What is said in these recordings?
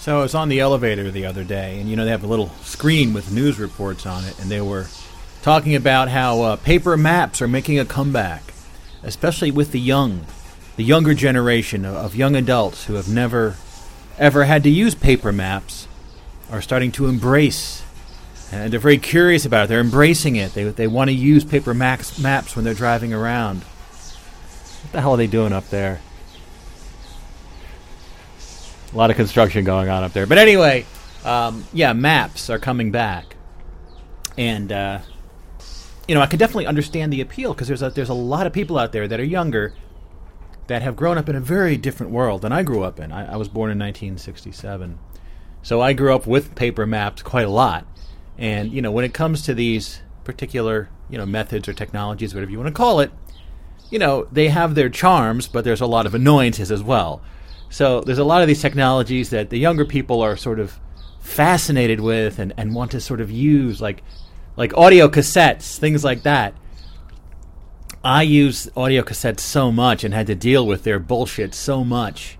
So I was on the elevator the other day, and you know they have a little screen with news reports on it, and they were talking about how uh, paper maps are making a comeback, especially with the young, the younger generation of, of young adults who have never, ever had to use paper maps, are starting to embrace, and they're very curious about it. They're embracing it. They they want to use paper maps when they're driving around. What the hell are they doing up there? A lot of construction going on up there. But anyway, um, yeah, maps are coming back, and uh, you know I can definitely understand the appeal because there's a there's a lot of people out there that are younger that have grown up in a very different world than I grew up in. I, I was born in 1967, so I grew up with paper maps quite a lot. And you know when it comes to these particular you know methods or technologies, whatever you want to call it, you know they have their charms, but there's a lot of annoyances as well. So there's a lot of these technologies that the younger people are sort of fascinated with and, and want to sort of use, like like audio cassettes, things like that. I use audio cassettes so much and had to deal with their bullshit so much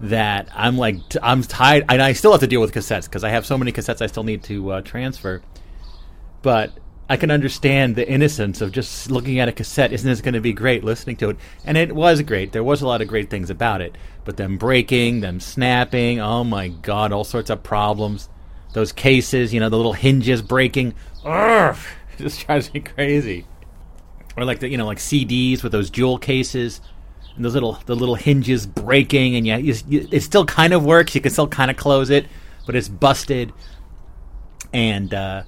that I'm like I'm tired, and I still have to deal with cassettes because I have so many cassettes I still need to uh, transfer. But I can understand the innocence of just looking at a cassette. Isn't this going to be great listening to it? And it was great. There was a lot of great things about it. But them breaking, them snapping, oh my god, all sorts of problems. Those cases, you know, the little hinges breaking. It just drives me crazy. Or like the, you know, like CDs with those jewel cases and those little the little hinges breaking, and yeah, you, you, it still kind of works. You can still kind of close it, but it's busted. And uh,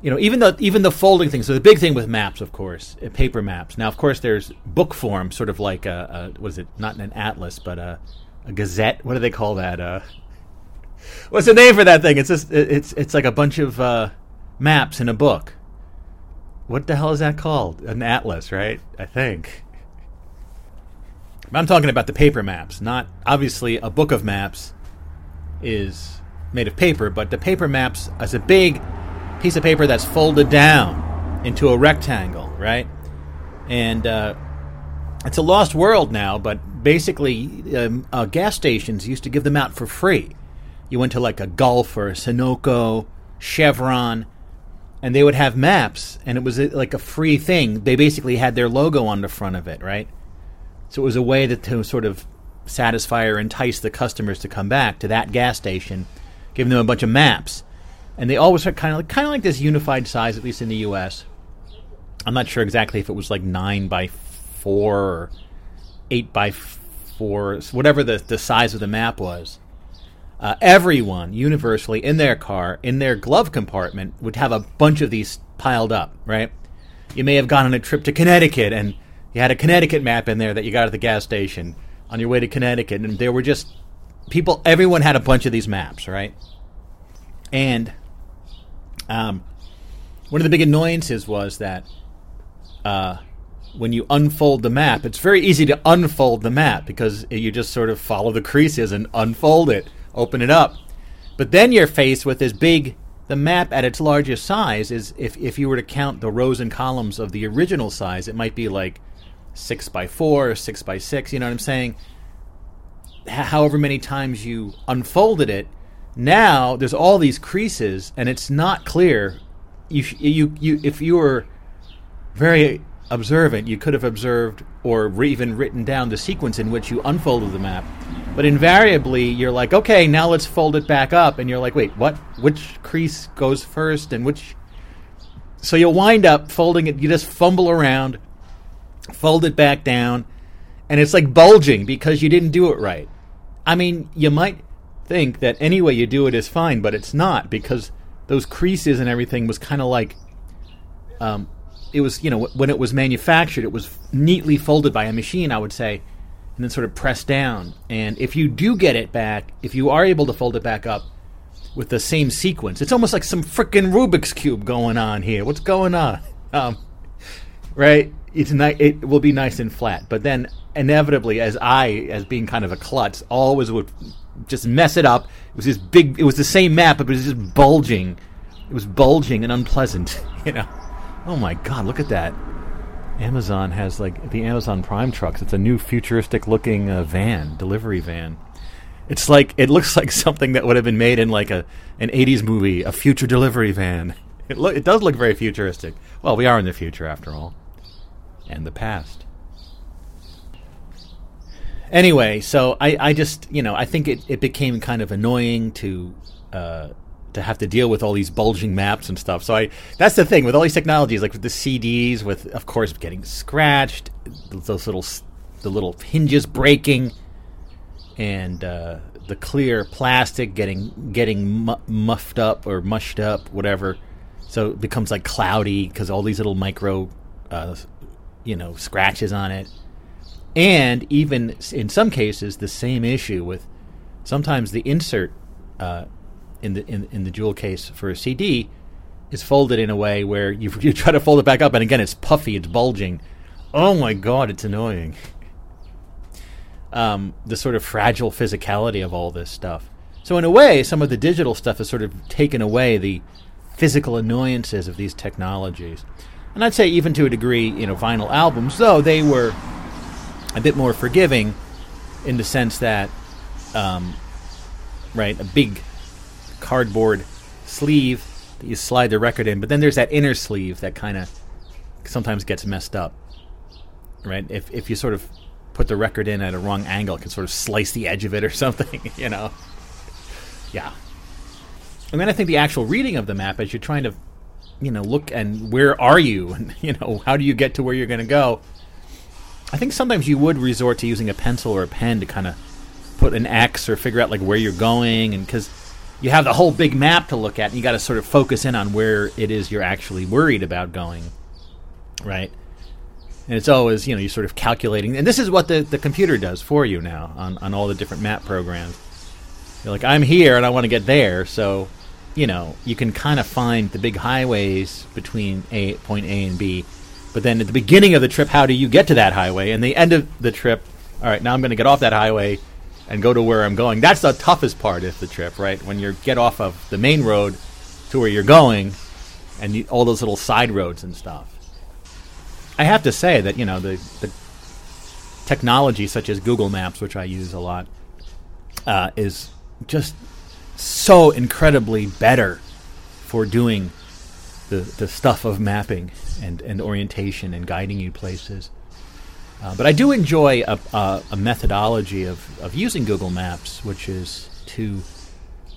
you know, even the even the folding thing. So the big thing with maps, of course, uh, paper maps. Now, of course, there's book form, sort of like a, a what is it? Not an atlas, but a, a gazette. What do they call that? Uh, what's the name for that thing? It's just it's it's like a bunch of uh, maps in a book. What the hell is that called? An atlas, right? I think. But I'm talking about the paper maps, not obviously a book of maps is made of paper, but the paper maps as a big piece of paper that's folded down into a rectangle, right? And uh, it's a lost world now, but basically, um, uh, gas stations used to give them out for free. You went to like a Gulf or a Sunoco, Chevron, and they would have maps, and it was uh, like a free thing. They basically had their logo on the front of it, right? So it was a way that to sort of satisfy or entice the customers to come back to that gas station, giving them a bunch of maps and they always are kind of like, kind of like this unified size, at least in the U.S. I'm not sure exactly if it was like nine by four or eight by four, whatever the the size of the map was. Uh, everyone universally in their car, in their glove compartment, would have a bunch of these piled up. Right? You may have gone on a trip to Connecticut and you had a Connecticut map in there that you got at the gas station on your way to Connecticut, and there were just people. Everyone had a bunch of these maps, right? And um, one of the big annoyances was that uh, when you unfold the map, it's very easy to unfold the map because you just sort of follow the creases and unfold it, open it up. But then you're faced with this big. The map at its largest size is if if you were to count the rows and columns of the original size, it might be like six by four or six by six. You know what I'm saying? H- however many times you unfolded it, now there's all these creases, and it's not clear. You, you, you, if you were very observant, you could have observed or re- even written down the sequence in which you unfolded the map. But invariably, you're like, okay, now let's fold it back up, and you're like, wait, what? Which crease goes first, and which? So you'll wind up folding it. You just fumble around, fold it back down, and it's like bulging because you didn't do it right. I mean, you might think that any way you do it is fine, but it's not because those creases and everything was kind of like, um, it was you know when it was manufactured, it was neatly folded by a machine, I would say, and then sort of pressed down. And if you do get it back, if you are able to fold it back up with the same sequence, it's almost like some freaking Rubik's cube going on here. What's going on? Um, right? It's ni- it will be nice and flat, but then inevitably, as I, as being kind of a klutz, always would just mess it up. It was this big. It was the same map, but it was just bulging. It was bulging and unpleasant. You know. Oh my God! Look at that. Amazon has like the Amazon Prime trucks. It's a new futuristic looking uh, van, delivery van. It's like it looks like something that would have been made in like a an '80s movie, a future delivery van. It lo- it does look very futuristic. Well, we are in the future after all, and the past. Anyway, so I, I just you know I think it, it became kind of annoying to uh, to have to deal with all these bulging maps and stuff. So I that's the thing with all these technologies, like with the CDs, with of course getting scratched, those little the little hinges breaking, and uh, the clear plastic getting getting mu- muffed up or mushed up, whatever. So it becomes like cloudy because all these little micro, uh, you know, scratches on it, and even in some cases the same issue with sometimes the insert uh, in the in, in the jewel case for a CD is folded in a way where you you try to fold it back up, and again it's puffy, it's bulging. Oh my god, it's annoying. um, the sort of fragile physicality of all this stuff. So in a way, some of the digital stuff has sort of taken away the physical annoyances of these technologies. And I'd say even to a degree, you know, vinyl albums, though they were a bit more forgiving in the sense that, um, right, a big cardboard sleeve that you slide the record in, but then there's that inner sleeve that kind of sometimes gets messed up, right? If if you sort of put the record in at a wrong angle, it can sort of slice the edge of it or something, you know. Yeah. And then I think the actual reading of the map as you're trying to, you know, look and where are you, and you know, how do you get to where you're going to go? I think sometimes you would resort to using a pencil or a pen to kind of put an X or figure out like where you're going, and because you have the whole big map to look at, and you got to sort of focus in on where it is you're actually worried about going, right? And it's always, you know, you're sort of calculating. And this is what the, the computer does for you now on, on all the different map programs. You're like, I'm here and I want to get there. So, you know, you can kind of find the big highways between a, point A and B. But then at the beginning of the trip, how do you get to that highway? And the end of the trip, all right, now I'm going to get off that highway and go to where I'm going. That's the toughest part of the trip, right? When you get off of the main road to where you're going and you, all those little side roads and stuff. I have to say that you know the the technology such as Google Maps, which I use a lot, uh, is just so incredibly better for doing the the stuff of mapping and, and orientation and guiding you places. Uh, but I do enjoy a, a, a, methodology of, of using Google Maps, which is to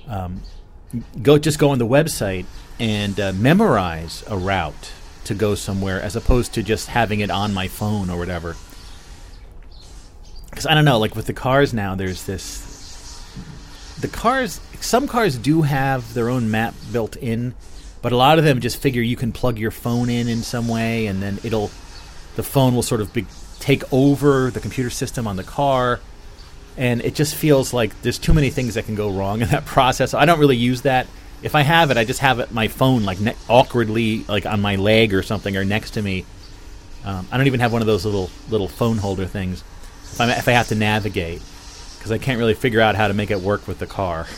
um, go just go on the website and uh, memorize a route to go somewhere as opposed to just having it on my phone or whatever. Because I don't know, like with the cars now, there's this. The cars, some cars do have their own map built in, but a lot of them just figure you can plug your phone in in some way, and then it'll, the phone will sort of be, take over the computer system on the car, and it just feels like there's too many things that can go wrong in that process. I don't really use that if I have it, I just have it my phone like ne- awkwardly like on my leg or something or next to me. Um, I don't even have one of those little little phone holder things. If, if i have to navigate, because I can't really figure out how to make it work with the car.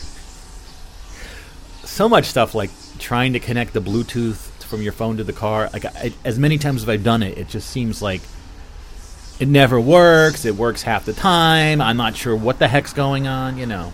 So much stuff like trying to connect the Bluetooth from your phone to the car. Like I, as many times as I've done it, it just seems like it never works. It works half the time. I'm not sure what the heck's going on. You know.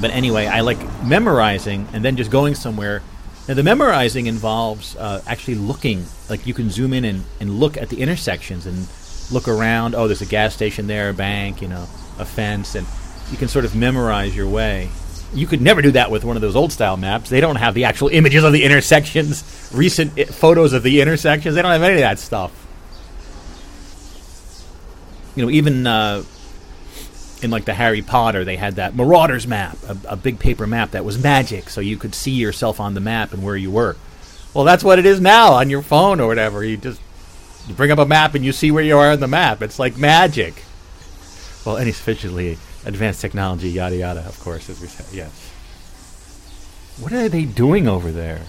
But anyway, I like memorizing and then just going somewhere. Now, the memorizing involves uh, actually looking. Like you can zoom in and, and look at the intersections and look around. Oh, there's a gas station there, a bank, you know, a fence, and you can sort of memorize your way. You could never do that with one of those old style maps. They don't have the actual images of the intersections, recent I- photos of the intersections. They don't have any of that stuff. You know, even uh, in like the Harry Potter, they had that Marauders map, a, a, big paper map that was magic, so you could see yourself on the map and where you were. Well, that's what it is now on your phone or whatever. You just you bring up a map and you see where you are on the map. It's like magic. Well, any sufficiently advanced technology, yada yada. Of course, as we said, yes. What are they doing over there?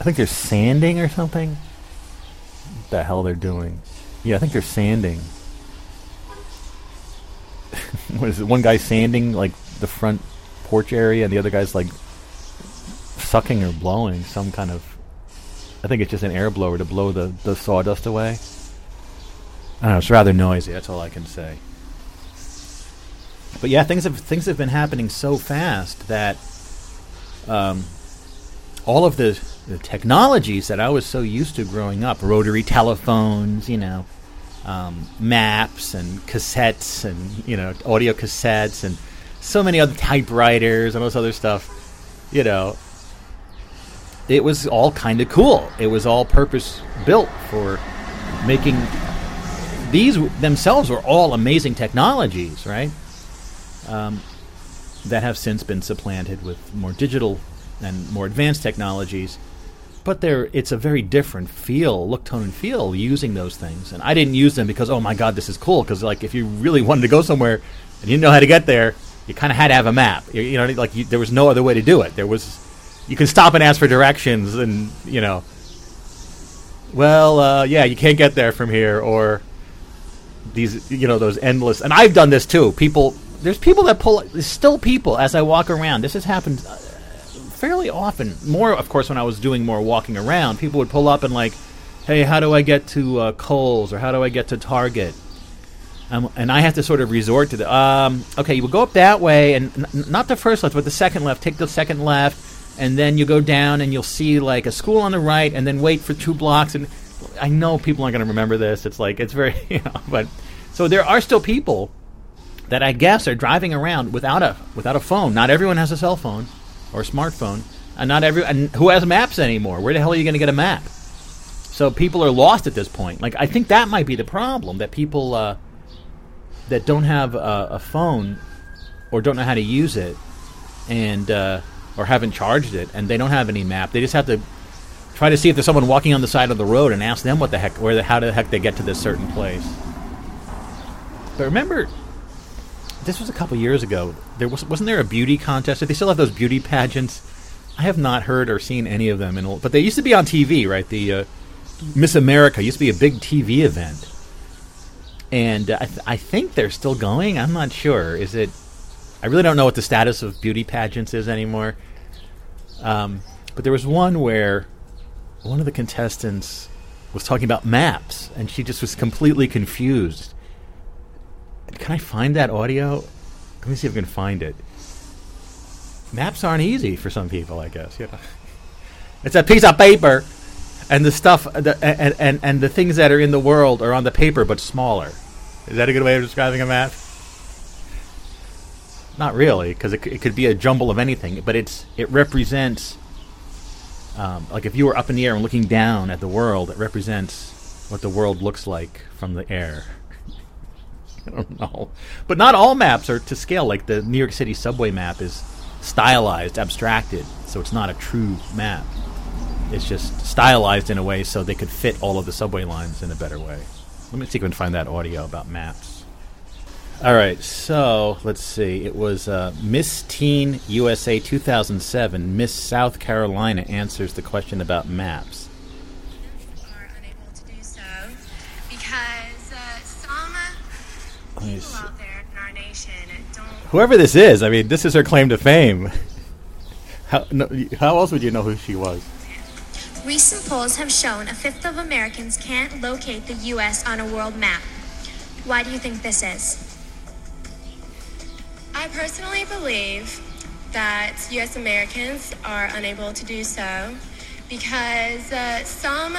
I think they're sanding or something. What the hell they're doing? Yeah, I think they're sanding. what is it? One guy sanding like the front porch area, and the other guy's like sucking or blowing some kind of. I think it's just an air blower to blow the, the sawdust away. I don't know. It's rather noisy. That's all I can say. But yeah, things have things have been happening so fast that um, all of the, the technologies that I was so used to growing up, rotary telephones, you know, um, maps and cassettes and you know audio cassettes and so many other typewriters and all this other stuff, you know, it was all kind of cool. It was all purpose built for making these themselves were all amazing technologies, right? Um, that have since been supplanted with more digital and more advanced technologies. But there, it's a very different feel, look, tone, and feel using those things. And I didn't use them because, oh my God, this is cool. Because like, if you really wanted to go somewhere and you didn't know how to get there, you kind of had to have a map. You, you know, like you, there was no other way to do it. There was, you can stop and ask for directions, and you know, well, uh, yeah, you can't get there from here, or these, you know, those endless. And I've done this too. People, there's people that pull. There's still people as I walk around. This has happened uh, fairly often. More, of course, when I was doing more walking around, people would pull up and like, "Hey, how do I get to uh, Kohl's or how do I get to Target?" Um, and I have to sort of resort to the. Um, okay, you will go up that way, and n- not the first left, but the second left. Take the second left, and then you go down, and you'll see like a school on the right, and then wait for two blocks. And I know people aren't going to remember this. It's like it's very, you know, but so there are still people that I guess are driving around without a without a phone. Not everyone has a cell phone or a smartphone, and not every and who has maps anymore. Where the hell are you going to get a map? So people are lost at this point. Like I think that might be the problem that people. Uh, that don't have a, a, phone or don't know how to use it and uh, or haven't charged it and they don't have any map they just have to try to see if there's someone walking on the side of the road and ask them what the heck where the how the heck they get to this certain place but remember this was a couple years ago there was wasn't there a beauty contest did they still have those beauty pageants i have not heard or seen any of them in, but they used to be on tv right the uh, miss america used to be a big tv event and uh, I, th- I think they're still going. I'm not sure. Is it? I really don't know what the status of beauty pageants is anymore. Um, but there was one where one of the contestants was talking about maps, and she just was completely confused. Can I find that audio? Let me see if I can find it. Maps aren't easy for some people, I guess. Know, it's a piece of paper and the stuff the, and, and and the things that are in the world are on the paper but smaller. Is that a good way of describing a map? Not really, because it, it could be a jumble of anything, but it's it represents. Um, like if you were up in the air and looking down at the world, it represents what the world looks like from the air. I don't know, but not all maps are to scale. Like the New York City subway map is stylized, abstracted, so it's not a true map. It's just stylized in a way so they could fit all of the subway lines in a better way. Let me see if I can find that audio about maps. All right, so let's see. It was uh, Miss Teen USA 2007. Miss South Carolina answers the question about maps. Whoever this is, I mean, this is her claim to fame. How, no, how else would you know who she was? Recent polls have shown a fifth of Americans can't locate the U.S. on a world map. Why do you think this is? I personally believe that U.S. Americans are unable to do so because uh, some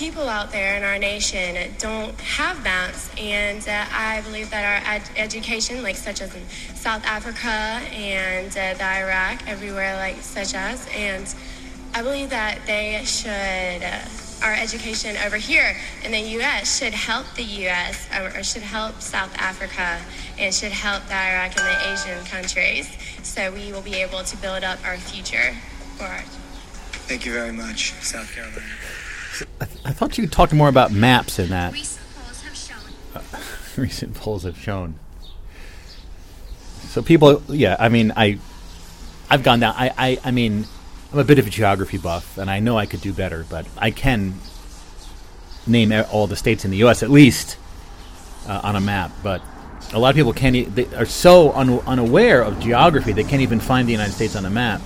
people out there in our nation don't have maps, and uh, I believe that our ed- education, like such as in South Africa and uh, the Iraq, everywhere like such as, and I believe that they should, uh, our education over here in the U.S. should help the U.S. or should help South Africa and should help the Iraq and the Asian countries. So we will be able to build up our future for our. Thank you very much, South Carolina. I, th- I thought you talked more about maps in that. Recent polls have shown. recent polls have shown. So people, yeah, I mean, I, I've gone down. I, I, I mean, I'm a bit of a geography buff, and I know I could do better, but I can name all the states in the U.S. at least uh, on a map. But a lot of people can't. E- they are so un- unaware of geography they can't even find the United States on a map.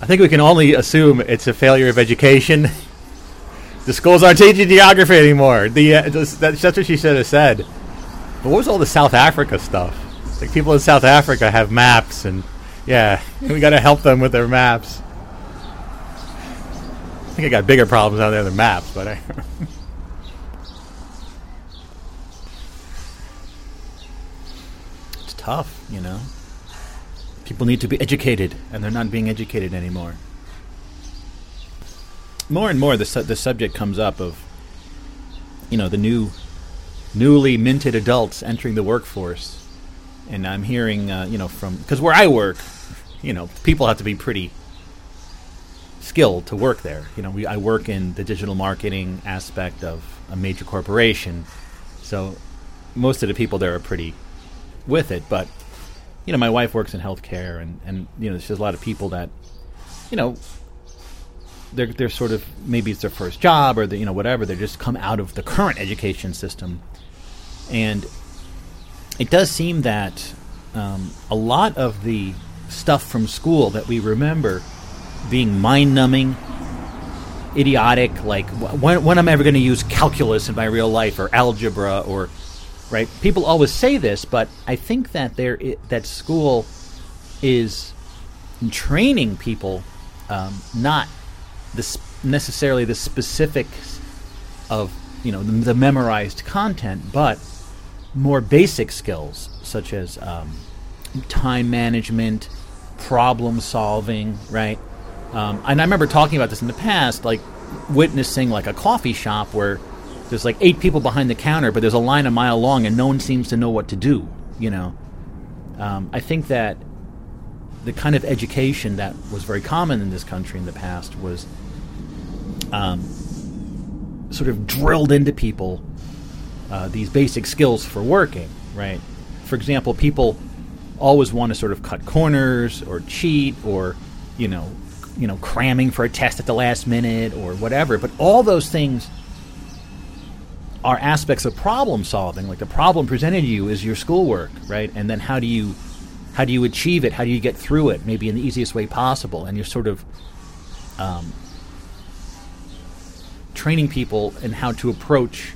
I think we can only assume it's a failure of education. the schools aren't teaching geography anymore. The uh, that's, that's what she should have said. But what was all the South Africa stuff? Like people in South Africa have maps, and yeah, we got to help them with their maps. I think I got bigger problems out there than maps, but I. it's tough, you know. People need to be educated, and they're not being educated anymore. More and more, the su- the subject comes up of, you know, the new, newly minted adults entering the workforce, and I'm hearing, uh, you know, from because where I work, you know, people have to be pretty skilled to work there. You know, we I work in the digital marketing aspect of a major corporation, so most of the people there are pretty with it. But you know, my wife works in healthcare, and and you know, there's just a lot of people that, you know, they're they're sort of maybe it's their first job or the, you know whatever. They just come out of the current education system, and it does seem that um, a lot of the stuff from school that we remember being mind numbing, idiotic, like wh- when, when am I ever going to use calculus in my real life or algebra or right? People always say this, but I think that there that school is training people um, not the s- necessarily the specifics of you know the, the memorized content, but more basic skills such as um, time management, problem solving, right? Um, and I remember talking about this in the past, like witnessing like a coffee shop where there's like eight people behind the counter, but there's a line a mile long, and no one seems to know what to do. You know, um, I think that the kind of education that was very common in this country in the past was um, sort of drilled into people uh, these basic skills for working, right? For example, people always want to sort of cut corners or cheat or, you know, you know, cramming for a test at the last minute or whatever. But all those things are aspects of problem solving. Like the problem presented to you is your schoolwork, right? And then how do you how do you achieve it? How do you get through it? Maybe in the easiest way possible. And you're sort of um, training people in how to approach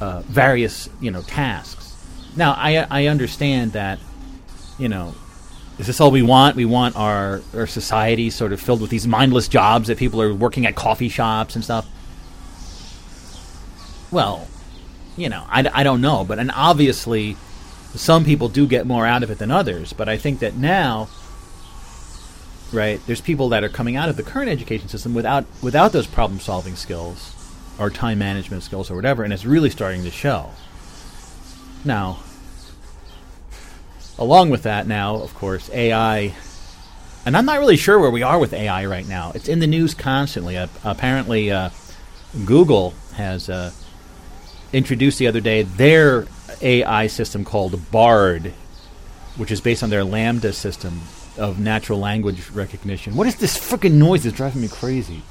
uh, various you know tasks. Now I I understand that you know is this all we want? We want our our society sort of filled with these mindless jobs that people are working at coffee shops and stuff. Well, you know I, I don't know, but and obviously some people do get more out of it than others. But I think that now. Right, there's people that are coming out of the current education system without without those problem solving skills, or time management skills or whatever, and it's really starting to show. Now, along with that, now, of course, AI, and I'm not really sure where we are with AI right now. It's in the news constantly. Uh, apparently, uh, Google has uh, introduced the other day their AI system called Bard, which is based on their LaMDA system of natural language recognition. What is this freaking noise that's driving me crazy?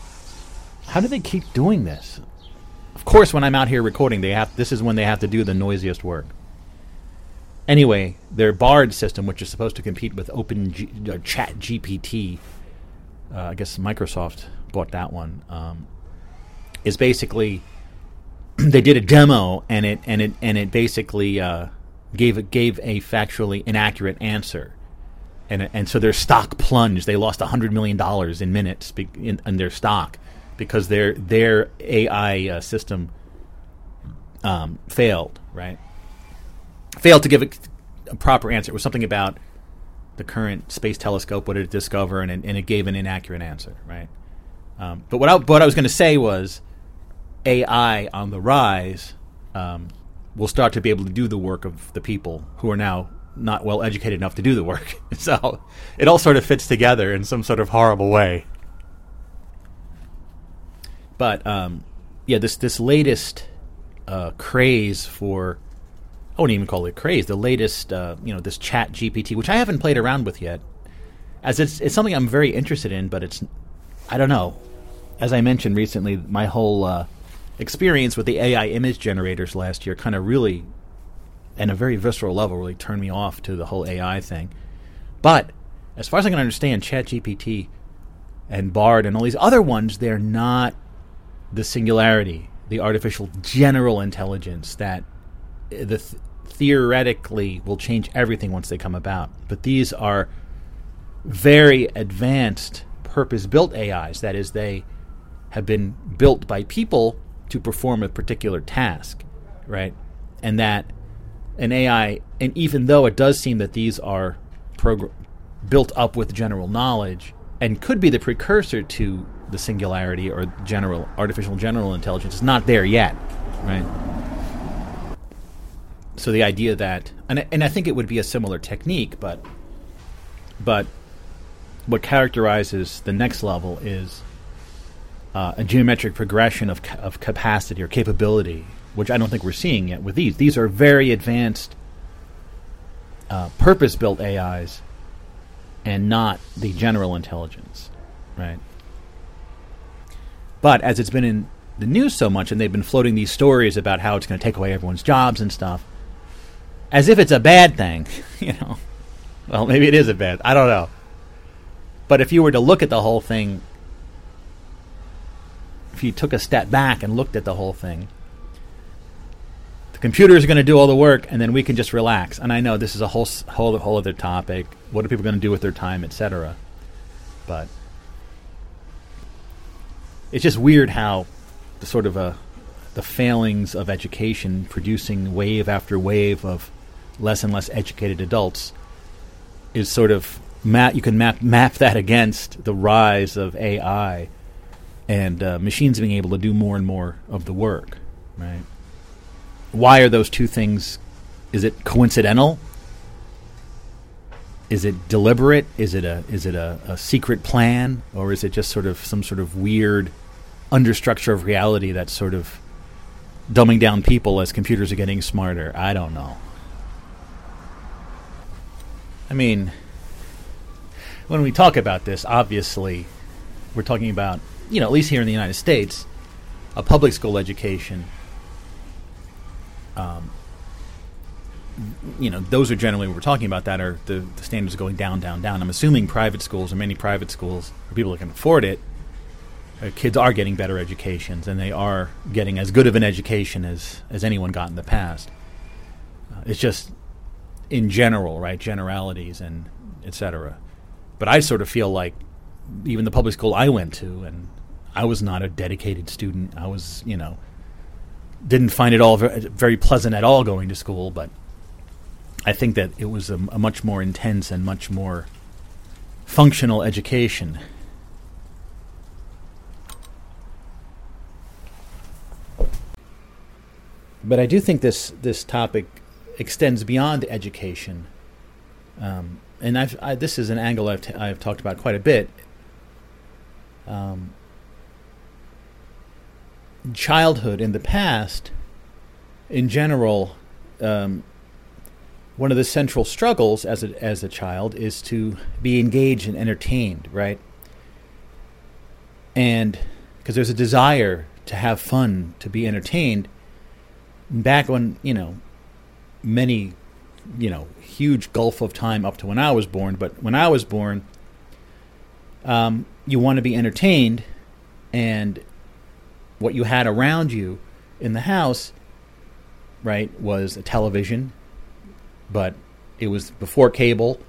How do they keep doing this? Of course, when I'm out here recording, they have. This is when they have to do the noisiest work. Anyway, their Bard system, which is supposed to compete with Open G- uh, Chat GPT, uh, I guess Microsoft bought that one. Um, is basically they did a demo and it and it and it basically uh, gave it gave a factually inaccurate answer, and and so their stock plunged. They lost hundred million dollars in minutes in, in their stock because their their AI uh, system um, failed. Right, failed to give a, a proper answer. It was something about the current space telescope. What did it discover? And and it gave an inaccurate answer. Right. Um, but what I, what I was going to say was AI on the rise um, will start to be able to do the work of the people who are now not well educated enough to do the work. so it all sort of fits together in some sort of horrible way. But um, yeah, this this latest uh, craze for I wouldn't even call it craze. The latest, uh, you know, this Chat GPT, which I haven't played around with yet, as it's it's something I'm very interested in, but it's I don't know. As I mentioned recently, my whole uh, experience with the AI image generators last year kind of really, and a very visceral level, really turned me off to the whole AI thing. But as far as I can understand, ChatGPT and Bard and all these other ones, they're not the singularity, the artificial general intelligence that eh, the th- theoretically will change everything once they come about. But these are very advanced purpose built AIs. That is, they have been built by people to perform a particular task, right? And that an AI, and even though it does seem that these are progr- built up with general knowledge and could be the precursor to the singularity or general artificial general intelligence, it's not there yet, right? So the idea that, and and I think it would be a similar technique, but but what characterizes the next level is uh, a geometric progression of, ca- of capacity or capability, which I don't think we're seeing yet with these. These are very advanced, uh, purpose built AIs and not the general intelligence, right? But as it's been in the news so much and they've been floating these stories about how it's going to take away everyone's jobs and stuff, as if it's a bad thing, you know. Well, maybe it is a bad. I don't know. But if you were to look at the whole thing, if you took a step back and looked at the whole thing, the computer is going to do all the work, and then we can just relax. And I know this is a whole whole whole other topic. What are people going to do with their time, etc. But it's just weird how the sort of a the failings of education producing wave after wave of less and less educated adults is sort of map. You can map map that against the rise of AI and uh, machines being able to do more and more of the work. Right? Why are those two things? Is it coincidental? Is it deliberate? Is it a is it a, a secret plan, or is it just sort of some sort of weird understructure of reality that's sort of dumbing down people as computers are getting smarter? I don't know. I mean, when we talk about this, obviously, we're talking about, you know, at least here in the United States, a public school education. Um, you know, those are generally what we're talking about. That are the, the standards going down, down, down. I'm assuming private schools or many private schools, or people that can afford it, uh, kids are getting better educations, and they are getting as good of an education as as anyone got in the past. Uh, it's just in general, right? Generalities and etc. But I sort of feel like even the public school I went to, and I was not a dedicated student. I was, you know, didn't find it all very, pleasant at all going to school. But I think that it was a, a much more intense and much more functional education. But I do think this this topic extends beyond education. Um, and I've, I, this is an angle I've, t- I've talked about quite a bit. Um, childhood in the past, in general, um, one of the central struggles as a, as a child is to be engaged and entertained, right? And because there's a desire to have fun, to be entertained. Back when, you know, many, you know, huge gulf of time up to when I was born. But when I was born, um, you want to be entertained, and what you had around you in the house, right, was a television, but it was before cable,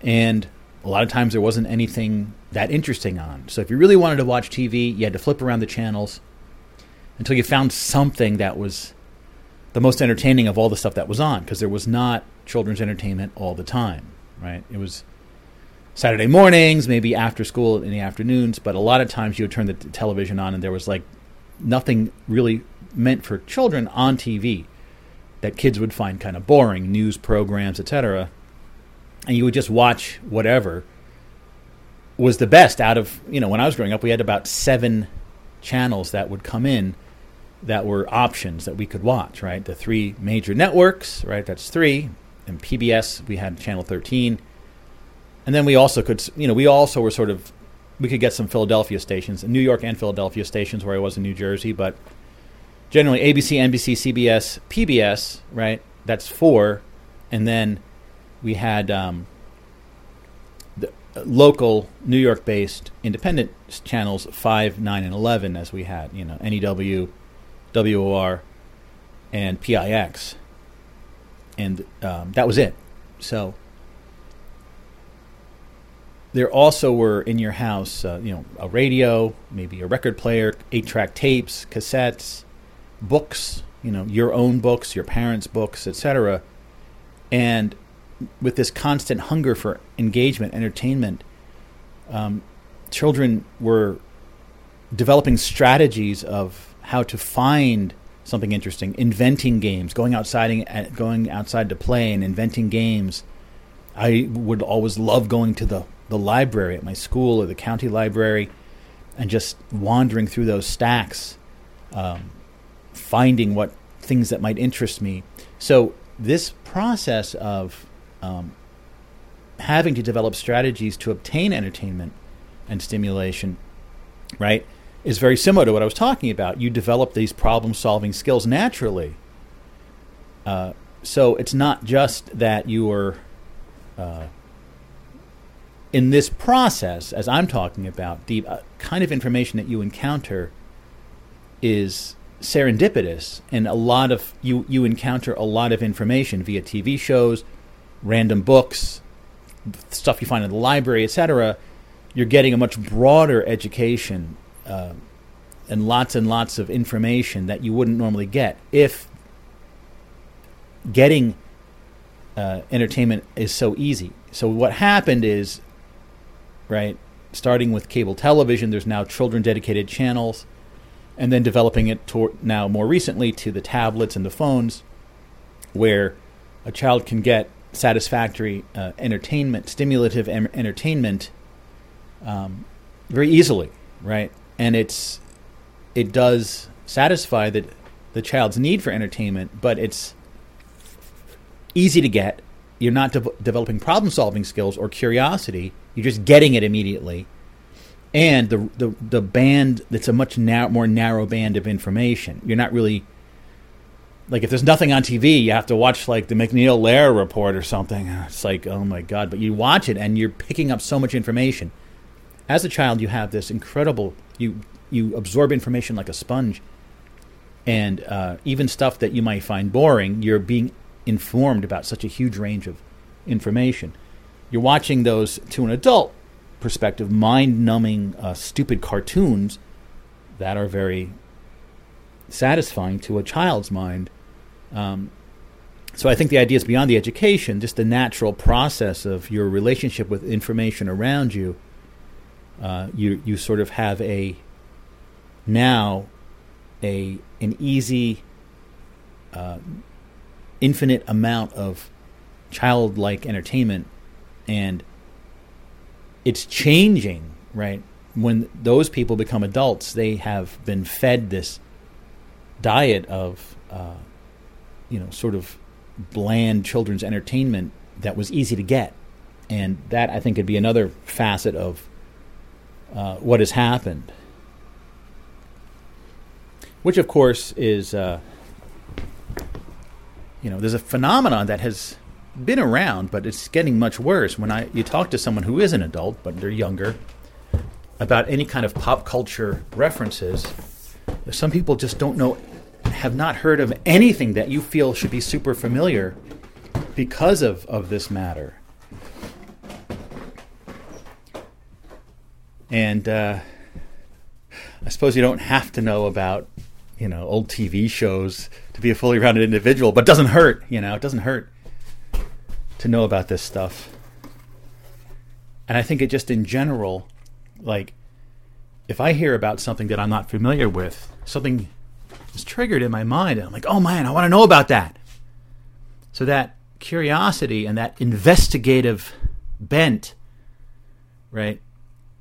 and a lot of times there wasn't anything that interesting on. So if you really wanted to watch TV, you had to flip around the channels until you found something that was the most entertaining of all the stuff that was on because there was not children's entertainment all the time, right? It was Saturday mornings, maybe after school in the afternoons, but a lot of times you would turn the television on and there was like nothing really meant for children on TV that kids would find kind of boring, news programs, etc. And you would just watch whatever was the best out of, you know, when I was growing up, we had about seven channels that would come in that were options that we could watch, right? The three major networks, right? That's three. And PBS, we had Channel 13. And then we also could, you know, we also were sort of, we could get some Philadelphia stations, New York and Philadelphia stations where I was in New Jersey, but generally ABC, NBC, CBS, PBS, right? That's four. And then we had um, the local New York based independent channels 5, 9, and 11, as we had, you know, NEW, WOR, and PIX. and um, that was it. So there also were in your house, uh, you know, a radio, maybe a record player, eight-track tapes, cassettes, books, you know, your own books, your parents' books, etc. And with this constant hunger for engagement, entertainment, um, children were developing strategies of how to find something interesting, inventing games, going outside and going outside to play and inventing games. I would always love going to the the library at my school or the county library and just wandering through those stacks, um, finding what things that might interest me. So this process of um, having to develop strategies to obtain entertainment and stimulation, right, is very similar to what I was talking about. You develop these problem solving skills naturally. Uh, so it's not just that you are uh, in this process, as I'm talking about, the uh, kind of information that you encounter is serendipitous, and a lot of you you encounter a lot of information via TV shows, random books, stuff you find in the library, etc. You're getting a much broader education uh, and lots and lots of information that you wouldn't normally get if getting uh, entertainment is so easy. So what happened is, right, starting with cable television, there's now children dedicated channels, and then developing it to, now more recently to the tablets and the phones, where a child can get satisfactory uh, entertainment, stimulative em- entertainment, um, very easily, right? And it's it does satisfy the the child's need for entertainment, but it's easy to get. You're not de- developing problem solving skills or curiosity. You're just getting it immediately. And the the the band that's a much nar- more narrow band of information. You're not really like if there's nothing on TV, you have to watch like the MacNeil Lehrer report or something. It's like, oh my god! But you watch it and you're picking up so much information. As a child, you have this incredible you you absorb information like a sponge, and uh, even stuff that you might find boring, you're being informed about such a huge range of information. You're watching those to an adult perspective, mind-numbing, uh, stupid cartoons that are very satisfying to a child's mind. Um, so I think the idea is beyond the education, just the natural process of your relationship with information around you. Uh, you you sort of have a now a an easy, uh, infinite amount of childlike entertainment, and it's changing. Right when those people become adults, they have been fed this diet of, uh, you know, sort of bland children's entertainment that was easy to get, and that I think could be another facet of uh, what has happened which of course is uh, you know there's a phenomenon that has been around, but it's getting much worse. When I you talk to someone who is an adult but they're younger about any kind of pop culture references, some people just don't know, have not heard of anything that you feel should be super familiar because of, of this matter. And uh, I suppose you don't have to know about you know old TV shows to be a fully rounded individual, but doesn't hurt. You know, it doesn't hurt to know about this stuff. And I think it just in general, like if I hear about something that I'm not familiar with, something is triggered in my mind, and I'm like, oh man, I want to know about that. So that curiosity and that investigative bent, right,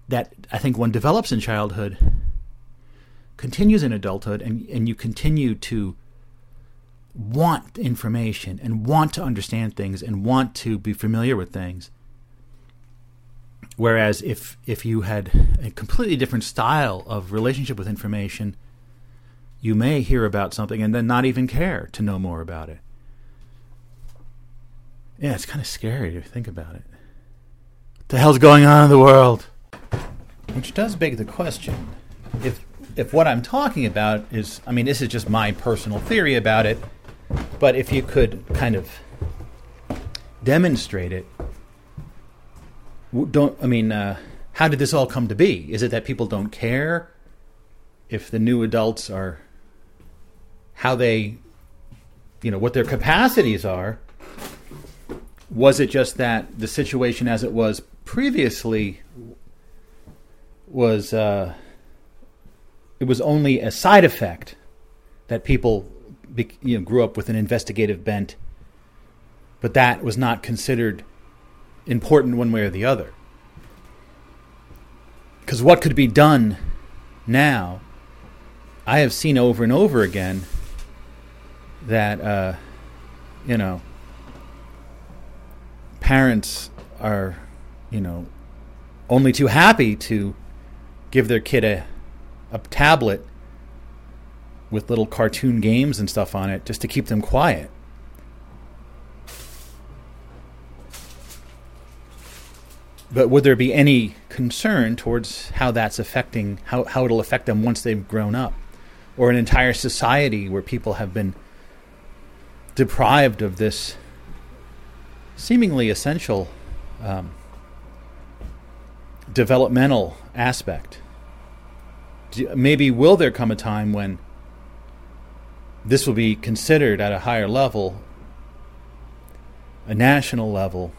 that I think one develops in childhood continues in adulthood and, and you continue to want information and want to understand things and want to be familiar with things. Whereas if if you had a completely different style of relationship with information, you may hear about something and then not even care to know more about it. Yeah, it's kind of scary to think about it. What the hell's going on in the world? Which does beg the question: if if what I'm talking about is, I mean, this is just my personal theory about it, but if you could kind of demonstrate it, don't I mean? Uh, how did this all come to be? Is it that people don't care if the new adults are how they, you know, what their capacities are? Was it just that the situation as it was previously was uh, it was only a side effect that people you know grew up with an investigative bent, but that was not considered important one way or the other. Because what could be done now, I have seen over and over again that uh, you know parents are you know only too happy to give their kid a a tablet with little cartoon games and stuff on it just to keep them quiet. But would there be any concern towards how that's affecting how, how it'll affect them once they've grown up? Or an entire society where people have been deprived of this seemingly essential um, developmental aspect? maybe will there come a time when this will be considered at a higher level, a national level,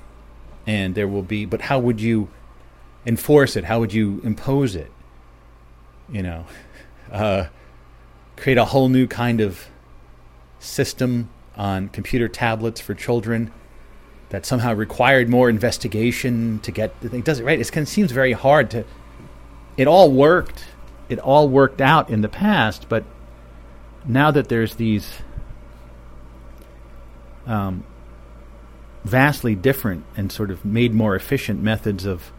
and there will be, but how would you enforce it? How would you impose it? You know, uh, create a whole new kind of system on computer tablets for children that somehow required more investigation to get the thing. Does it right? It kind of seems very hard to. It all worked it all worked out in the past, but now that there's these um, vastly different and sort of made more efficient methods of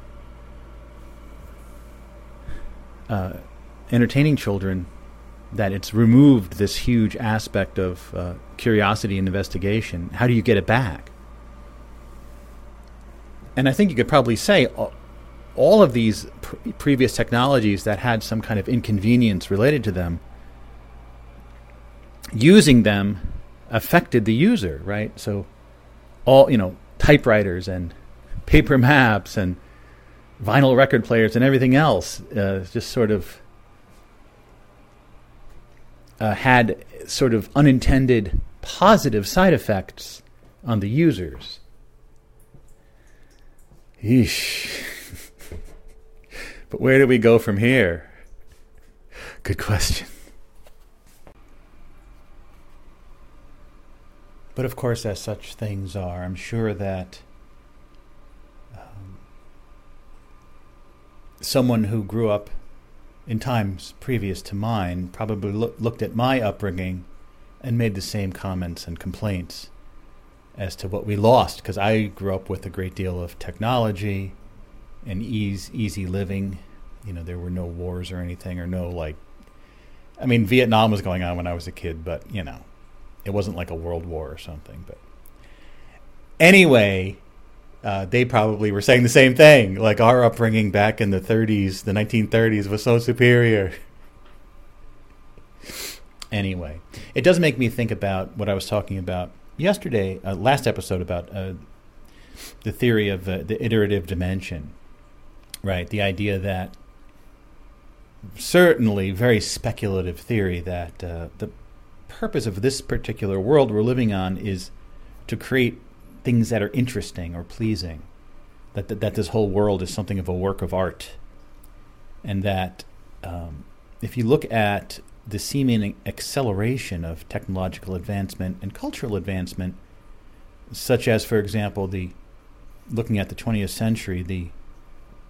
uh, entertaining children, that it's removed this huge aspect of uh, curiosity and investigation. How do you get it back? And I think you could probably say all of these pr- previous technologies that had some kind of inconvenience related to them, using them affected the user, right? So, all, you know, typewriters and paper maps and vinyl record players and everything else uh, just sort of uh, had sort of unintended positive side effects on the users. Yeesh. But where do we go from here? Good question. But of course, as such things are, I'm sure that um, someone who grew up in times previous to mine probably lo- looked at my upbringing and made the same comments and complaints as to what we lost because I grew up with a great deal of technology and ease, easy living. You know, there were no wars or anything, or no like. I mean, Vietnam was going on when I was a kid, but you know, it wasn't like a world war or something. But anyway, uh, they probably were saying the same thing. Like our upbringing back in the 30s, the 1930s, was so superior. anyway, it does make me think about what I was talking about yesterday, uh, last episode about uh, the theory of uh, the iterative dimension Right. The idea that certainly very speculative theory that uh, the purpose of this particular world we're living on is to create things that are interesting or pleasing. That, that, that this whole world is something of a work of art. And that um, if you look at the seeming acceleration of technological advancement and cultural advancement, such as, for example, the looking at the 20th century, the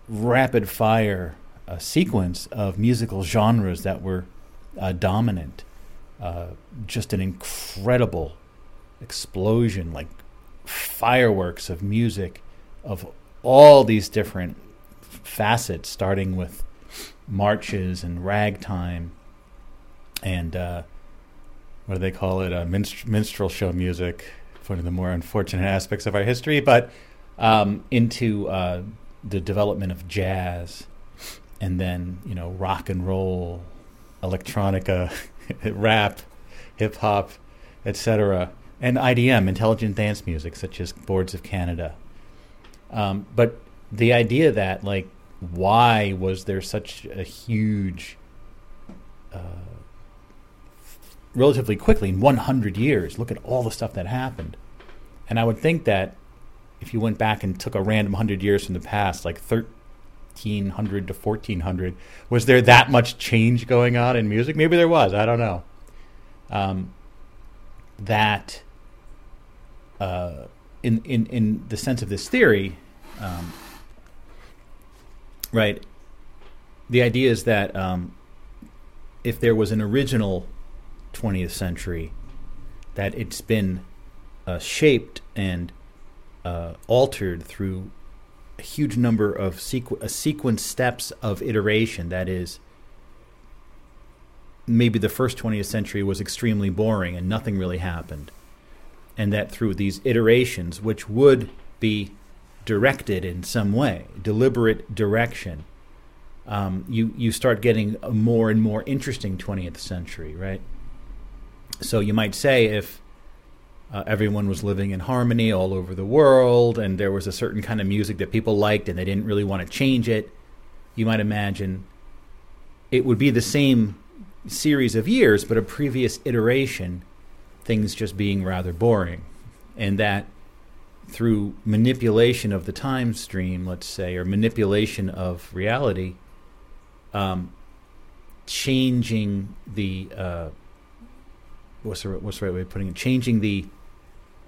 rapid fire uh, sequence of musical genres that were uh, dominant. Uh, just an incredible explosion, like fireworks of music of all these different facets, starting with marches and ragtime and uh, what do they call it? Uh, minst- minstrel show music, one of the more unfortunate aspects of our history, but um, into uh, the development of jazz and then you know rock and roll electronica rap hip hop etc and IDM, intelligent dance music, such as Boards of Canada. Um, but the idea that, like, why was there such a huge, uh, relatively quickly, in 100 years, look at all the stuff that happened. And I would think that if you went back and took a random 100 years from the past, like 1300 to 1400, was there that much change going on in music? Maybe there was. I don't know. Um, that uh, in, in, in the sense of this theory, um, right, the idea is that um, if there was an original 20th century, that it's been uh, shaped and uh, altered through a huge number of sequ- a sequence steps of iteration. That is, maybe the first 20th century was extremely boring and nothing really happened and that through these iterations, which would be directed in some way, deliberate direction, um, you you start getting a more and more interesting 20th century, right? So you might say if uh, everyone was living in harmony all over the world, and there was a certain kind of music that people liked, and they didn't really want to change it, you might imagine it would be the same series of years, but a previous iteration things just being rather boring. And that through manipulation of the time stream, let's say, or manipulation of reality, um, changing the uh, what's the what's the right way of putting it? Changing the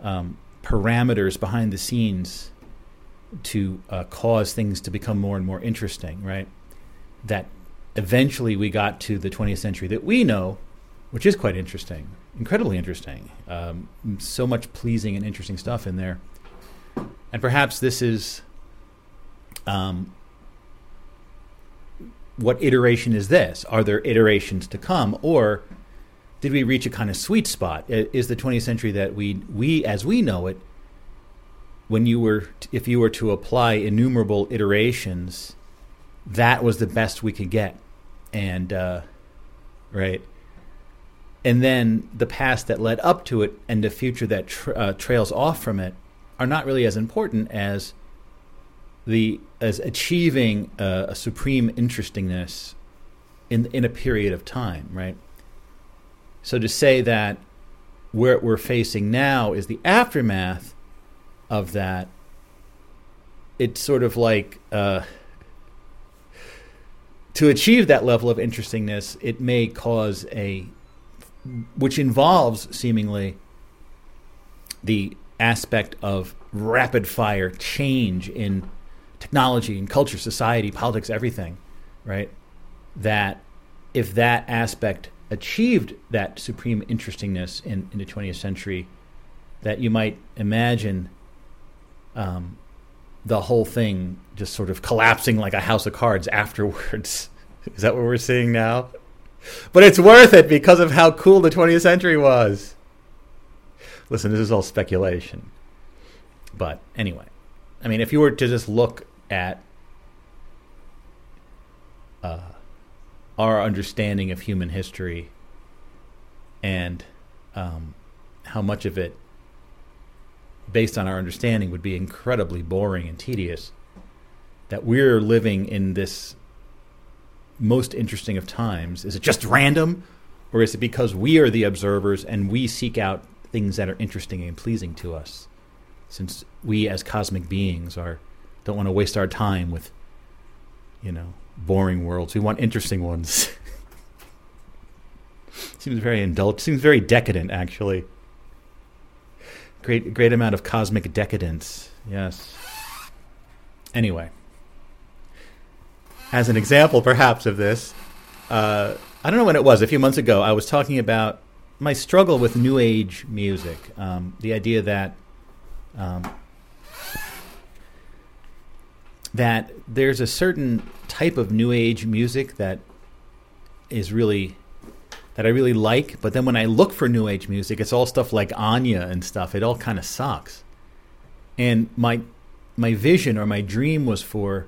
um, parameters behind the scenes to uh, cause things to become more and more interesting, right? That eventually we got to the 20th century that we know, which is quite interesting, incredibly interesting. Um, so much pleasing and interesting stuff in there. And perhaps this is um, what iteration is this? Are there iterations to come, or did we reach a kind of sweet spot? Is the 20th century that we we as we know it, when you were if you were to apply innumerable iterations, that was the best we could get, and uh, right and then the past that led up to it and the future that tra- uh, trails off from it are not really as important as the as achieving uh, a supreme interestingness in in a period of time, right? So to say that where we're facing now is the aftermath of that, it's sort of like uh, to achieve that level of interestingness, it may cause a which involves seemingly the aspect of rapid fire change in technology and culture, society, politics, everything, right? That if that aspect achieved that supreme interestingness in, in the 20th century, that you might imagine um, the whole thing just sort of collapsing like a house of cards afterwards. Is that what we're seeing now? but it's worth it because of how cool the 20th century was. Listen, this is all speculation. But anyway, I mean, if you were to just look at uh, our understanding of human history and um, how much of it, based on our understanding, would be incredibly boring and tedious, that we're living in this most interesting of times? Is it just random, or is it because we are the observers and we seek out things that are interesting and pleasing to us? Since we, as cosmic beings, are don't want to waste our time with, you know, boring worlds. We want interesting ones. seems very indulgent. Seems very decadent, actually. Great, great amount of cosmic decadence. Yes. Anyway as an example, perhaps, of this, uh, I don't know when it was, a few months ago, I was talking about my struggle with New Age music. Um, the idea that um, that there's a certain type of New Age music that is really that I really like, but then when I look for New Age music, it's all stuff like Enya and stuff. It all kind of sucks. And my my vision or my dream was for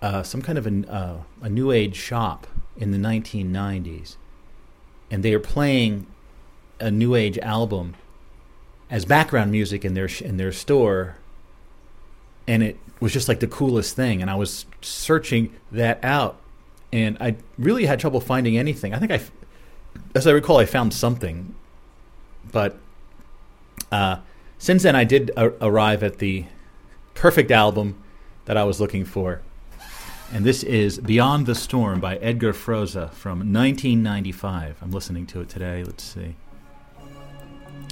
uh, some kind of a, uh, a new age shop in the 1990s, and they are playing a new age album as background music in their sh- in their store, and it was just like the coolest thing. And I was searching that out, and I really had trouble finding anything. I think I, as I recall, I found something, but uh, since then I did a- arrive at the perfect album that I was looking for. And this is Beyond the Storm by Edgar Froese from 1995. I'm listening to it today. Let's see.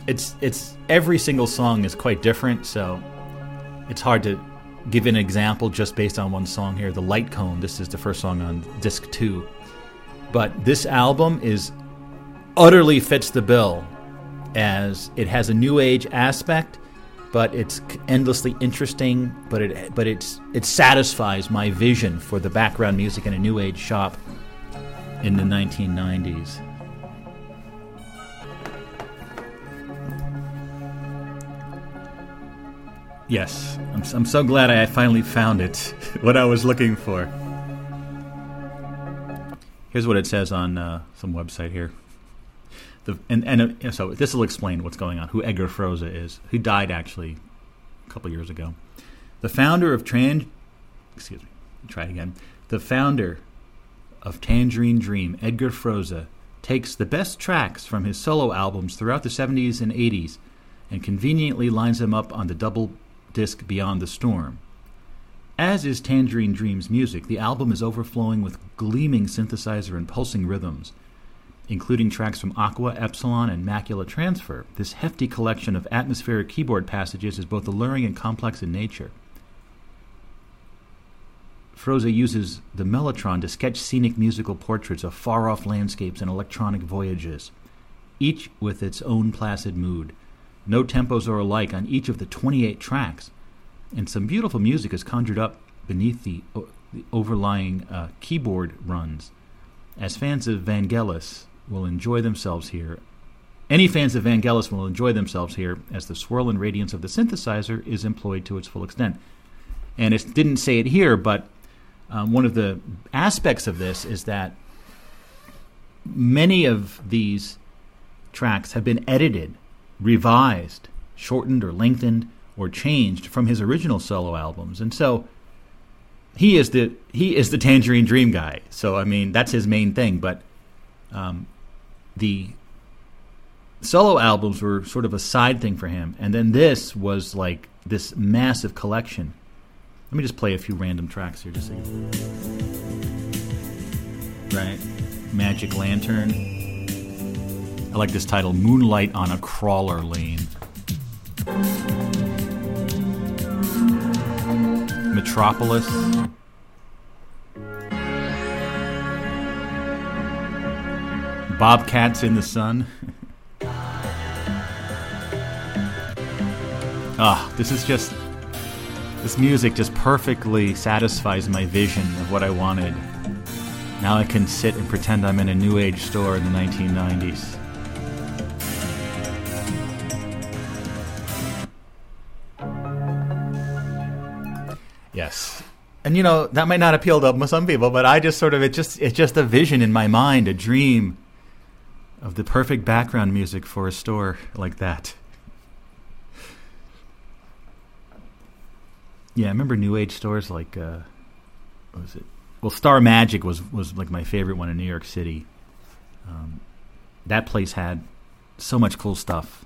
It's it's every single song is quite different, so it's hard to give an example just based on one song here. The Light Cone, this is the first song on disc 2. But this album is utterly fits the bill as it has a new age aspect but it's endlessly interesting. But it but it's it satisfies my vision for the background music in a new age shop in the 1990s. Yes, I'm, I'm so glad I finally found it. what I was looking for. Here's what it says on uh, some website here. The, and and uh, so this will explain what's going on. Who Edgar Froese is, who died actually a couple years ago. The founder of Trans, excuse me, try again. The founder of Tangerine Dream, Edgar Froese, takes the best tracks from his solo albums throughout the 70s and 80s and conveniently lines them up on the double disc Beyond the Storm. As is Tangerine Dream's music, the album is overflowing with gleaming synthesizer and pulsing rhythms including tracks from Aqua, Epsilon, and Macula Transfer. This hefty collection of atmospheric keyboard passages is both alluring and complex in nature. Froese uses the mellotron to sketch scenic musical portraits of far off landscapes and electronic voyages, each with its own placid mood. No tempos are alike on each of the 28 tracks, and some beautiful music is conjured up beneath the, the overlying uh, keyboard runs. As fans of Vangelis, will enjoy themselves here. Any fans of Vangelis will enjoy themselves here as the swirl and radiance of the synthesizer is employed to its full extent. And it didn't say it here, but um, one of the aspects of this is that many of these tracks have been edited, revised, shortened or lengthened or changed from his original solo albums. And so he is the he is the Tangerine Dream guy. So I mean that's his main thing, but um, the solo albums were sort of a side thing for him, and then this was like this massive collection. Let me just play a few random tracks here, just so you... right. Magic Lantern. I like this title, Moonlight on a Crawler Lane. Metropolis. Bobcats in the Sun. Ah, this is just. This music just perfectly satisfies my vision of what I wanted. Now I can sit and pretend I'm in a new age store in the 1990s. Yes. And you know, that might not appeal to some people, but I just sort of it just it's just a vision in my mind, a dream of the perfect background music for a store like that. Yeah, I remember new age stores like uh, what was it? Well, Star Magic was was like my favorite one in New York City. Um, that place had so much cool stuff,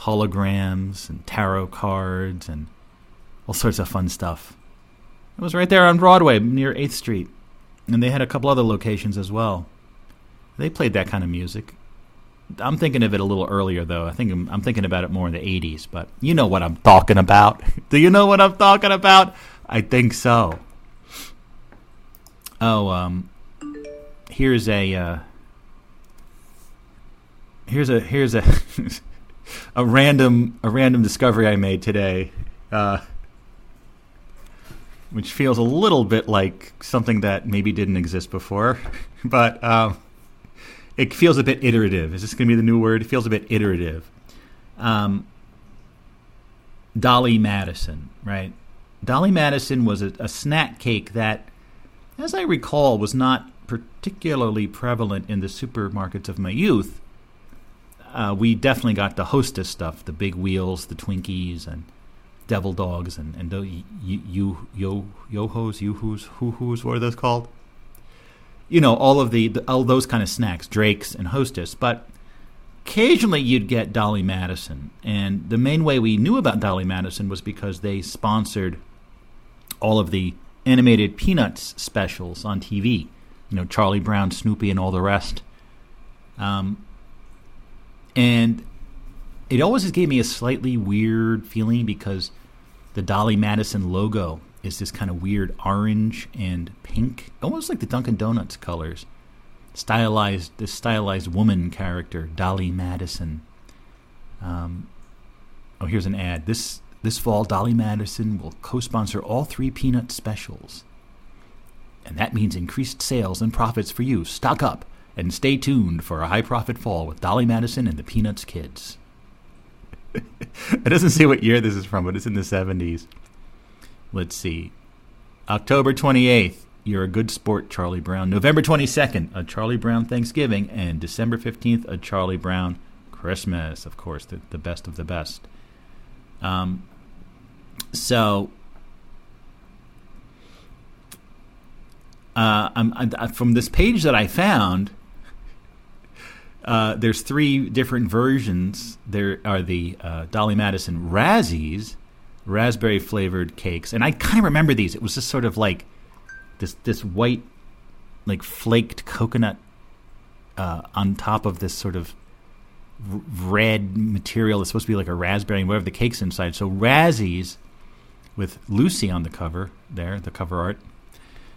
holograms and tarot cards and all sorts of fun stuff. It was right there on Broadway near Eighth Street, and they had a couple other locations as well. They played that kind of music. I'm thinking of it a little earlier, though. I think I'm, I'm, thinking about it more in the 80s, but you know what I'm talking about. Do you know what I'm talking about? I think so. Oh, um, here's a uh, here's a here's a a random a random discovery I made today, uh, which feels a little bit like something that maybe didn't exist before, but. Um, it feels a bit iterative. Is this going to be the new word? It feels a bit iterative. Um, Dolly Madison, right? Dolly Madison was a, a, snack cake that, as I recall, was not particularly prevalent in the supermarkets of my youth. uh, we definitely got the hostess stuff, the big wheels, the Twinkies, and devil dogs, and and the you yo yo-hos, yoo-hoos, hoo-hoos, what are those called? You know, all of the, the all those kind of snacks, Drakes and Hostess, but occasionally you'd get Dolly Madison, and the main way we knew about Dolly Madison was because they sponsored all of the animated Peanuts specials on TV. You know, Charlie Brown, Snoopy, and all the rest. Um, and it always gave me a slightly weird feeling because the Dolly Madison logo is this kind of weird orange and pink, almost like the Dunkin' Donuts colors. Stylized, this stylized woman character, Dolly Madison. Um, oh, here's an ad. This this fall, Dolly Madison will co-sponsor all three Peanut specials, and that means increased sales and profits for you. Stock up and stay tuned for a high profit fall with Dolly Madison and the Peanuts Kids. it doesn't say what year this is from, but it's in the 70s. Let's see. October 28th, You're a Good Sport, Charlie Brown. November 22nd, A Charlie Brown Thanksgiving. And December 15th, A Charlie Brown Christmas. Of course, the, the best of the best. Um, so uh, I'm, I, from this page that I found, uh, there's three different versions. There are the uh, Dolly Madison Razzies, raspberry flavored cakes, and I kind of remember these. It was just sort of like this this white, like flaked coconut uh, on top of this sort of r- red material. It's supposed to be like a raspberry and whatever the cake's inside. So Razzies with Lucy on the cover there, the cover art,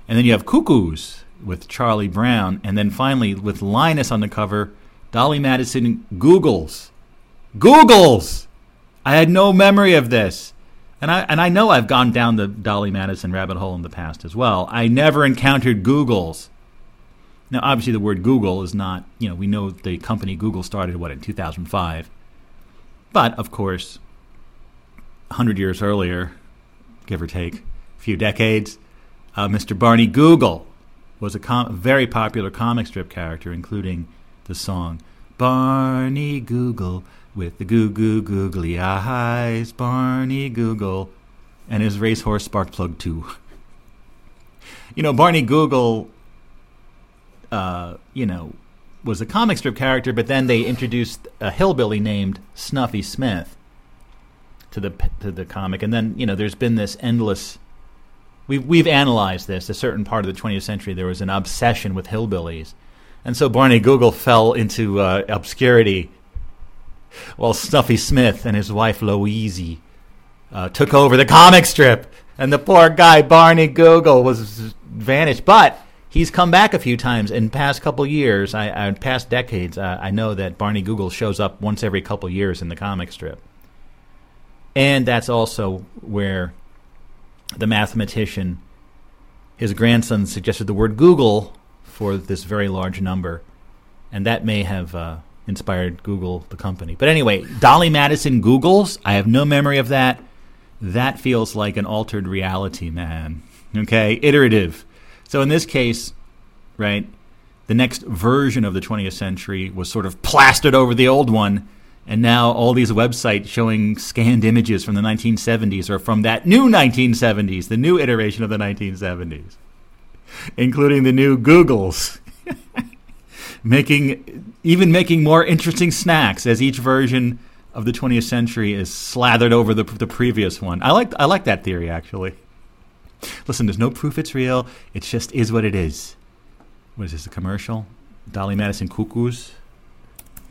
and then you have Cuckoos with Charlie Brown, and then finally with Linus on the cover Dolly Madison Googles. Googles! I had no memory of this. And I, and I know I've gone down the Dolly Madison rabbit hole in the past as well. I never encountered Googles. Now, obviously, the word Google is not, you know, we know the company Google started, what, in 2005. But, of course, 100 years earlier, give or take, a few decades, uh, Mr. Barney Google was a com- very popular comic strip character, including the song Barney Google with the goo goo googly eyes, Barney Google, and his racehorse Sparkplug too. you know, Barney Google, uh, you know, was a comic strip character, but then they introduced a hillbilly named Snuffy Smith to the to the comic, and then you know, there's been this endless. We've we've analyzed this. A certain part of the 20th century, there was an obsession with hillbillies and so Barney Google fell into uh, obscurity while Snuffy Smith and his wife Louise uh, took over the comic strip. And the poor guy, Barney Google, was vanished. But he's come back a few times in past couple years, I, I past decades. Uh, I know that Barney Google shows up once every couple years in the comic strip. And that's also where the mathematician, his grandson, suggested the word Google for this very large number, and that may have uh, inspired Google, the company. But anyway, Dolly Madison Googles. I have no memory of that. That feels like an altered reality, man. Okay, iterative. So in this case, right, the next version of the 20th century was sort of plastered over the old one. And now all these websites showing scanned images from the 1970s are from that new 1970s, the new iteration of the 1970s including the new Googles. making even making more interesting snacks as each version of the 20th century is slathered over the, the previous one. I like I like that theory actually. Listen, there's no proof it's real. It just is what it is. What is this? A commercial? Dolly Madison Cuckoos.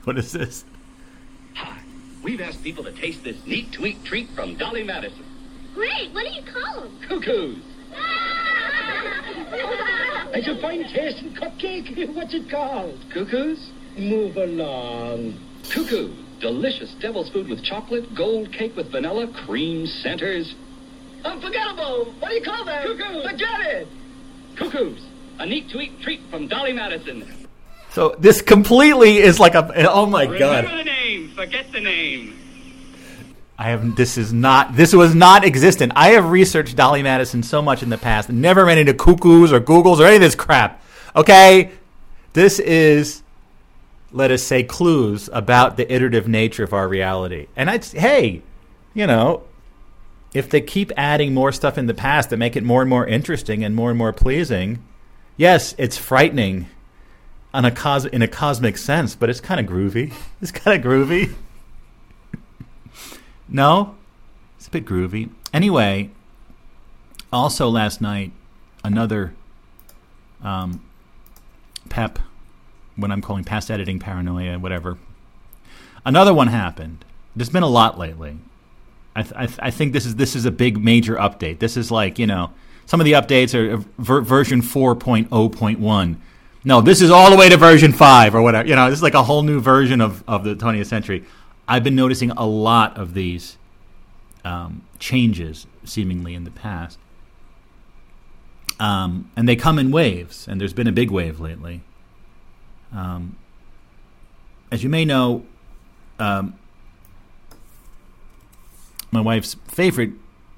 What is this? Hi. We've asked people to taste this neat to eat treat from Dolly Madison. Great. What do you call them? Cuckoos. Ah! It's a fine tasting cupcake. What's it called? Cuckoos? Move along. Cuckoo. Delicious devil's food with chocolate, gold cake with vanilla, cream centers. Unforgettable. What do you call that? Cuckoo. Forget it. Cuckoos. A neat to eat treat from Dolly Madison. So this completely is like a oh my god. Remember the name. Forget the name. I have this is not this was not existent. I have researched Dolly Madison so much in the past, never ran into cuckoos or Googles or any of this crap. Okay, this is let us say, clues about the iterative nature of our reality. And I'd hey, you know, if they keep adding more stuff in the past that make it more and more interesting and more and more pleasing, yes, it's frightening on a cos- in a cosmic sense, but it's kind of groovy. It's kind of groovy. No, it's a bit groovy. Anyway, also last night, another um, PEP, what I'm calling past editing paranoia, whatever. Another one happened. There's been a lot lately. I, th- I, th- I think this is this is a big major update. This is like you know some of the updates are ver- version 4.0.1. No, this is all the way to version five or whatever. You know, this is like a whole new version of of the 20th century. I've been noticing a lot of these um, changes seemingly in the past. Um, and they come in waves, and there's been a big wave lately. Um, as you may know, um, my wife's favorite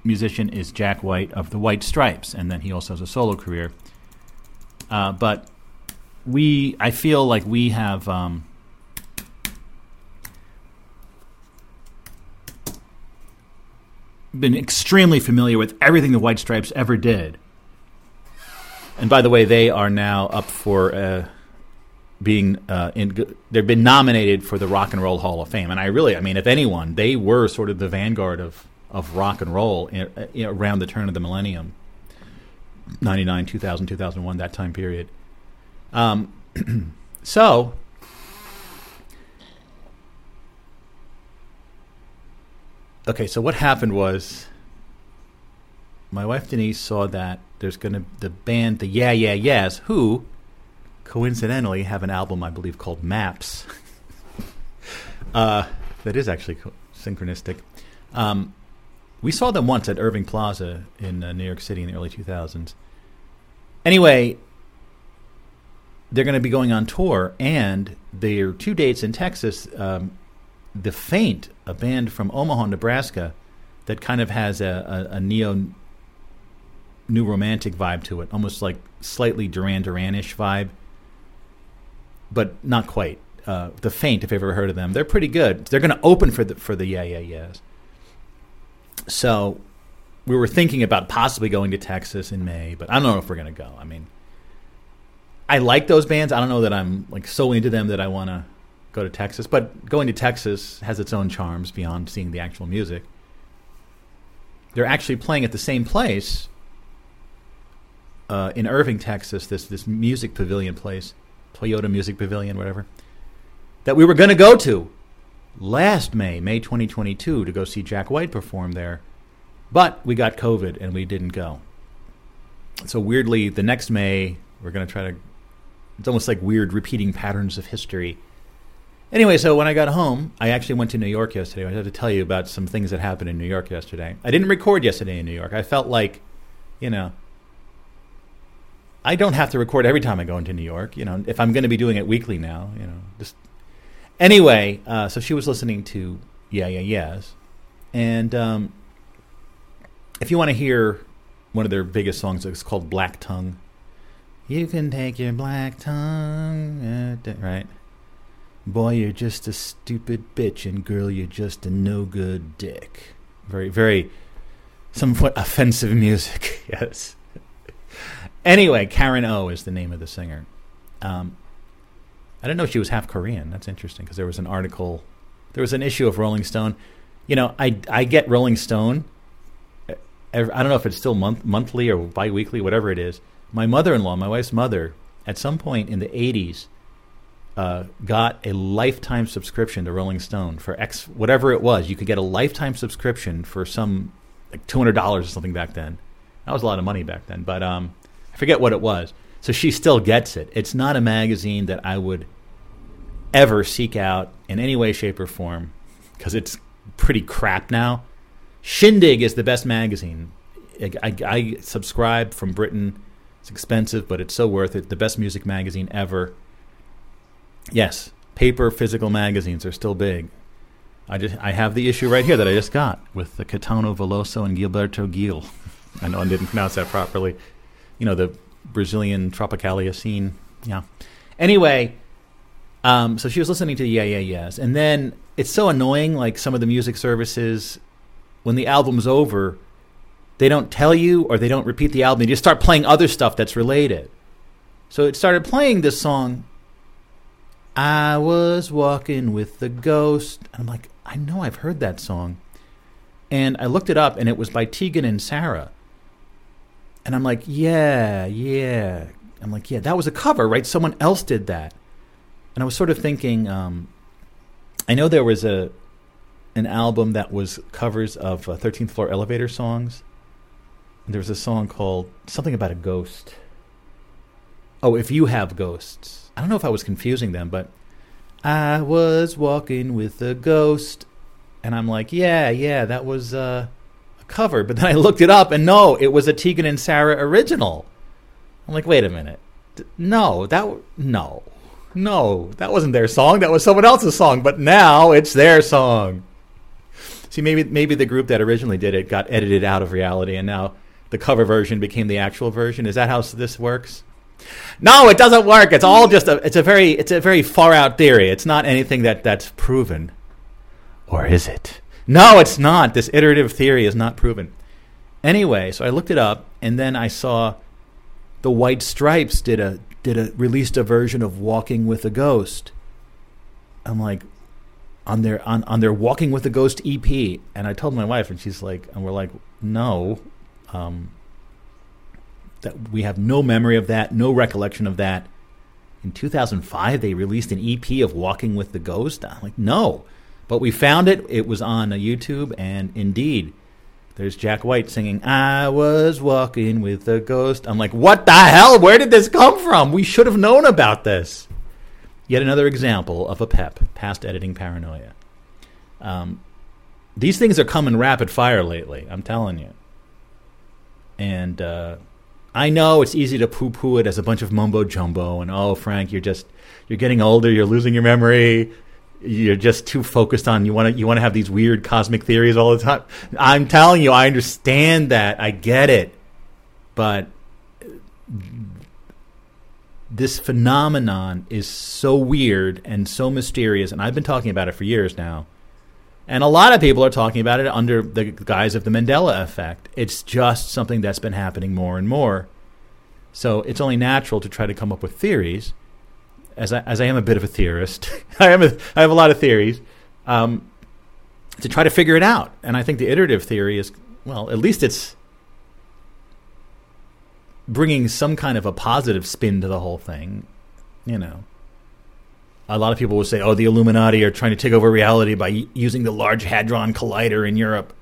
musician is Jack White of the White Stripes, and then he also has a solo career. Uh, but we, I feel like we have um, been extremely familiar with everything the White Stripes ever did. And by the way, they are now up for uh, being uh, in. They've been nominated for the Rock and Roll Hall of Fame, and I really, I mean, if anyone, they were sort of the vanguard of of rock and roll in, in, around the turn of the millennium, ninety nine, 2000, 2001, that time period. Um, so. Okay, so what happened was my wife Denise saw that there's going to the band the Yeah Yeah Yeahs, who coincidentally have an album I believe called Maps. uh, that is actually co- synchronistic. Um, we saw them once at Irving Plaza in uh, New York City in the early 2000s. Anyway, they're going to be going on tour, and their two dates in Texas. Um, the Faint, a band from Omaha, Nebraska, that kind of has a, a, a neo new romantic vibe to it, almost like slightly Duran Duranish vibe, but not quite. Uh, the Faint, if you've ever heard of them, they're pretty good. They're going to open for the for the Yeah Yeah Yeahs. So we were thinking about possibly going to Texas in May, but I don't know if we're going to go. I mean, I like those bands. I don't know that I'm like so into them that I want to go to Texas, but going to Texas has its own charms beyond seeing the actual music. They're actually playing at the same place uh, in Irving, Texas, this this music pavilion place, Toyota Music Pavilion, whatever, that we were going to go to last May, May 2022, to go see Jack White perform there, but we got COVID and we didn't go. So weirdly, the next May we're going to try to. It's almost like weird repeating patterns of history. Anyway, so when I got home, I actually went to New York yesterday. I had to tell you about some things that happened in New York yesterday. I didn't record yesterday in New York. I felt like, you know, I don't have to record every time I go into New York. You know, if I'm going to be doing it weekly now, you know, just anyway. Uh, so she was listening to Yeah Yeah Yeahs, and um, if you want to hear one of their biggest songs, it's called Black Tongue. You can take your black tongue, uh, right? Boy, you're just a stupid bitch, and girl, you're just a no good dick. Very, very somewhat offensive music, yes. Anyway, Karen O is the name of the singer. Um, I didn't know if she was half Korean. That's interesting because there was an article, there was an issue of Rolling Stone. You know, I I get Rolling Stone. I don't know if it's still month monthly or biweekly, whatever it is. My mother-in-law, my wife's mother, at some point in the '80s, uh, got a lifetime subscription to Rolling Stone for X whatever it was. You could get a lifetime subscription for some like two hundred dollars or something back then. That was a lot of money back then, but um, I forget what it was. So she still gets it. It's not a magazine that I would ever seek out in any way, shape, or form because it's pretty crap now. Shindig is the best magazine. I, I, I, subscribe from Britain. It's expensive, but it's so worth it. The best music magazine ever. Yes, paper physical magazines are still big. I just I have the issue right here that I just got with the Catano Veloso and Gilberto Gil. I know I didn't pronounce that properly. You know the Brazilian Tropicalia scene. Yeah. Anyway, Um, so she was listening to Yeah Yeah Yeahs, and then it's so annoying. Like some of the music services, when the album's over, they don't tell you or they don't repeat the album. They just start playing other stuff that's related. So it started playing this song. I was walking with the ghost. And I'm like, I know I've heard that song. And I looked it up, and it was by Tegan and Sara. And I'm like, yeah, yeah. I'm like, yeah, that was a cover, right? Someone else did that. And I was sort of thinking, um, I know there was a an album that was covers of uh, 13th Floor Elevator songs. There was a song called something about a ghost. Oh, if you have ghosts. I don't know if I was confusing them, but I was walking with a ghost. And I'm like, yeah, yeah, that was uh, a cover. But then I looked it up, and no, it was a Tegan and Sara original. I'm like, wait a minute. No, that no, no, that wasn't their song. That was someone else's song. But now it's their song. See, maybe maybe the group that originally did it got edited out of reality, and now the cover version became the actual version. Is that how this works? No, it doesn't work. It's all just a. It's a very. It's a very far out theory. It's not anything that that's proven. Or is it? No, it's not. This iterative theory is not proven. Anyway, so I looked it up, and then I saw the White Stripes did a did a released a version of Walking with a Ghost. I'm like, on their on, on their Walking with a Ghost EP, and I told my wife, and she's like, and we're like, no, um, that we have no memory of that, no recollection of that. In 2005, they released an EP of Walking with the Ghost. I'm like, no, but we found it. It was on YouTube, and indeed, there's Jack White singing, I was walking with a ghost. I'm like, what the hell? Where did this come from? We should have known about this. Yet another example of a PEP, past editing paranoia. Um, these things are coming rapid fire lately, I'm telling you. And uh, I know it's easy to poo poo it as a bunch of mumbo jumbo and, oh, Frank, you're just, you're getting older, you're losing your memory you're just too focused on you want to you want to have these weird cosmic theories all the time. I'm telling you, I understand that. I get it. But this phenomenon is so weird and so mysterious and I've been talking about it for years now. And a lot of people are talking about it under the guise of the Mandela effect. It's just something that's been happening more and more. So it's only natural to try to come up with theories as I, as I am a bit of a theorist, I am a, I have a lot of theories um, to try to figure it out. And I think the iterative theory is well, at least it's bringing some kind of a positive spin to the whole thing. You know, a lot of people will say, "Oh, the Illuminati are trying to take over reality by using the Large Hadron Collider in Europe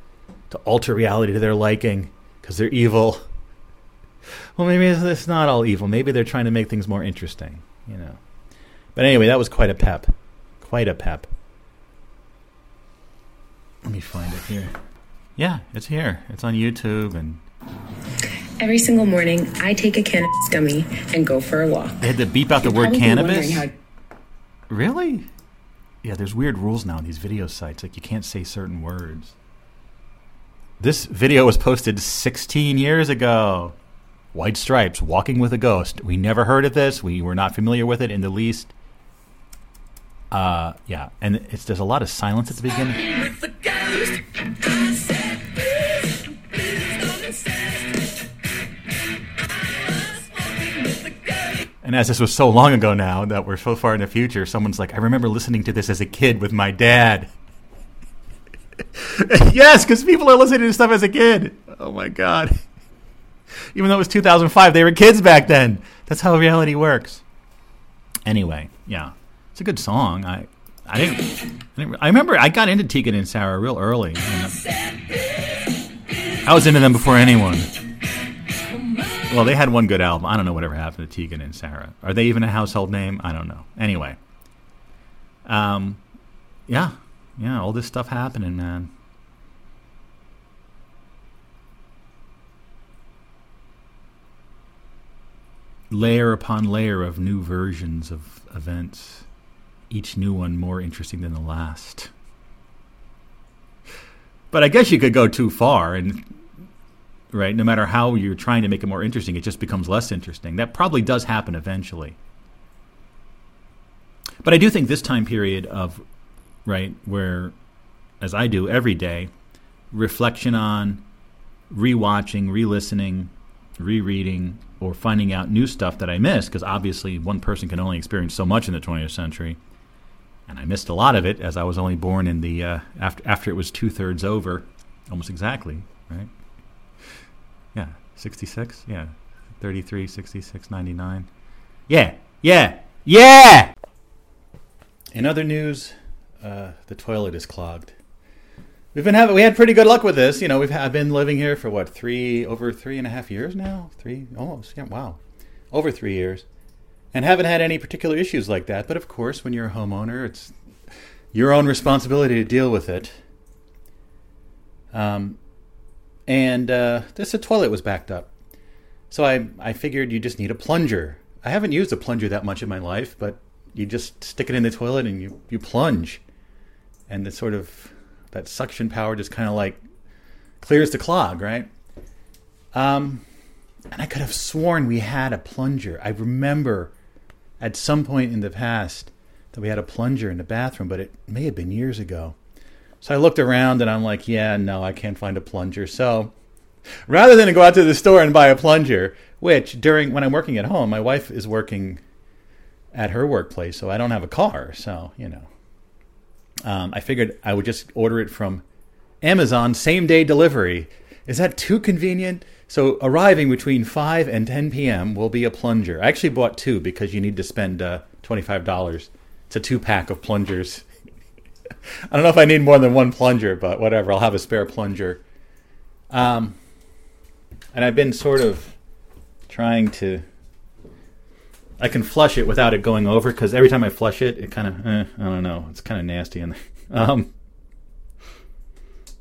to alter reality to their liking because they're evil." Well, maybe it's not all evil. Maybe they're trying to make things more interesting. You know. But anyway, that was quite a pep. Quite a pep. Let me find it here. Yeah, it's here. It's on YouTube and Every single morning, I take a cannabis gummy and go for a walk. they had to beep out the You're word cannabis. Wondering how- Really? Yeah, there's weird rules now on these video sites. Like you can't say certain words. This video was posted 16 years ago. White Stripes, Walking with a Ghost. We never heard of this. We were not familiar with it in the least. Uh, yeah, and it's there's a lot of silence at the beginning. And as this was so long ago now that we're so far in the future, someone's like, I remember listening to this as a kid with my dad. yes, because people are listening to stuff as a kid. Oh my god. Even though it was 2005, they were kids back then. That's how reality works. Anyway, yeah, it's a good song. I, I didn't, I, didn't, I remember I got into Tegan and Sara real early. I was into them before anyone. Well, they had one good album. I don't know whatever happened to Tegan and Sara. Are they even a household name? I don't know. Anyway, um, yeah, yeah, all this stuff happening, man. Layer upon layer of new versions of events, each new one more interesting than the last. But I guess you could go too far and right? No matter how you're trying to make it more interesting, it just becomes less interesting. That probably does happen eventually. But I do think this time period of right where, as I do every day, reflection on, rewatching, re-listening, rereading, or finding out new stuff that I missed because obviously one person can only experience so much in the 20th century, and I missed a lot of it as I was only born in the uh, after after it was two thirds over, almost exactly, right? Yeah, 66, yeah, 33, 66, 99. Yeah, yeah, yeah! In other news, uh, the toilet is clogged. We've been having we had pretty good luck with this. You know, we've I've been living here for what three over three and a half years now. Three almost yeah wow, over three years, and haven't had any particular issues like that. But of course, when you're a homeowner, it's your own responsibility to deal with it. Um, and uh, this the toilet was backed up, so I I figured you just need a plunger. I haven't used a plunger that much in my life, but you just stick it in the toilet and you you plunge, and the sort of that suction power just kind of like clears the clog, right? Um, and I could have sworn we had a plunger. I remember at some point in the past that we had a plunger in the bathroom, but it may have been years ago. So I looked around and I'm like, yeah, no, I can't find a plunger. So rather than go out to the store and buy a plunger, which during when I'm working at home, my wife is working at her workplace, so I don't have a car. So, you know, um, I figured I would just order it from Amazon, same day delivery. Is that too convenient? So arriving between 5 and 10 p.m. will be a plunger. I actually bought two because you need to spend uh, $25. It's a two pack of plungers. I don't know if I need more than one plunger, but whatever. I'll have a spare plunger. Um, and I've been sort of trying to. I can flush it without it going over because every time I flush it, it kind of eh, I don't know. It's kind of nasty in there. Um,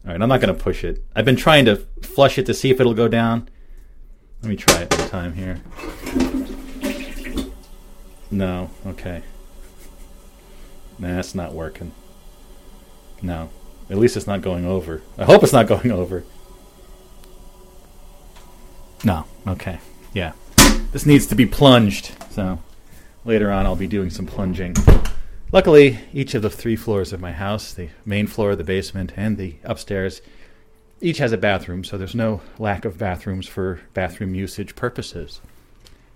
all right, I'm not going to push it. I've been trying to flush it to see if it'll go down. Let me try it one time here. No, okay. Nah, that's not working. No. At least it's not going over. I hope it's not going over. No, okay. Yeah. This needs to be plunged. So later on I'll be doing some plunging. Luckily, each of the three floors of my house, the main floor, the basement, and the upstairs, each has a bathroom, so there's no lack of bathrooms for bathroom usage purposes.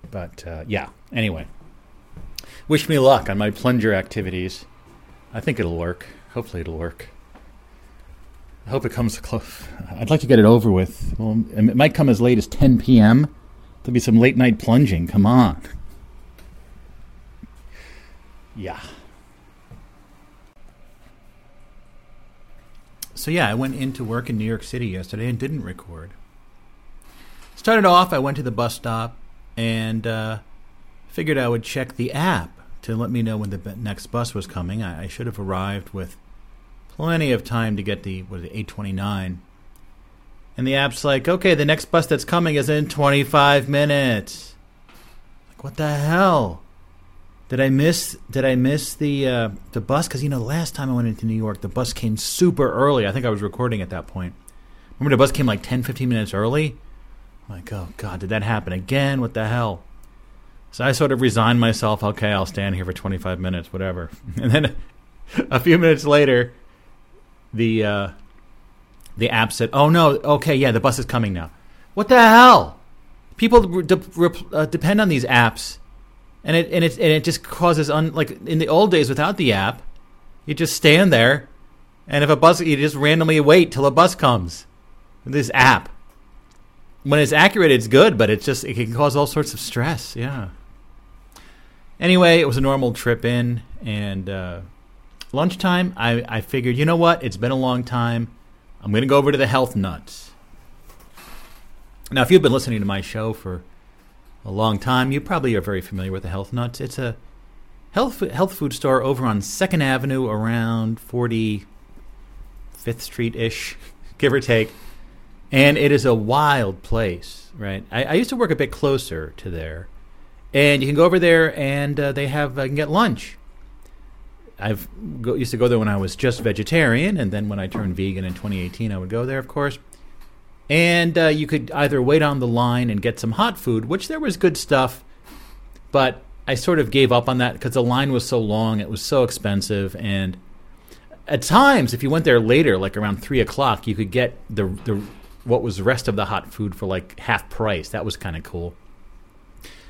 But uh, yeah, anyway. Wish me luck on my plunger activities. I think it'll work. Hopefully, it'll work. I hope it comes close. I'd like to get it over with. Well, it might come as late as 10 p.m. There'll be some late night plunging. Come on. Yeah. So, yeah, I went into work in New York City yesterday and didn't record. Started off, I went to the bus stop and uh, figured I would check the app to let me know when the next bus was coming. I, I should have arrived with plenty of time to get the what is it, 829. And the app's like, okay, the next bus that's coming is in 25 minutes. Like, what the hell? Did I miss? Did I miss the uh, the bus? Because you know, last time I went into New York, the bus came super early. I think I was recording at that point. Remember, the bus came like 10, 15 minutes early. I'm like, oh god, did that happen again? What the hell? So I sort of resigned myself. Okay, I'll stand here for 25 minutes, whatever. And then a few minutes later, the uh, the app said, "Oh no, okay, yeah, the bus is coming now." What the hell? People de- uh, depend on these apps, and it and it and it just causes un like in the old days without the app, you just stand there, and if a bus, you just randomly wait till a bus comes. This app, when it's accurate, it's good, but it's just it can cause all sorts of stress. Yeah. Anyway, it was a normal trip in, and uh, lunchtime, I, I figured, you know what? It's been a long time. I'm going to go over to the Health Nuts. Now, if you've been listening to my show for a long time, you probably are very familiar with the Health Nuts. It's a health health food store over on Second Avenue, around 45th Street ish, give or take. And it is a wild place, right? I, I, used to work a bit closer to there, and you can go over there and uh, they have uh, you can get lunch I've go, used to go there when I was just vegetarian, and then when I turned vegan in 2018, I would go there, of course. And uh, you could either wait on the line and get some hot food, which there was good stuff, but I sort of gave up on that because the line was so long, it was so expensive, and at times, if you went there later, like around three o'clock, you could get the the what was the rest of the hot food for like half price. That was kind of cool.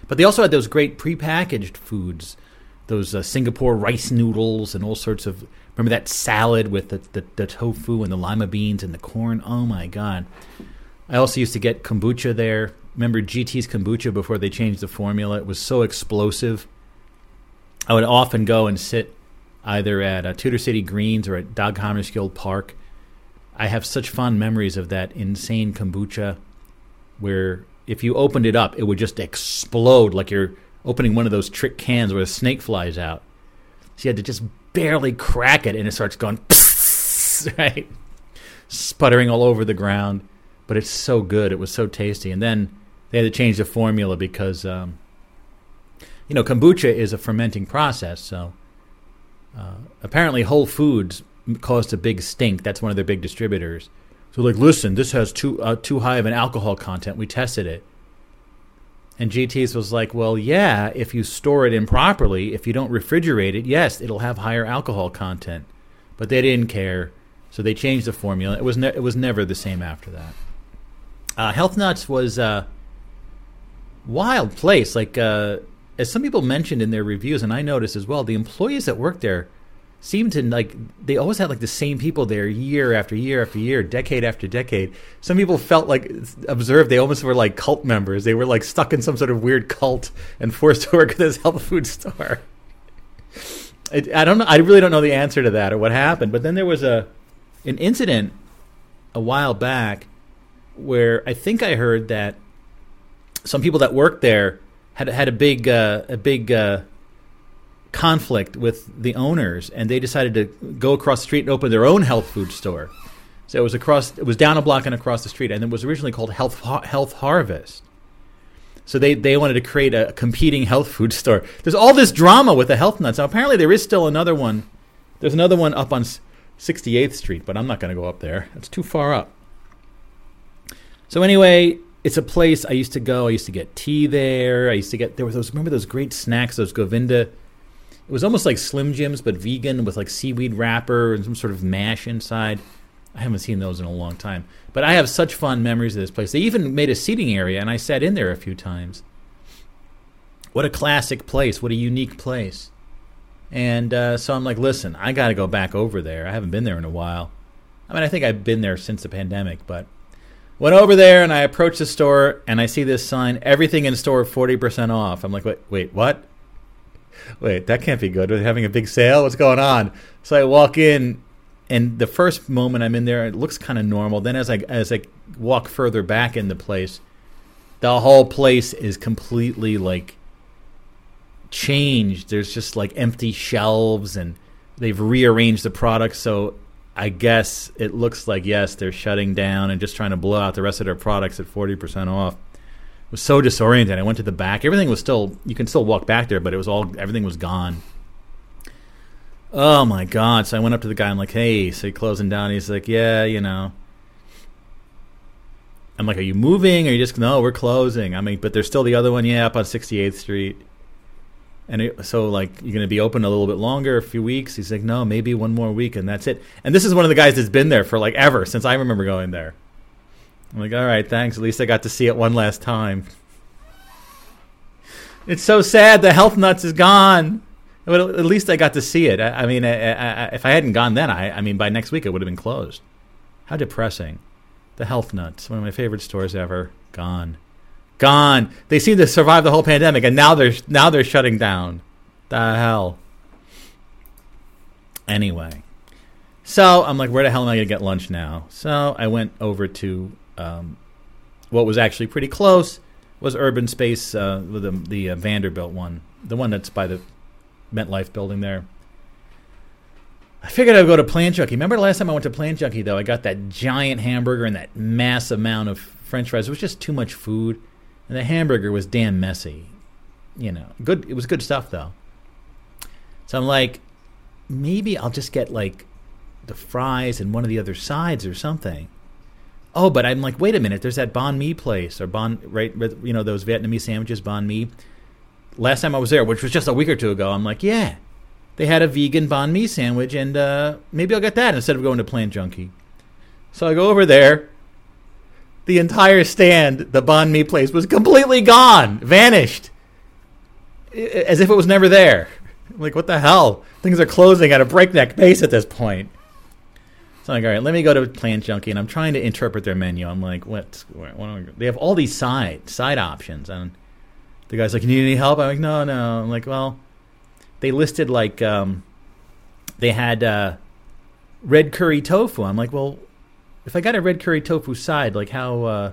But they also had those great prepackaged foods, those uh, Singapore rice noodles and all sorts of. Remember that salad with the, the, the tofu and the lima beans and the corn? Oh my god! I also used to get kombucha there. Remember GT's kombucha before they changed the formula? It was so explosive. I would often go and sit either at uh, Tudor City Greens or at Dag Hammarskjöld Park. I have such fond memories of that insane kombucha where if you opened it up, it would just explode like you're opening one of those trick cans where a snake flies out. You had to just barely crack it and it starts going, right? Sputtering all over the ground. But it's so good. It was so tasty. And then they had to change the formula because, um, you know, kombucha is a fermenting process. So uh, apparently, Whole Foods caused a big stink. That's one of their big distributors. So, like, listen, this has too uh, too high of an alcohol content. We tested it, and GT's was like, well, yeah, if you store it improperly, if you don't refrigerate it, yes, it'll have higher alcohol content. But they didn't care, so they changed the formula. It was ne- it was never the same after that. Uh, Health Nuts was a wild place. Like uh, as some people mentioned in their reviews, and I noticed as well, the employees that work there seem to like they always had like the same people there year after year after year, decade after decade. Some people felt like observed they almost were like cult members. They were like stuck in some sort of weird cult and forced to work at this health food store. I, I don't know. I really don't know the answer to that or what happened. But then there was a an incident a while back where I think I heard that some people that worked there had had a big uh, a big uh, conflict with the owners, and they decided to go across the street and open their own health food store. So it was across it was down a block and across the street, and it was originally called Health Health Harvest. So they, they wanted to create a competing health food store. There's all this drama with the health nuts. Now apparently there is still another one. There's another one up on 68th Street, but I'm not going to go up there. It's too far up. So anyway, it's a place I used to go. I used to get tea there. I used to get there was those remember those great snacks, those Govinda. It was almost like Slim Jims but vegan with like seaweed wrapper and some sort of mash inside. I haven't seen those in a long time, but I have such fond memories of this place. They even made a seating area, and I sat in there a few times. What a classic place! What a unique place! And uh, so I'm like, listen, I got to go back over there. I haven't been there in a while. I mean, I think I've been there since the pandemic, but Went over there and I approached the store and I see this sign: everything in store forty percent off. I'm like, wait, wait, what? Wait, that can't be good. We're having a big sale. What's going on? So I walk in, and the first moment I'm in there, it looks kind of normal. Then as I as I walk further back in the place, the whole place is completely like changed. There's just like empty shelves and they've rearranged the products so I guess it looks like yes, they're shutting down and just trying to blow out the rest of their products at forty percent off. Was so disoriented. I went to the back. Everything was still you can still walk back there, but it was all everything was gone. Oh my god! So I went up to the guy. I'm like, "Hey, so you closing down?" He's like, "Yeah, you know." I'm like, "Are you moving? Are you just no? We're closing." I mean, but there's still the other one, yeah, up on 68th Street. And it, so, like, you're going to be open a little bit longer, a few weeks. He's like, no, maybe one more week, and that's it. And this is one of the guys that's been there for like ever since I remember going there. I'm like, all right, thanks. At least I got to see it one last time. It's so sad. The health nuts is gone. But at least I got to see it. I, I mean, I, I, if I hadn't gone then, I, I mean, by next week it would have been closed. How depressing. The health nuts, one of my favorite stores ever, gone gone. They seem to survive the whole pandemic, and now they're now they're shutting down. The hell. Anyway, so I'm like, where the hell am I going to get lunch now? So I went over to um, what was actually pretty close was Urban Space, uh, the the uh, Vanderbilt one, the one that's by the MetLife building there. I figured I'd go to Plant Junkie. Remember the last time I went to Plant Junkie though? I got that giant hamburger and that mass amount of French fries. It was just too much food and the hamburger was damn messy. You know, good. It was good stuff though. So I'm like, maybe I'll just get like the fries and one of the other sides or something. Oh, but I'm like, wait a minute. There's that banh mi place or banh right, you know, those Vietnamese sandwiches, banh mi. last time I was there, which was just a week or two ago, I'm like, yeah, they had a vegan banh mi sandwich, and uh, maybe I'll get that instead of going to Plant Junkie. So I go over there. The entire stand, the banh mi place, was completely gone, vanished, as if it was never there. Like, what the hell? Things are closing at a breakneck pace at this point. So I'm like, all right, let me go to Plant Junkie, and I'm trying to interpret their menu. I'm like, what? what, they have all these side side options, and the guy's like, "Can "You need any help?" I'm like, "No, no." I'm like, "Well, they listed like um, they had uh, red curry tofu." I'm like, "Well, if I got a red curry tofu side, like how uh,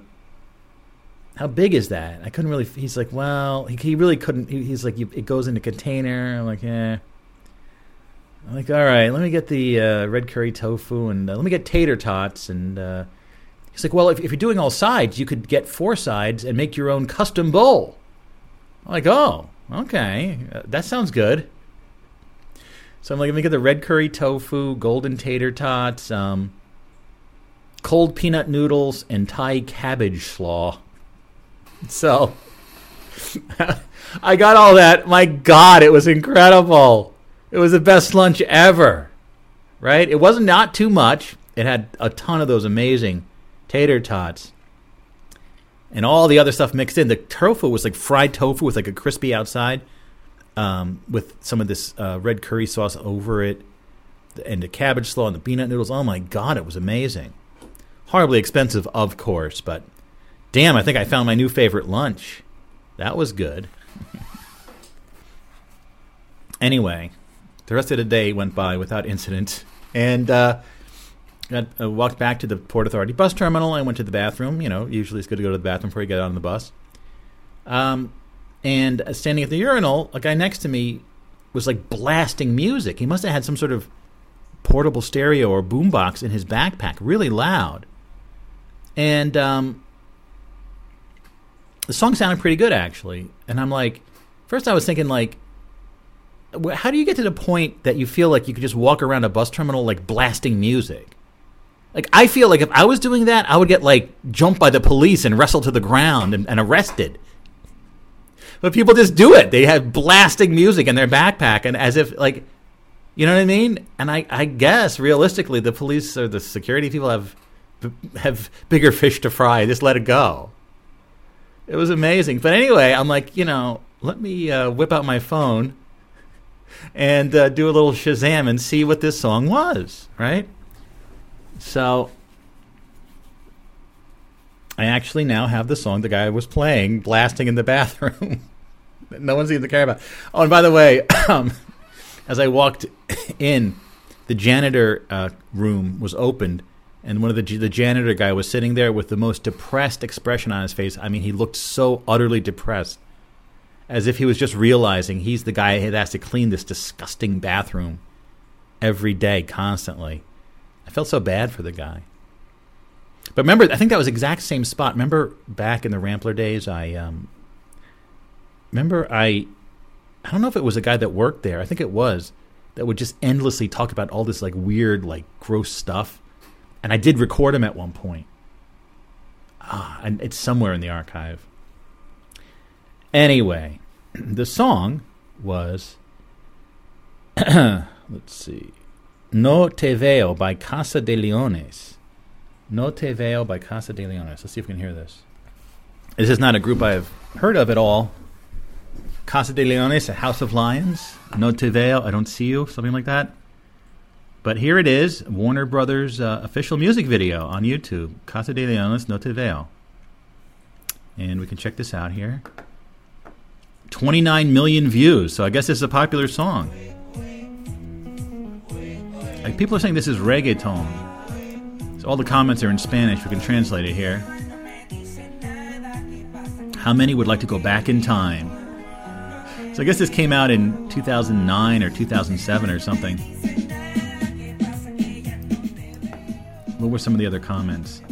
how big is that?" I couldn't really. He's like, "Well, he, he really couldn't." He, he's like, "It goes in a container." I'm like, "Yeah." I'm like, "All right, let me get the uh, red curry tofu and uh, let me get tater tots." And uh, he's like, "Well, if, if you're doing all sides, you could get four sides and make your own custom bowl." I'm like, oh, okay, uh, that sounds good. So I'm like, let me get the red curry tofu, golden tater tots, um, cold peanut noodles, and Thai cabbage slaw. So I got all that. My God, it was incredible. It was the best lunch ever. Right? It wasn't not too much. It had a ton of those amazing tater tots and all the other stuff mixed in. The tofu was like fried tofu with like a crispy outside, um, with some of this uh, red curry sauce over it, and the cabbage slaw and the peanut noodles. Oh my god, it was amazing. Horribly expensive, of course, but damn, I think I found my new favorite lunch. That was good. anyway, the rest of the day went by without incident, and. Uh, uh, walked back to the Port Authority bus terminal. I went to the bathroom. You know, usually it's good to go to the bathroom before you get on the bus. Um, and uh, standing at the urinal, a guy next to me was like blasting music. He must have had some sort of portable stereo or boombox in his backpack, really loud. And um, the song sounded pretty good, actually. And I'm like, first I was thinking like, how do you get to the point that you feel like you could just walk around a bus terminal like blasting music? Like I feel like if I was doing that, I would get like jumped by the police and wrestled to the ground and, and arrested. But people just do it. They have blasting music in their backpack and as if like you know what I mean? And I, I guess realistically the police or the security people have have bigger fish to fry. Just let it go. It was amazing. But anyway, I'm like, you know, let me uh, whip out my phone and uh, do a little Shazam and see what this song was, right? So I actually now have the song the guy was playing blasting in the bathroom. no one seems to care about. Oh, and by the way, um, as I walked in, the janitor uh, room was opened, and one of the the janitor guy was sitting there with the most depressed expression on his face. I mean, he looked so utterly depressed, as if he was just realizing he's the guy that has to clean this disgusting bathroom every day, constantly. I felt so bad for the guy. But remember, I think that was exact same spot. Remember back in the Rampler days, I um, remember I, I don't know if it was a guy that worked there. I think it was that would just endlessly talk about all this like weird, like gross stuff. And I did record him at one point. Ah, and it's somewhere in the archive. Anyway, the song was let's see. No Te Veo by Casa de Leones. No Te Veo by Casa de Leones. Let's see if we can hear this. This is not a group I've heard of at all. Casa de Leones, a House of Lions. No Te Veo, I Don't See You, something like that. But here it is, Warner Brothers uh, official music video on YouTube. Casa de Leones, No Te Veo. And we can check this out here. 29 million views, so I guess this is a popular song. Like, people are saying this is reggaeton. So all the comments are in Spanish. We can translate it here. How many would like to go back in time? So I guess this came out in 2009 or 2007 or something. What were some of the other comments?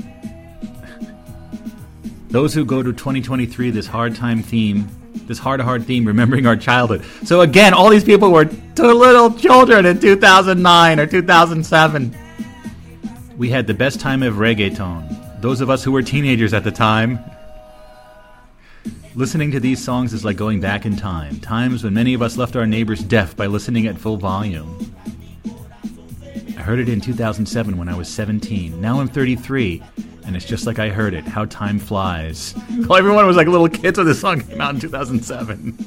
Those who go to 2023, this hard time theme, this hard to hard theme, remembering our childhood. So again, all these people were little children in 2009 or 2007. We had the best time of reggaeton. Those of us who were teenagers at the time. Listening to these songs is like going back in time. Times when many of us left our neighbors deaf by listening at full volume. Heard it in 2007 when I was 17. Now I'm 33, and it's just like I heard it. How time flies. Well, everyone was like little kids when this song came out in 2007.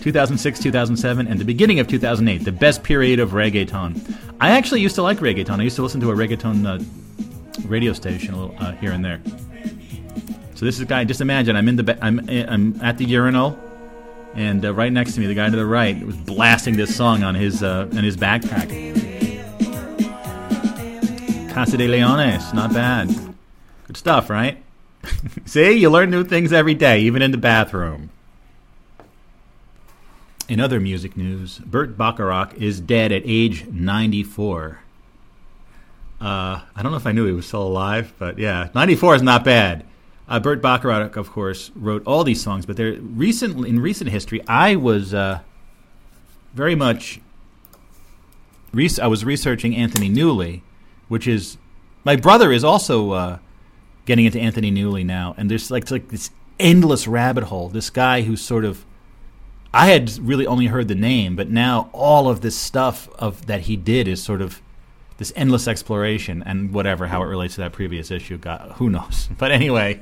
2006, 2007, and the beginning of 2008, the best period of reggaeton. I actually used to like reggaeton. I used to listen to a reggaeton uh, radio station little, uh, here and there. So this is a guy. Just imagine I'm in the ba- I'm I'm at the urinal, and uh, right next to me, the guy to the right was blasting this song on his uh, in his backpack. Casa de Leones, not bad. Good stuff, right? See, you learn new things every day, even in the bathroom. In other music news, Burt Bacharach is dead at age 94. Uh, I don't know if I knew he was still alive, but yeah, 94 is not bad. Uh, Burt Bacharach, of course, wrote all these songs, but there recently, in recent history, I was uh, very much. Res- I was researching Anthony Newley, which is my brother is also uh, getting into Anthony Newley now, and there's like, like this endless rabbit hole. This guy who's sort of I had really only heard the name, but now all of this stuff of that he did is sort of this endless exploration and whatever how it relates to that previous issue. Who knows? But anyway,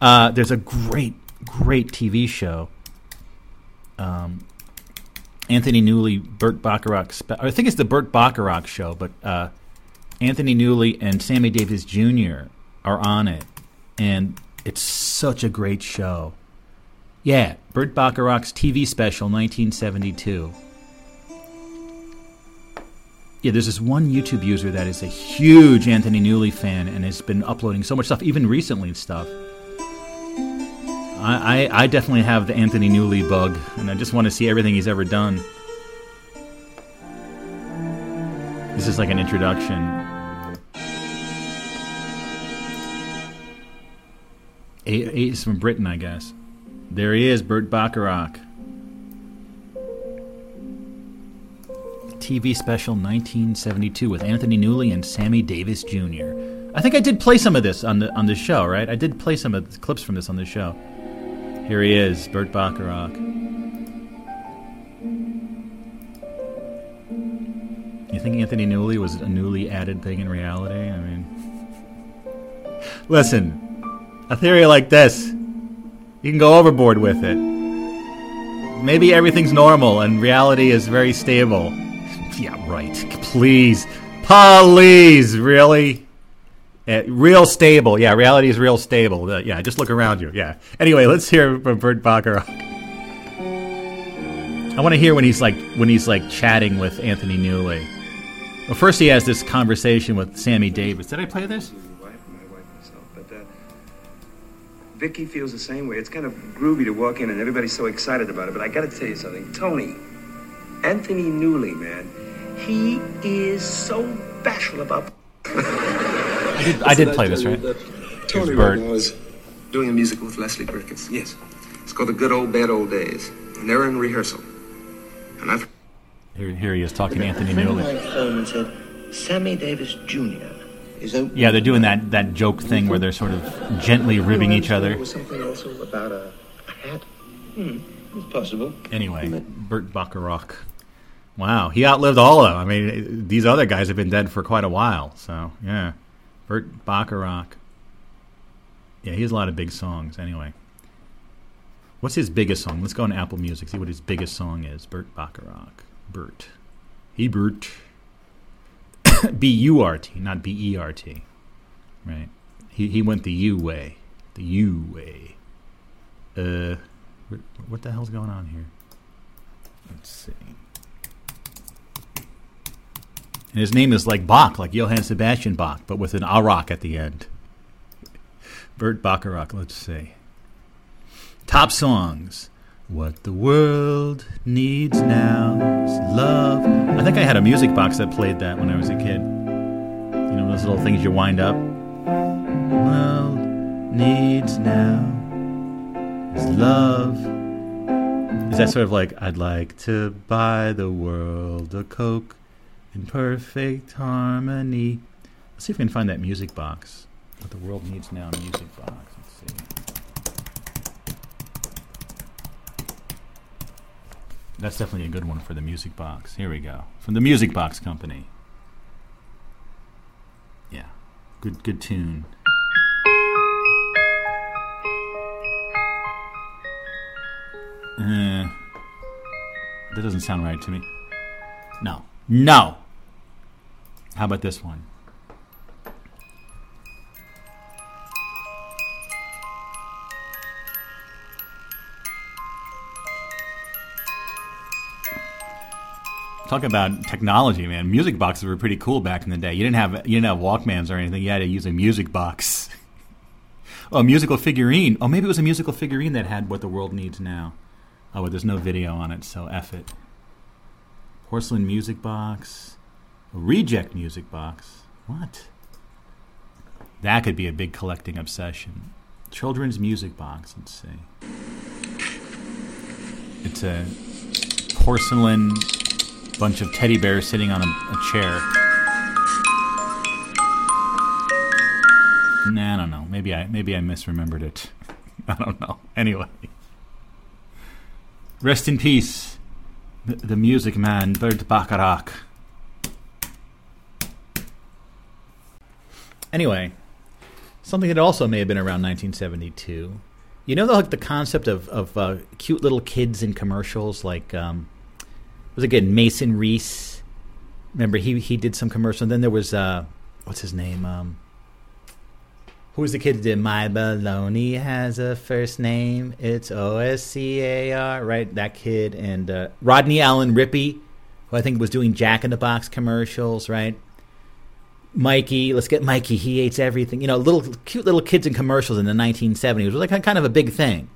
uh, there's a great, great TV show. Um, Anthony Newley, Burt Bacharach. I think it's the Burt Bacharach show, but uh, Anthony Newley and Sammy Davis Jr. are on it, and it's such a great show. Yeah, Burt Bacharach's TV special, 1972. Yeah, there's this one YouTube user that is a huge Anthony Newley fan and has been uploading so much stuff, even recently stuff. I, I, definitely have the Anthony Newley bug, and I just want to see everything he's ever done. This is like an introduction. Eight, eight is from Britain, I guess. There he is, Burt Bacharach. TV special 1972 with Anthony Newley and Sammy Davis Jr. I think I did play some of this on the on the show, right? I did play some of the clips from this on the show. Here he is, Burt Bacharach. You think Anthony Newley was a newly added thing in reality? I mean, listen, a theory like this, you can go overboard with it. Maybe everything's normal and reality is very stable. Yeah, right. Please. Please. Really? Uh, real stable. Yeah, reality is real stable. Uh, yeah, just look around you. Yeah. Anyway, let's hear from Burt Bacharach. I want to hear when he's like when he's like chatting with Anthony Newley. Well, first he has this conversation with Sammy Davis. Did I play this? wife and my wife myself. But uh, Vicky feels the same way. It's kind of groovy to walk in and everybody's so excited about it. But I got to tell you something, Tony, Anthony Newley, man, he is so bashful about. I did, I did play this, right? Tony Here's right Burt. now is doing a musical with Leslie Bricusse. Yes, it's called The Good Old Bad Old Days, and they're in rehearsal. And I've Here, here he is talking to Anthony friend of Newley. and said, Sammy Davis Jr. is opening. Yeah, they're doing that, that joke thing where they're sort of gently ribbing each other. was something also about a, a hat. Hmm, it's possible. Anyway, Burt Bacharach. Wow, he outlived all of them. I mean, these other guys have been dead for quite a while. So, yeah. Burt Bacharach. Yeah, he has a lot of big songs. Anyway. What's his biggest song? Let's go on Apple Music, see what his biggest song is. Burt Bacharach. Burt. He Burt. B U R T, not B E R T. Right. He, he went the U way. The U way. Uh, what the hell's going on here? Let's see. And his name is like Bach, like Johann Sebastian Bach, but with an Arak at the end. Burt Bacharach, let's see. Top songs. What the world needs now is love. I think I had a music box that played that when I was a kid. You know, those little things you wind up. World needs now is love. Is that sort of like, I'd like to buy the world a Coke in perfect harmony. Let's see if we can find that music box. What the world needs now, music box. Let's see. That's definitely a good one for the music box. Here we go. From the Music Box Company. Yeah. Good good tune. Uh, that doesn't sound right to me. No. No. How about this one? Talk about technology, man. Music boxes were pretty cool back in the day. You didn't have you didn't have Walkmans or anything. You had to use a music box. oh, a musical figurine. Oh, maybe it was a musical figurine that had what the world needs now. Oh, but there's no video on it, so F it. Porcelain music box. Reject music box. What? That could be a big collecting obsession. Children's music box, let's see. It's a porcelain bunch of teddy bears sitting on a, a chair. Nah, I don't know. Maybe I maybe I misremembered it. I don't know. Anyway. Rest in peace, the, the music man, Burt Bacharach. Anyway, something that also may have been around 1972. You know, the, like the concept of of uh, cute little kids in commercials, like um, was again Mason Reese. Remember, he he did some commercial. And then there was uh, what's his name? Um, who was the kid that did My Baloney has a first name? It's O S C A R, right? That kid and uh, Rodney Allen Rippy, who I think was doing Jack in the Box commercials, right? Mikey, let's get Mikey. He hates everything. You know, little cute little kids in commercials in the 1970s was like kind of a big thing.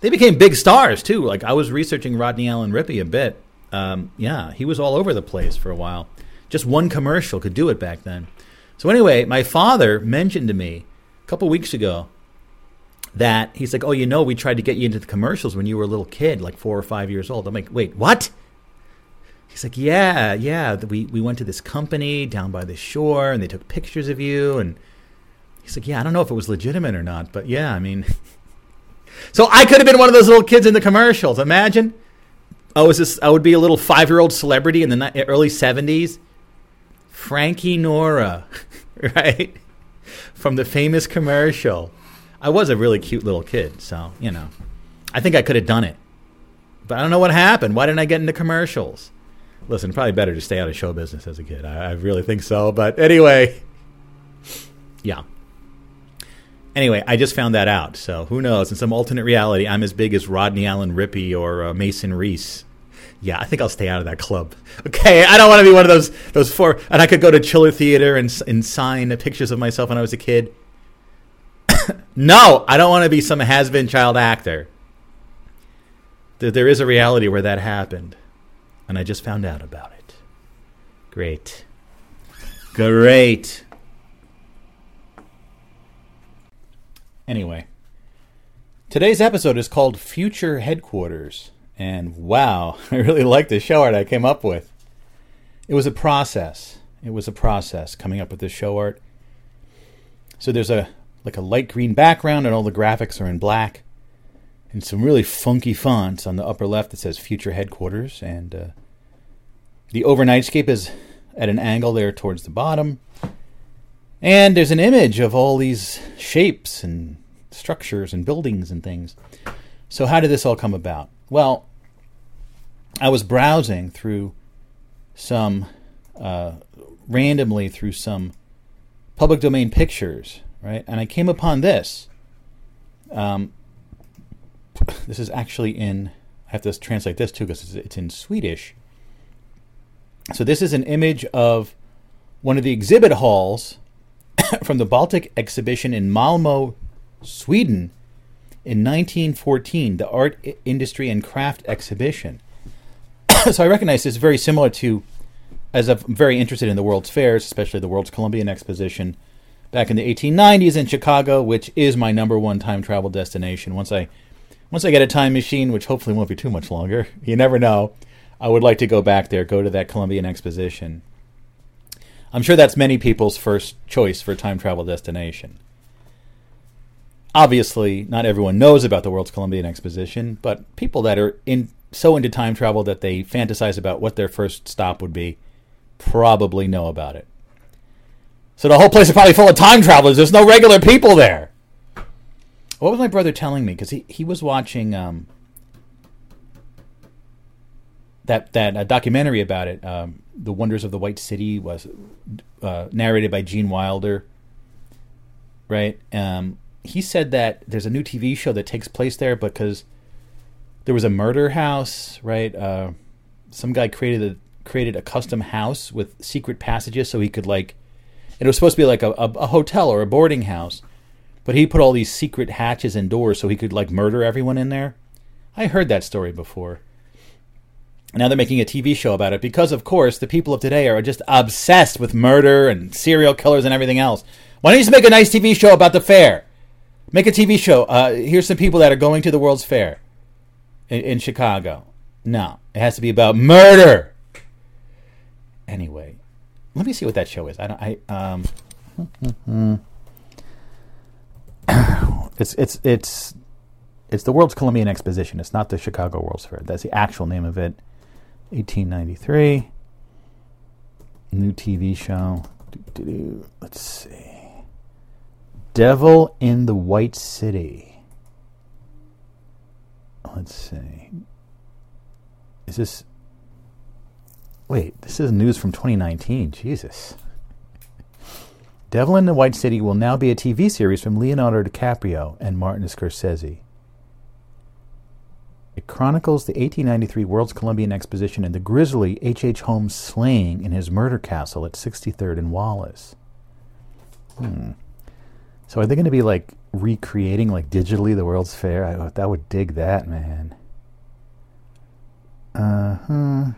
They became big stars too. Like I was researching Rodney Allen Rippy a bit. Um, yeah, he was all over the place for a while. Just one commercial could do it back then. So anyway, my father mentioned to me a couple weeks ago that he's like, "Oh, you know, we tried to get you into the commercials when you were a little kid, like four or five years old." I'm like, "Wait, what?" He's like, "Yeah, yeah. We we went to this company down by the shore, and they took pictures of you." And he's like, "Yeah, I don't know if it was legitimate or not, but yeah, I mean." so I could have been one of those little kids in the commercials. Imagine. I was this. I would be a little five year old celebrity in the early '70s. Frankie Nora, right, from the famous commercial. I was a really cute little kid, so you know, I think I could have done it, but I don't know what happened. Why didn't I get into commercials? Listen, probably better to stay out of show business as a kid. I, I really think so. But anyway, yeah. Anyway, I just found that out. So who knows? In some alternate reality, I'm as big as Rodney Allen Rippy or uh, Mason Reese. Yeah, I think I'll stay out of that club. Okay, I don't want to be one of those those four. And I could go to Chiller Theater and and sign pictures of myself when I was a kid. no, I don't want to be some has-been child actor. There is a reality where that happened, and I just found out about it. Great, great. Anyway, today's episode is called Future Headquarters. And wow, I really like the show art I came up with. It was a process. It was a process coming up with this show art. So there's a like a light green background and all the graphics are in black. And some really funky fonts on the upper left that says Future Headquarters. And uh, the overnightscape is at an angle there towards the bottom. And there's an image of all these shapes and structures and buildings and things. So, how did this all come about? Well, I was browsing through some, uh, randomly through some public domain pictures, right? And I came upon this. Um, this is actually in, I have to translate this too because it's in Swedish. So, this is an image of one of the exhibit halls from the Baltic exhibition in Malmo, Sweden, in 1914, the Art Industry and Craft exhibition. so I recognize this very similar to, as I'm very interested in the World's Fairs, especially the World's Columbian Exposition back in the 1890s in Chicago, which is my number one time travel destination. Once I, once I get a time machine, which hopefully won't be too much longer, you never know. I would like to go back there, go to that Columbian Exposition. I'm sure that's many people's first choice for a time travel destination. Obviously, not everyone knows about the World's Columbian Exposition, but people that are in so into time travel that they fantasize about what their first stop would be probably know about it. So the whole place is probably full of time travelers. There's no regular people there. What was my brother telling me? Because he, he was watching um, that that uh, documentary about it. Um, the Wonders of the White City was uh, narrated by Gene Wilder. Right. Um, he said that there's a new TV show that takes place there because there was a murder house. Right. Uh, some guy created a created a custom house with secret passages so he could like. It was supposed to be like a, a, a hotel or a boarding house, but he put all these secret hatches and doors so he could like murder everyone in there. I heard that story before. Now they're making a TV show about it because, of course, the people of today are just obsessed with murder and serial killers and everything else. Why don't you just make a nice TV show about the fair? Make a TV show. Uh, here's some people that are going to the World's Fair in, in Chicago. No, it has to be about murder. Anyway, let me see what that show is. I don't. I um. it's it's it's it's the World's Columbian Exposition. It's not the Chicago World's Fair. That's the actual name of it. 1893. New TV show. Let's see. Devil in the White City. Let's see. Is this. Wait, this is news from 2019. Jesus. Devil in the White City will now be a TV series from Leonardo DiCaprio and Martin Scorsese. It chronicles the 1893 World's Columbian Exposition and the grisly H.H. H. Holmes slaying in his murder castle at 63rd and Wallace. Hmm. So are they going to be like recreating like digitally the World's Fair? I, I would dig that, man. Uh huh.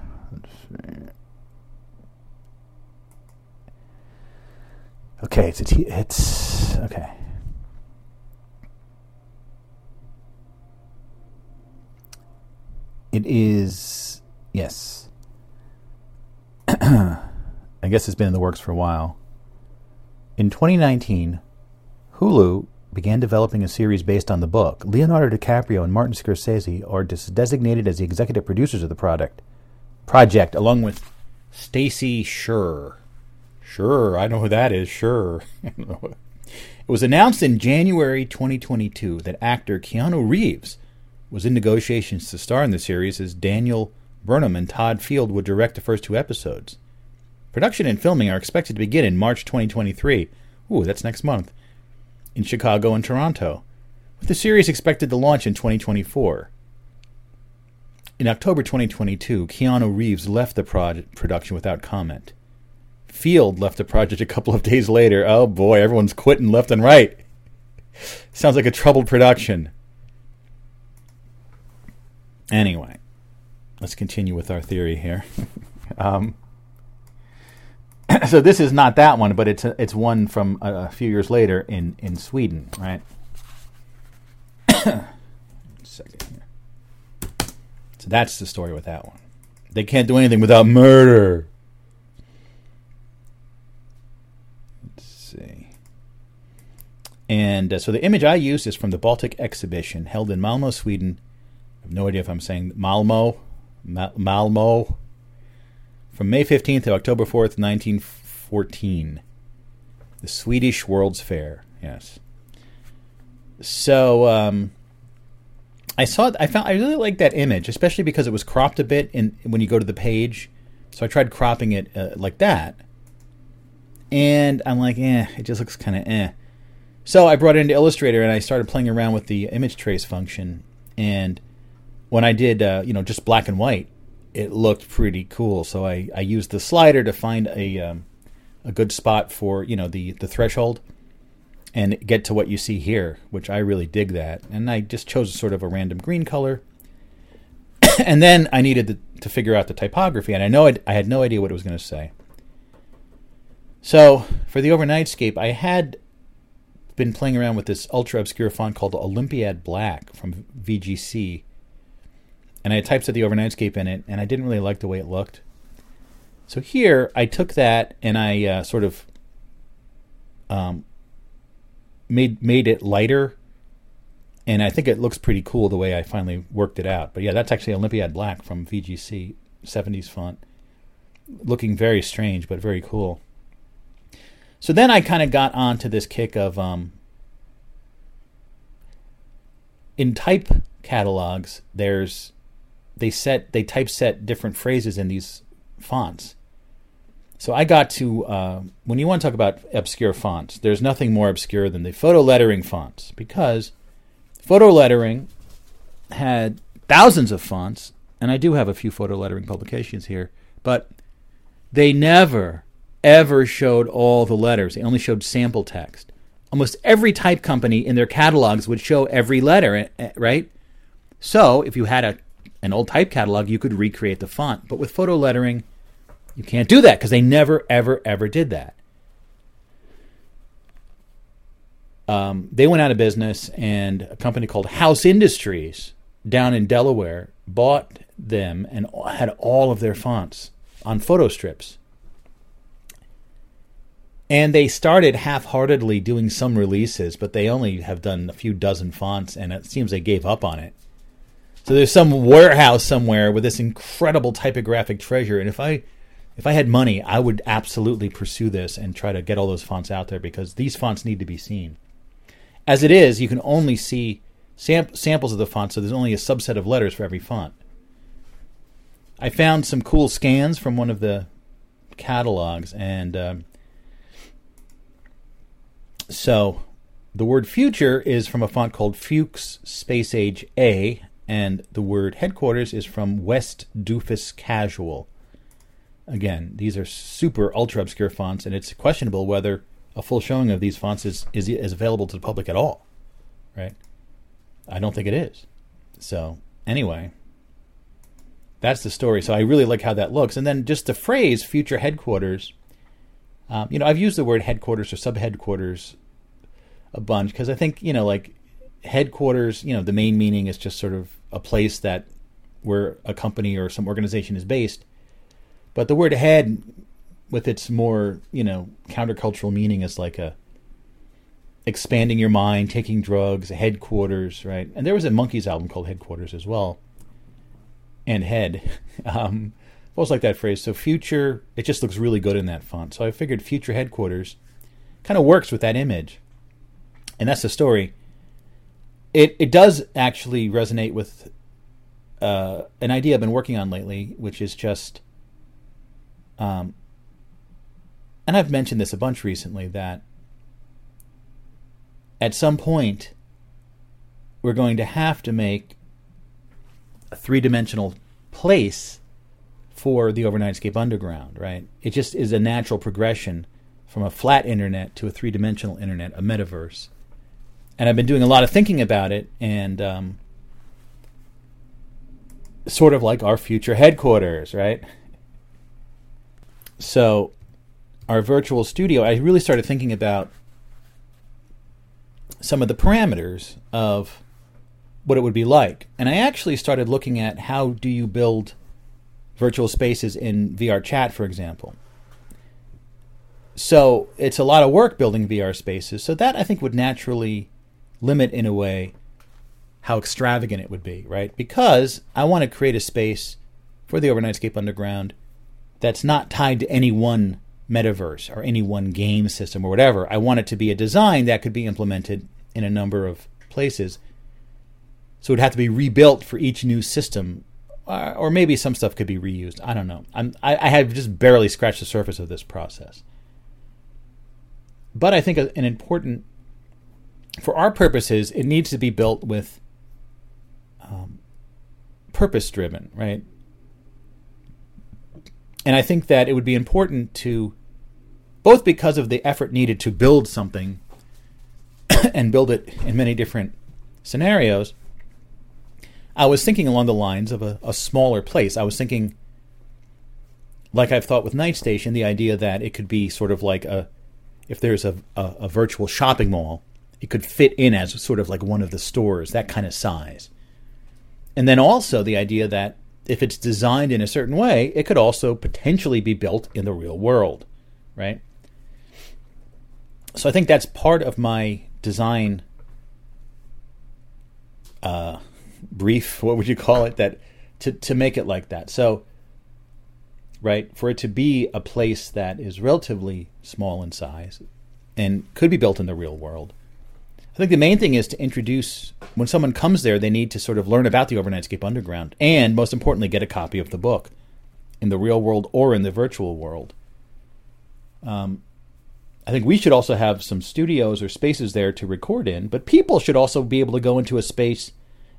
Okay, it's a t- it's okay. It is yes. I guess it's been in the works for a while. In 2019, Hulu began developing a series based on the book. Leonardo DiCaprio and Martin Scorsese are designated as the executive producers of the product project, along with Stacey Sher. Sure, I know who that is. Sure. it was announced in January 2022 that actor Keanu Reeves was in negotiations to star in the series as Daniel Burnham and Todd Field would direct the first two episodes. Production and filming are expected to begin in March 2023. Ooh, that's next month in Chicago and Toronto, with the series expected to launch in 2024. In October 2022, Keanu Reeves left the production without comment. Field left the project a couple of days later. Oh boy, everyone's quitting left and right. Sounds like a troubled production. Anyway, let's continue with our theory here. um, so this is not that one, but it's a, it's one from a, a, few years later in in Sweden, right? second here. So that's the story with that one. They can't do anything without murder. Let's see. And uh, so the image I used is from the Baltic exhibition held in Malmo, Sweden. I have no idea if I'm saying Malmo, Malmo, from May 15th to October 4th, 1914. The Swedish World's Fair, yes. So um, I saw, I found, I really like that image, especially because it was cropped a bit in when you go to the page. So I tried cropping it uh, like that, and I'm like, eh, it just looks kind of eh. So I brought it into Illustrator and I started playing around with the image trace function. And when I did, uh, you know, just black and white, it looked pretty cool. So I, I used the slider to find a um, a good spot for you know the the threshold and get to what you see here, which I really dig that. And I just chose sort of a random green color. and then I needed to, to, figure out the typography, and I know I'd, I had no idea what it was going to say. So for the overnightscape, I had been playing around with this ultra obscure font called Olympiad Black from VGC and I typeset the overnightscape in it, and I didn't really like the way it looked. So here, I took that and I uh, sort of um, made made it lighter, and I think it looks pretty cool the way I finally worked it out. But yeah, that's actually Olympiad Black from VGC 70s font, looking very strange but very cool. So then I kind of got onto this kick of um, in type catalogs. There's they set they typeset different phrases in these fonts. So I got to uh, when you want to talk about obscure fonts, there's nothing more obscure than the photo lettering fonts because photo lettering had thousands of fonts, and I do have a few photo lettering publications here, but they never ever showed all the letters. They only showed sample text. Almost every type company in their catalogs would show every letter, eh, eh, right? So if you had a an old type catalog, you could recreate the font. But with photo lettering, you can't do that because they never, ever, ever did that. Um, they went out of business, and a company called House Industries down in Delaware bought them and had all of their fonts on photo strips. And they started half heartedly doing some releases, but they only have done a few dozen fonts, and it seems they gave up on it. So there's some warehouse somewhere with this incredible typographic treasure, and if I if I had money, I would absolutely pursue this and try to get all those fonts out there because these fonts need to be seen. As it is, you can only see sam- samples of the font, so there's only a subset of letters for every font. I found some cool scans from one of the catalogs, and um, so the word future is from a font called Fuchs Space Age A, and the word headquarters is from West Doofus Casual. Again, these are super ultra obscure fonts, and it's questionable whether a full showing of these fonts is, is, is available to the public at all. Right? I don't think it is. So, anyway, that's the story. So, I really like how that looks. And then just the phrase future headquarters. Um, you know, I've used the word headquarters or sub headquarters a bunch because I think, you know, like headquarters, you know, the main meaning is just sort of a place that where a company or some organization is based. But the word head, with its more you know countercultural meaning, is like a expanding your mind, taking drugs, headquarters, right? And there was a Monkees album called Headquarters as well, and Head. Um, always like that phrase. So future, it just looks really good in that font. So I figured future headquarters kind of works with that image, and that's the story. It it does actually resonate with uh, an idea I've been working on lately, which is just um, and I've mentioned this a bunch recently that at some point we're going to have to make a three dimensional place for the Overnightscape Underground, right? It just is a natural progression from a flat internet to a three dimensional internet, a metaverse. And I've been doing a lot of thinking about it, and um, sort of like our future headquarters, right? So, our virtual studio, I really started thinking about some of the parameters of what it would be like. And I actually started looking at how do you build virtual spaces in VR chat, for example. So it's a lot of work building VR spaces. So that I think would naturally limit, in a way, how extravagant it would be, right? Because I want to create a space for the Overnightscape Underground that's not tied to any one metaverse or any one game system or whatever. I want it to be a design that could be implemented in a number of places. So it would have to be rebuilt for each new system, uh, or maybe some stuff could be reused. I don't know. I'm, I, I have just barely scratched the surface of this process. But I think an important, for our purposes, it needs to be built with um, purpose driven, right? And I think that it would be important to, both because of the effort needed to build something and build it in many different scenarios, I was thinking along the lines of a, a smaller place. I was thinking, like I've thought with Night Station, the idea that it could be sort of like a, if there's a, a, a virtual shopping mall, it could fit in as sort of like one of the stores, that kind of size. And then also the idea that if it's designed in a certain way, it could also potentially be built in the real world, right? So I think that's part of my design uh, brief. What would you call it? That to to make it like that. So, right, for it to be a place that is relatively small in size and could be built in the real world. I think the main thing is to introduce when someone comes there, they need to sort of learn about the Overnightscape Underground, and most importantly, get a copy of the book in the real world or in the virtual world. Um, I think we should also have some studios or spaces there to record in, but people should also be able to go into a space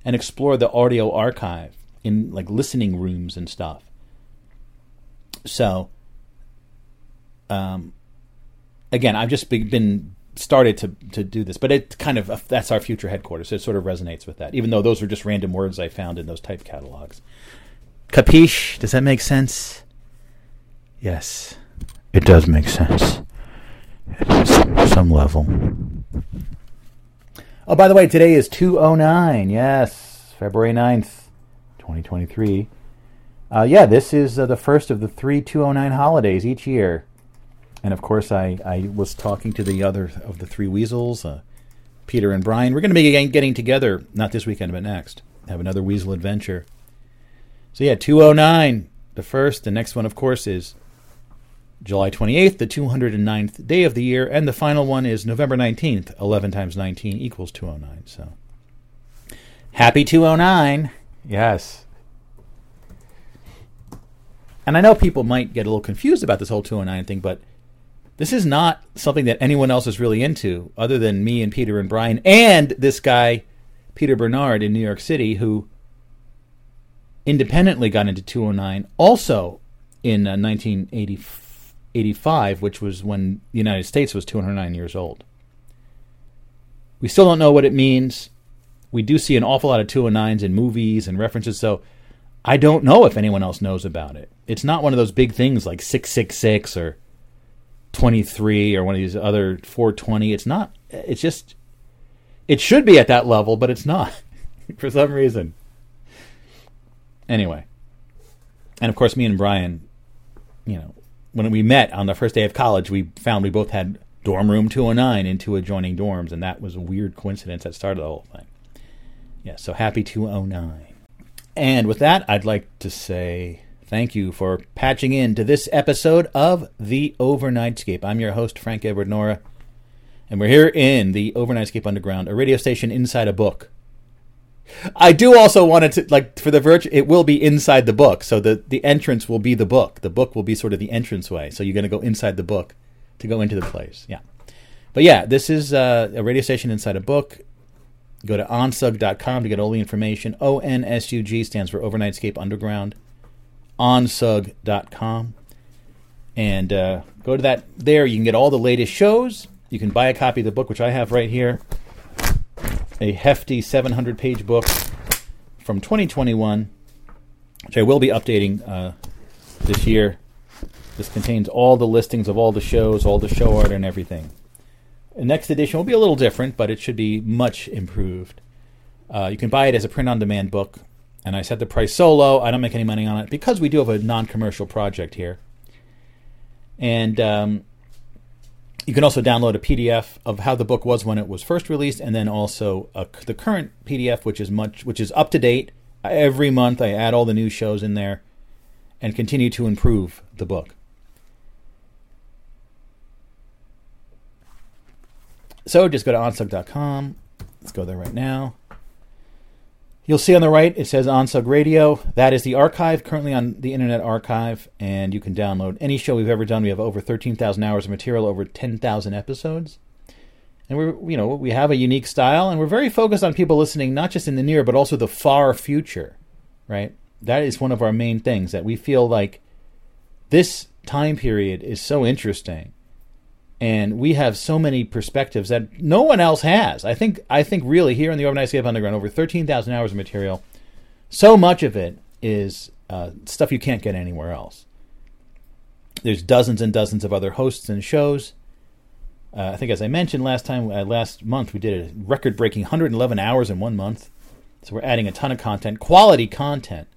and explore the audio archive in like listening rooms and stuff. So, um, again, I've just been started to to do this, but it kind of that's our future headquarters. So it sort of resonates with that, even though those are just random words I found in those type catalogs. Capiche? Does that make sense? Yes, it does make sense. At some level. Oh, by the way, today is 209. Yes, February 9th, 2023. Uh, yeah, this is uh, the first of the three 209 holidays each year. And of course, I, I was talking to the other of the three weasels, uh, Peter and Brian. We're going to be getting together, not this weekend, but next. Have another weasel adventure. So, yeah, 209, the first. The next one, of course, is July 28th, the 209th day of the year. And the final one is November 19th. 11 times 19 equals 209. So, happy 209. Yes. And I know people might get a little confused about this whole 209 thing, but this is not something that anyone else is really into other than me and Peter and Brian and this guy, Peter Bernard in New York City, who independently got into 209 also in uh, 1985, which was when the United States was 209 years old. We still don't know what it means. We do see an awful lot of 209s in movies and references, so I don't know if anyone else knows about it. It's not one of those big things like 666 or 23 or one of these other 420. It's not. It's just. It should be at that level, but it's not for some reason. Anyway, and of course, me and Brian, you know, when we met on the first day of college, we found we both had dorm room 209 in two oh adjoining dorms, and that was a weird coincidence that started the whole thing. Yeah, so happy 209. And with that, I'd like to say Thank you for patching in to this episode of The Overnightscape. I'm your host, Frank Edward Nora, and we're here in the Overnightscape Underground, a radio station inside a book. I do also want it to, like, for the virtual, it will be inside the book. So the, the entrance will be the book. The book will be sort of the entranceway. So you're going to go inside the book to go into the place. Yeah. But yeah, this is uh, a radio station inside a book. Go to onsug.com to get all the information. O N S U G stands for Overnightscape Underground onsug.com. And uh, go to that there. You can get all the latest shows. You can buy a copy of the book, which I have right here. A hefty 700 page book from 2021, which I will be updating uh, this year. This contains all the listings of all the shows, all the show art, and everything. The next edition will be a little different, but it should be much improved. Uh, you can buy it as a print on demand book and I set the price so low, I don't make any money on it because we do have a non commercial project here. And um, you can also download a PDF of how the book was when it was first released, and then also a, the current PDF, which is much, which is up to date. Every month, I add all the new shows in there, and continue to improve the book. So just go to onsug.com. Let's go there right now. You'll see on the right it says Onsug Radio. That is the archive currently on the Internet Archive, and you can download any show we've ever done. We have over 13,000 hours of material, over 10,000 episodes. And we're, you know, we have a unique style, and we're very focused on people listening not just in the near, but also the far future, right? That is one of our main things that we feel like this time period is so interesting and we have so many perspectives that no one else has. I think I think really here in the Overnightscape Underground, over thirteen thousand hours of material. So much of it is uh, stuff you can't get anywhere else. There's dozens and dozens of other hosts and shows. Uh, I think, as I mentioned last time, uh, last month we did a record-breaking 111 hours in one month. So we're adding a ton of content, quality content.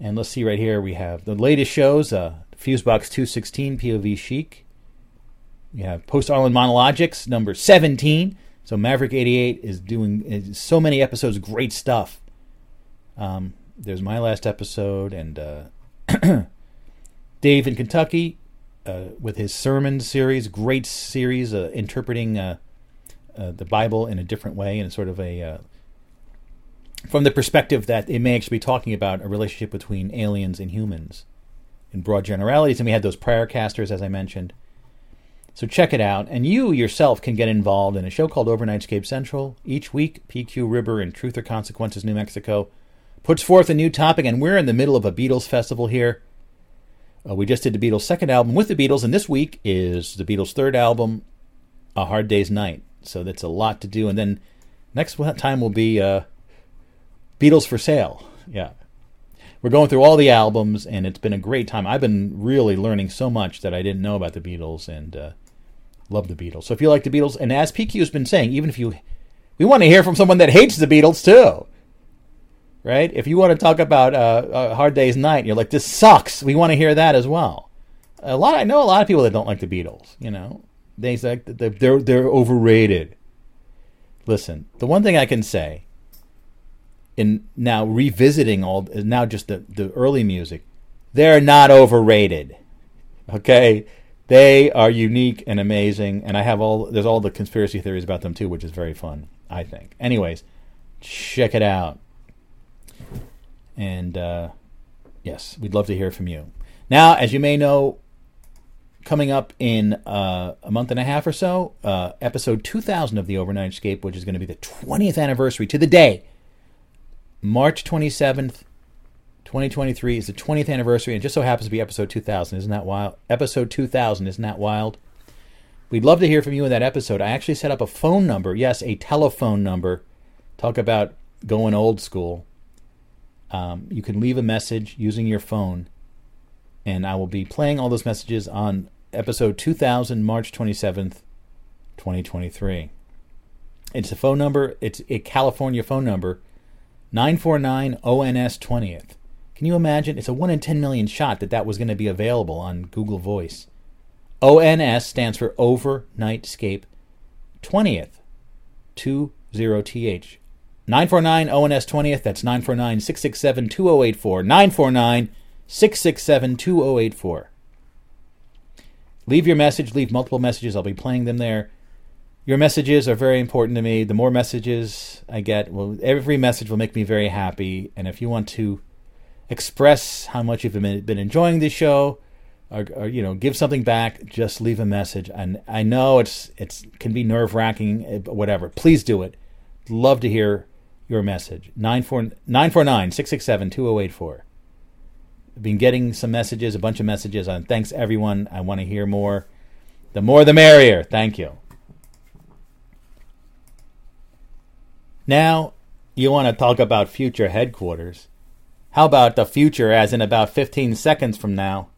And let's see right here, we have the latest shows: uh, Fusebox 216, POV Chic. We have Post Arlen Monologics, number 17, So Maverick 88 is doing is so many episodes, great stuff. Um, there's my last episode, and uh, Dave in Kentucky uh, with his sermon series, great series, uh, interpreting uh, uh, the Bible in a different way, and sort of a uh, from the perspective that it may actually be talking about a relationship between aliens and humans in broad generalities. And we had those prior casters, as I mentioned. So check it out. And you yourself can get involved in a show called Overnightscape Central. Each week, PQ River in Truth or Consequences, New Mexico, puts forth a new topic, and we're in the middle of a Beatles festival here. Uh, we just did the Beatles' second album with the Beatles, and this week is the Beatles' third album, A Hard Day's Night. So that's a lot to do. And then next time will be uh, Beatles for Sale. Yeah. We're going through all the albums, and it's been a great time. I've been really learning so much that I didn't know about the Beatles, and uh, love the Beatles. So if you like the Beatles, and as PQ has been saying, even if you, we want to hear from someone that hates the Beatles too, right? If you want to talk about uh, Hard Day's Night, you're like, this sucks. We want to hear that as well. A lot, I know a lot of people that don't like the Beatles. You know, they say they're they're overrated. Listen, the one thing I can say, in now revisiting all now just the the early music, they're not overrated. Okay, they are unique and amazing, and I have all there's all the conspiracy theories about them too, which is very fun. I think. Anyways, check it out, and uh, yes, we'd love to hear from you. Now, as you may know, coming up in uh, a month and a half or so, uh, episode 2000 of the Overnightscape, which is going to be the 20th anniversary to the day. March 27th, 2023 is the 20th anniversary, and it just so happens to be episode 2000. Isn't that wild? Episode 2000, isn't that wild? We'd love to hear from you in that episode. I actually set up a phone number, yes, a telephone number. Talk about going old school. Um, you can leave a message using your phone, and I will be playing all those messages on episode 2000, March 27th, 2023. It's a phone number, it's a California phone number, 949 ONS 20th. Can you imagine? It's a 1 in 10 million shot that that was going to be available on Google Voice. ONS stands for Overnightscape 20th, 20th. 949 ONS 20th, that's 949 667 2084. 949 667 2084. Leave your message, leave multiple messages. I'll be playing them there. Your messages are very important to me. The more messages I get, well, every message will make me very happy. And if you want to express how much you've been, enjoying the show, or, or, you know, give something back, just leave a message. And I know it's it's can be nerve wracking, eh, whatever. Please do it. Love to hear your message. 949 667 2084. I've been getting some messages, a bunch of messages on thanks everyone. I want to hear more. The more the merrier. Thank you. Now, you want to talk about future headquarters. How about the future, as in about 15 seconds from now?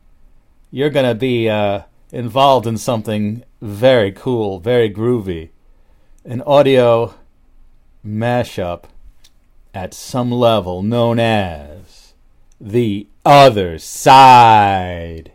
You're going to be uh, involved in something very cool, very groovy. An audio mashup at some level known as the other side.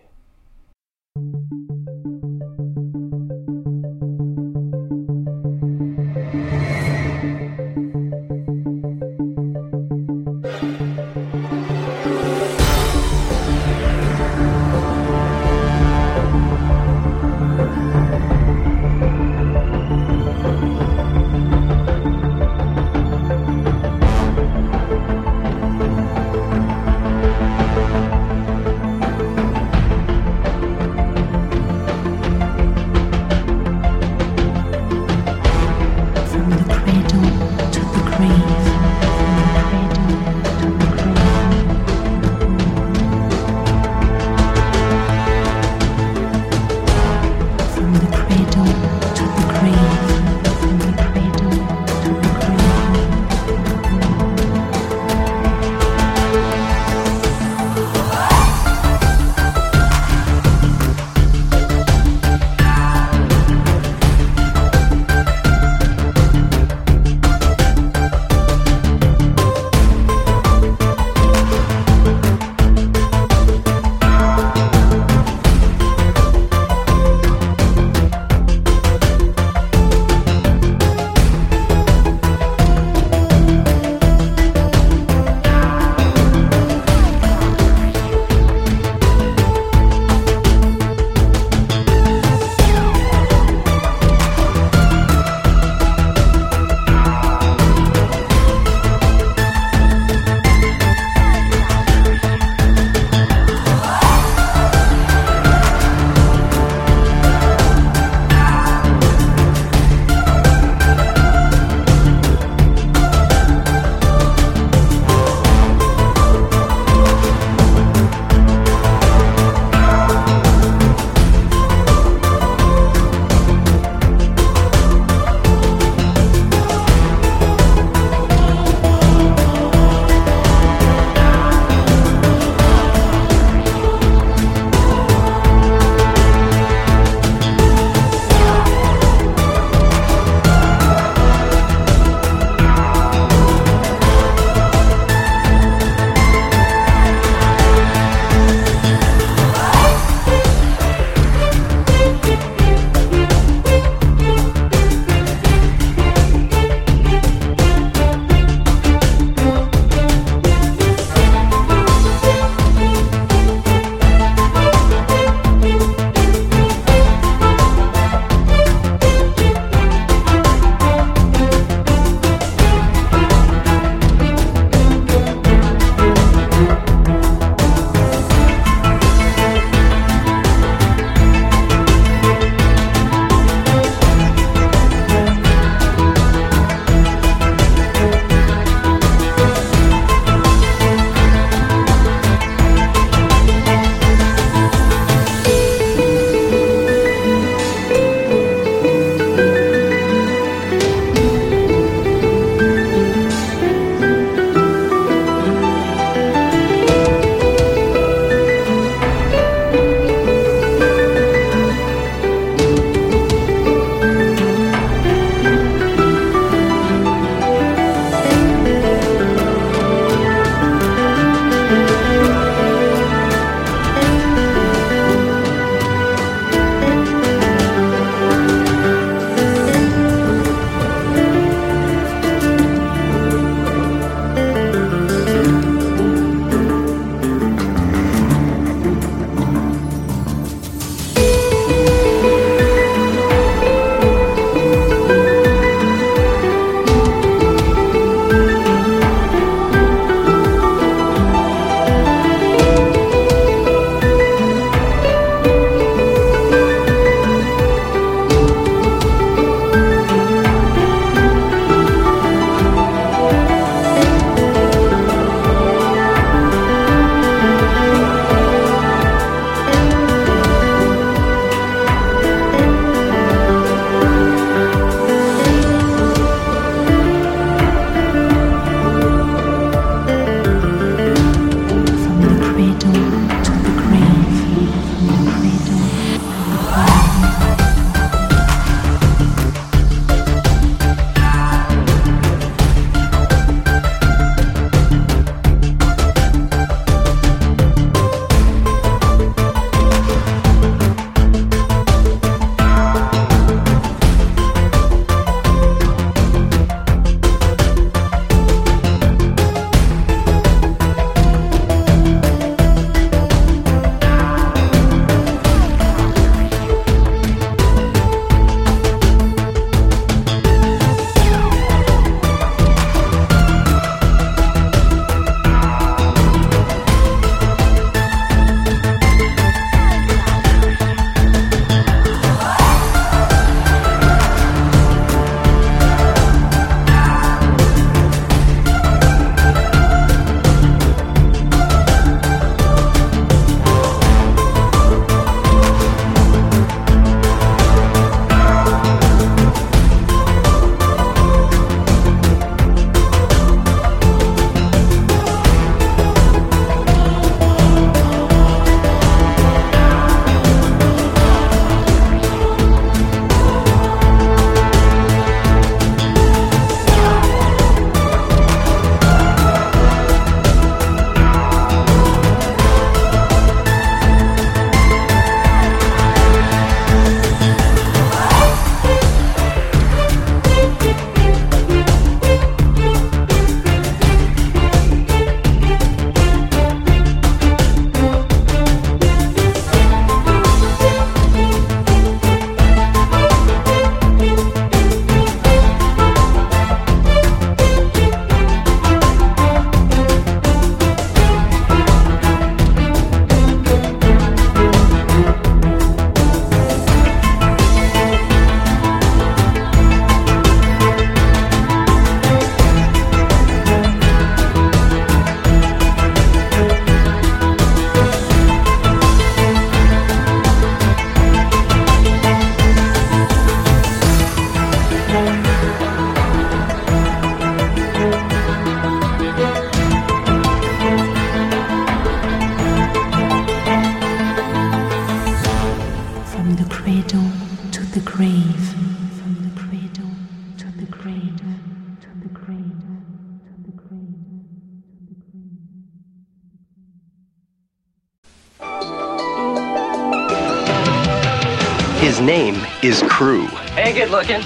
Name is Cru. Hey, good looking.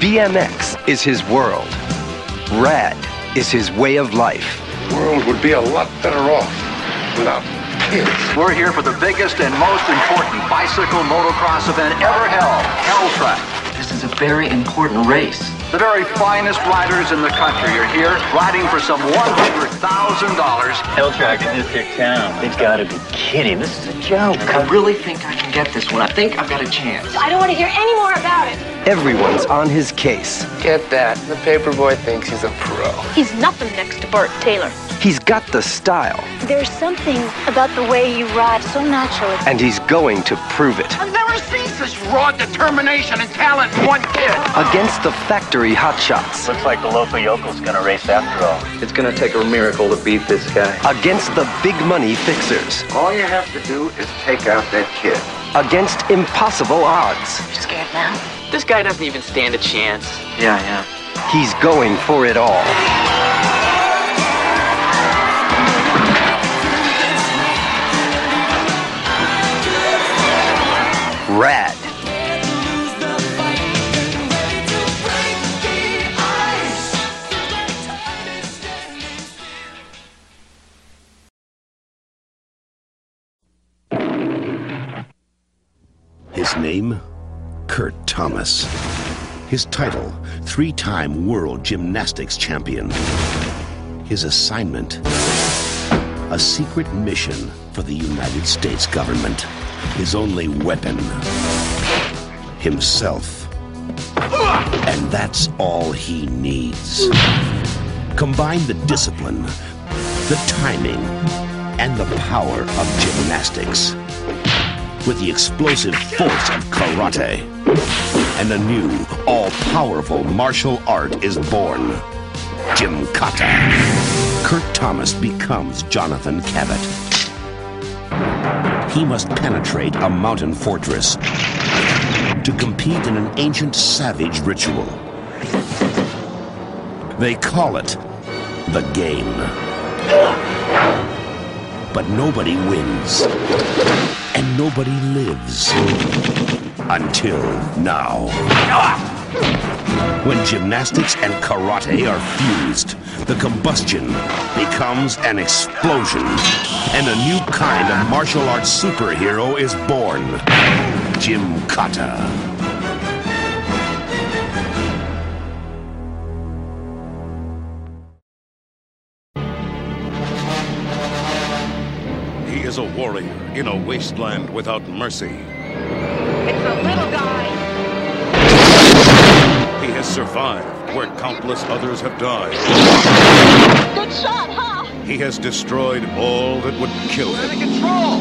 BMX is his world. Rad is his way of life. world would be a lot better off without kids. We're here for the biggest and most important bicycle motocross event ever held, Hell Track. This is a very important race. The very finest riders in the country are here riding for some $100,000. Hell Track in this big town. They've got to be kidding. This is a joke. I really think I can get this one. I think I've got a chance. I don't want to hear any more about it. Everyone's on his case. Get that. The paperboy thinks he's a pro. He's nothing next to Bart Taylor. He's got the style, There's something about the way you ride so naturally. and he's going to prove it. I've never seen such raw determination and talent in one kid. Against the factory hotshots. Looks like the local yokel's gonna race after all. It's gonna take a miracle to beat this guy. Against the big money fixers. All you have to do is take out that kid. Against impossible odds. You scared now? This guy doesn't even stand a chance. Yeah, yeah. He's going for it all. Rad. Three-time world gymnastics champion. His assignment? A secret mission for the United States government. His only weapon? Himself. And that's all he needs. Combine the discipline, the timing, and the power of gymnastics with the explosive force of karate. And a new, all-powerful martial art is born. Gymkata. Kurt Thomas becomes Jonathan Cabot. He must penetrate a mountain fortress to compete in an ancient savage ritual. They call it the game. But nobody wins. And nobody lives. Until now. When gymnastics and karate are fused, the combustion becomes an explosion. And a new kind of martial arts superhero is born. Gymkata. He is a warrior in a wasteland without mercy. Survived where countless others have died. Good shot, huh? He has destroyed all that would kill him. Control.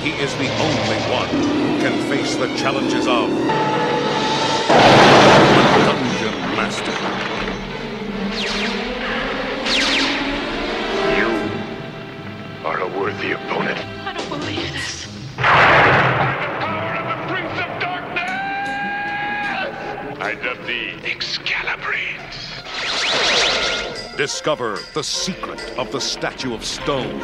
He is the only one who can face the challenges of Discover the secret of the Statue of Stone.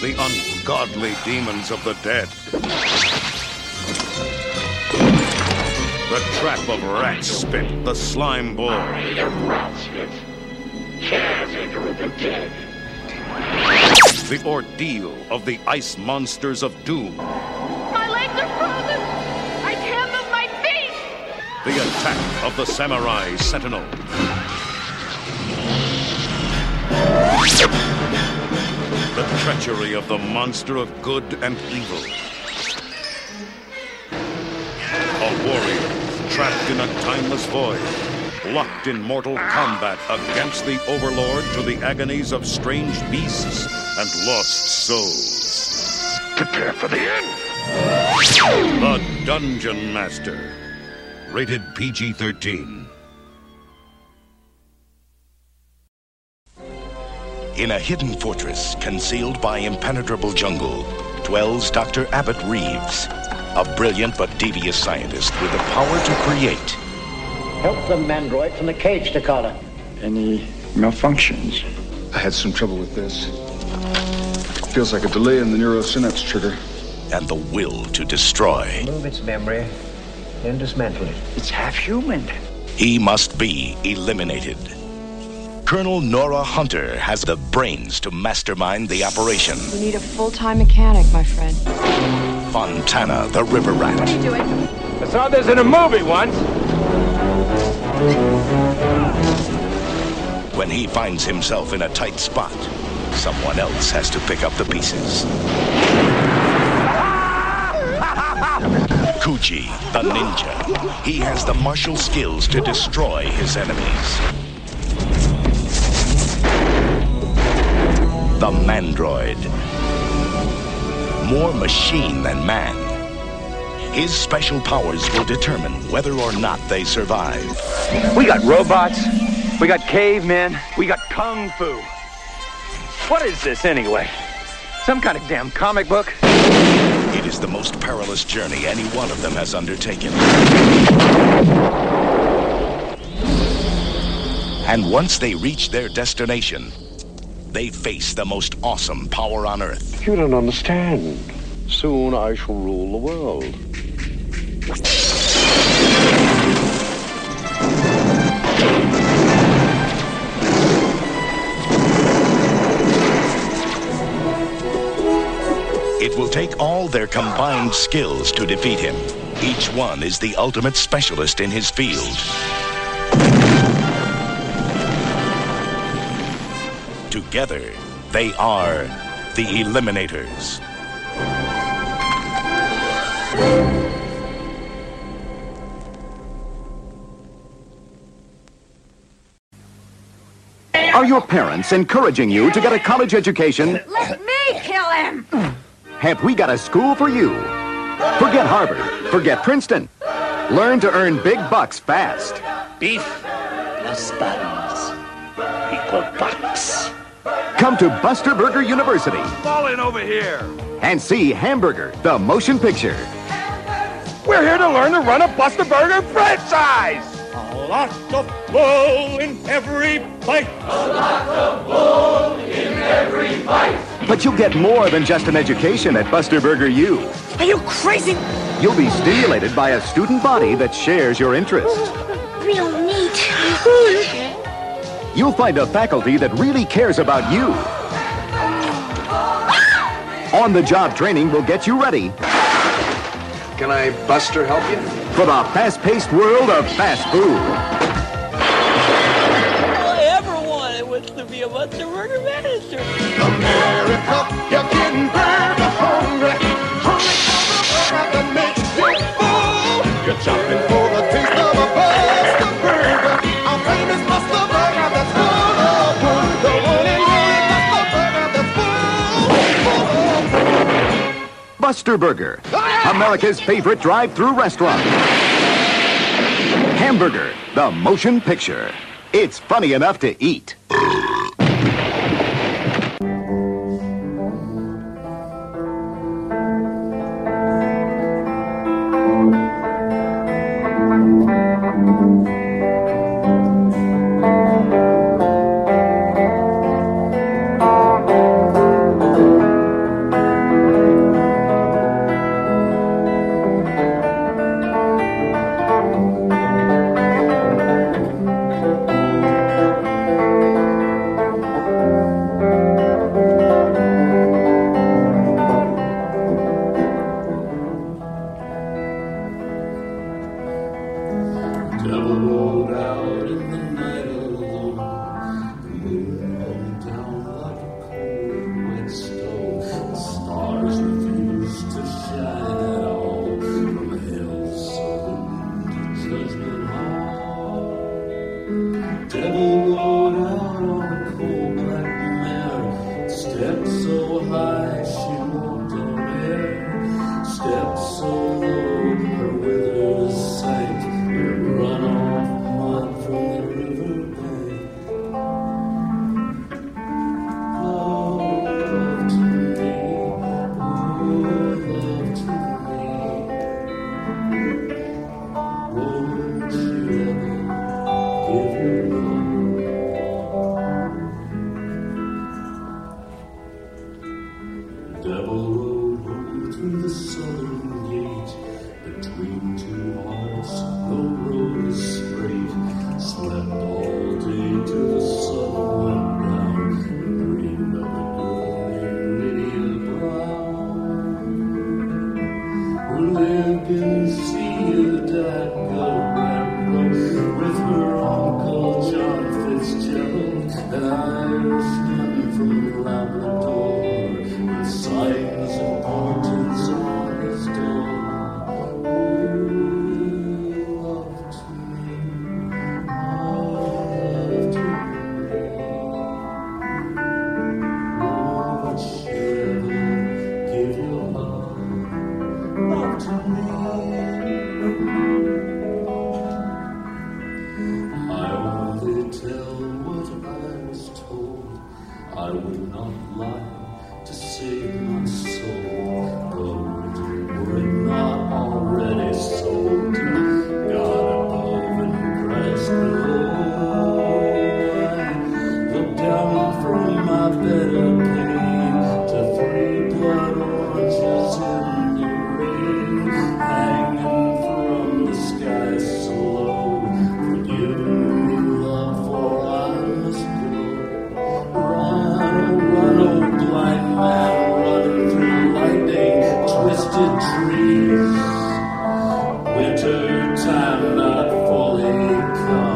The ungodly demons of the dead. The trap of rat spit, the slime ball. The ordeal of the ice monsters of doom. My legs are frozen. I can't move my feet. The attack of the samurai sentinel. The treachery of the monster of good and evil. A warrior trapped in a timeless void, locked in mortal combat against the overlord to the agonies of strange beasts and lost souls. Prepare for the end. The Dungeon Master. Rated PG 13. In a hidden fortress concealed by impenetrable jungle dwells Dr. Abbott Reeves, a brilliant but devious scientist with the power to create Help the mandroid from the cage, Takata. Any malfunctions? I had some trouble with this. Feels like a delay in the neurosynapse trigger. And the will to destroy. Move its memory and dismantle it. It's half human. He must be eliminated. Colonel Nora Hunter has the brains to mastermind the operation. We need a full-time mechanic, my friend. Fontana, the river rat. What are you doing? I saw this in a movie once. When he finds himself in a tight spot, someone else has to pick up the pieces. Kuji, the ninja. He has the martial skills to destroy his enemies. The Mandroid. More machine than man. His special powers will determine whether or not they survive. We got robots. We got cavemen. We got kung fu. What is this anyway? Some kind of damn comic book? It is the most perilous journey any one of them has undertaken. And once they reach their destination, they face the most awesome power on Earth. You don't understand. Soon I shall rule the world. It will take all their combined skills to defeat him. Each one is the ultimate specialist in his field. Together, they are the Eliminators. Are your parents encouraging you to get a college education? Let me kill him! Have we got a school for you? Forget Harvard. Forget Princeton. Learn to earn big bucks fast. Beef plus buns equal bucks. Come to Buster Burger University Fall in over here. and see Hamburger, the motion picture. We're here to learn to run a Buster Burger franchise. A lot of bull in every bite. A lot of bull in every bite. But you'll get more than just an education at Buster Burger U. Are you crazy? You'll be stimulated by a student body that shares your interests. Real neat. You'll find a faculty that really cares about you. On-the-job training will get you ready Can I, Buster, help you? for the fast-paced world of fast food. All I ever wanted was to be a Buster Burger manager. America, you're getting very hungry. Hungry for the burger that makes you full. You're Buster Burger, America's favorite drive-through restaurant. Hamburger, the motion picture. It's funny enough to eat. Winter time not fully come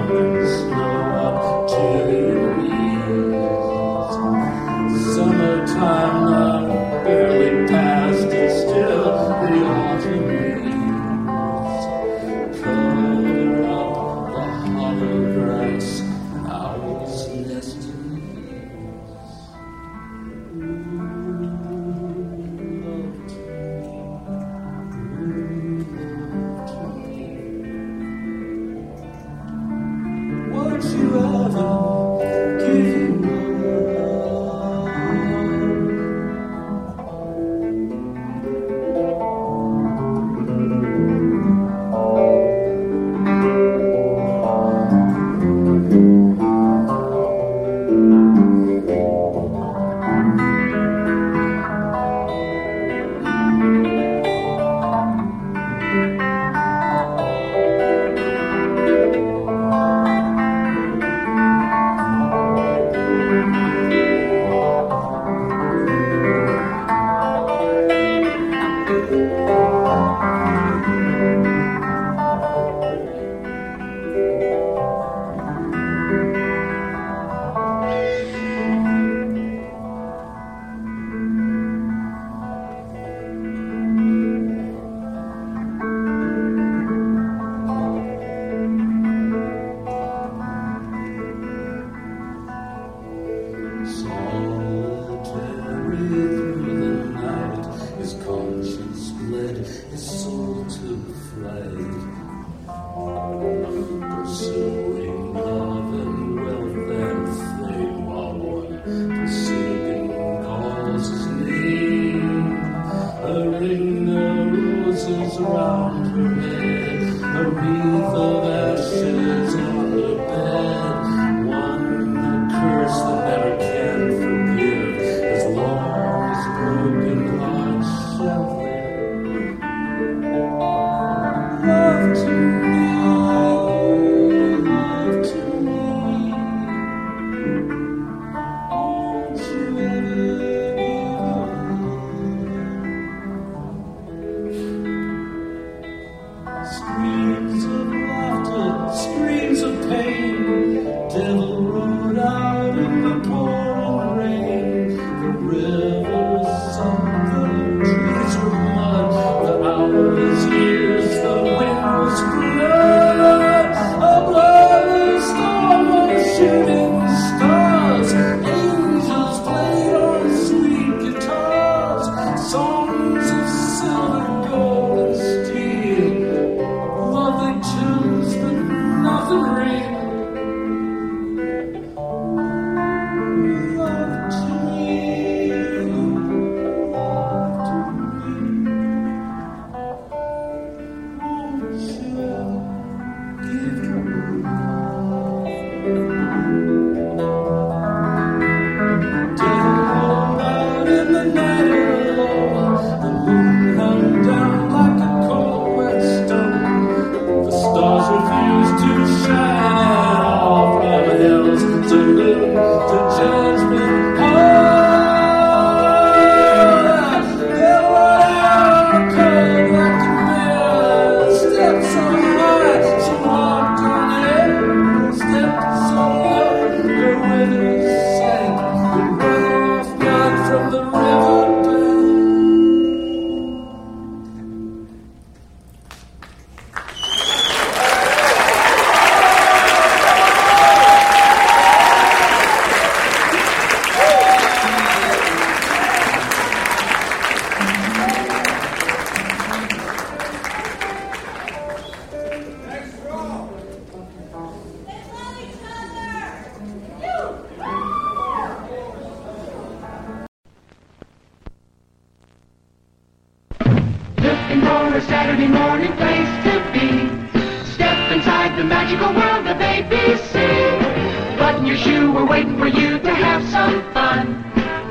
magical world of ABC. Button your shoe, we're waiting for you to have some fun.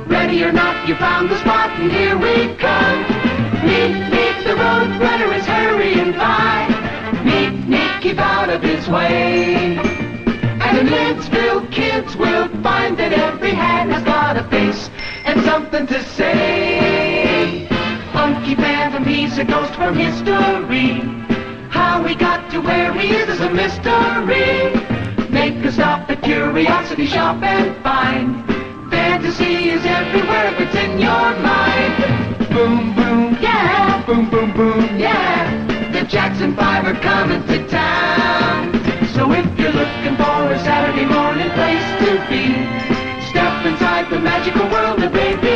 Ready or not, you found the spot, and here we come. Meet, meet the road runner is hurrying by. Meet, meet, keep out of his way. And in Lidsville, kids will find that every hand has got a face and something to say. Funky Phantom, he's a ghost from history. How we got to where he is is a mystery. Make a stop at Curiosity Shop and find. Fantasy is everywhere if it's in your mind. Boom, boom, yeah. Boom, boom, boom, yeah. The Jackson Five are coming to town. So if you're looking for a Saturday morning place to be, step inside the magical world of ABC.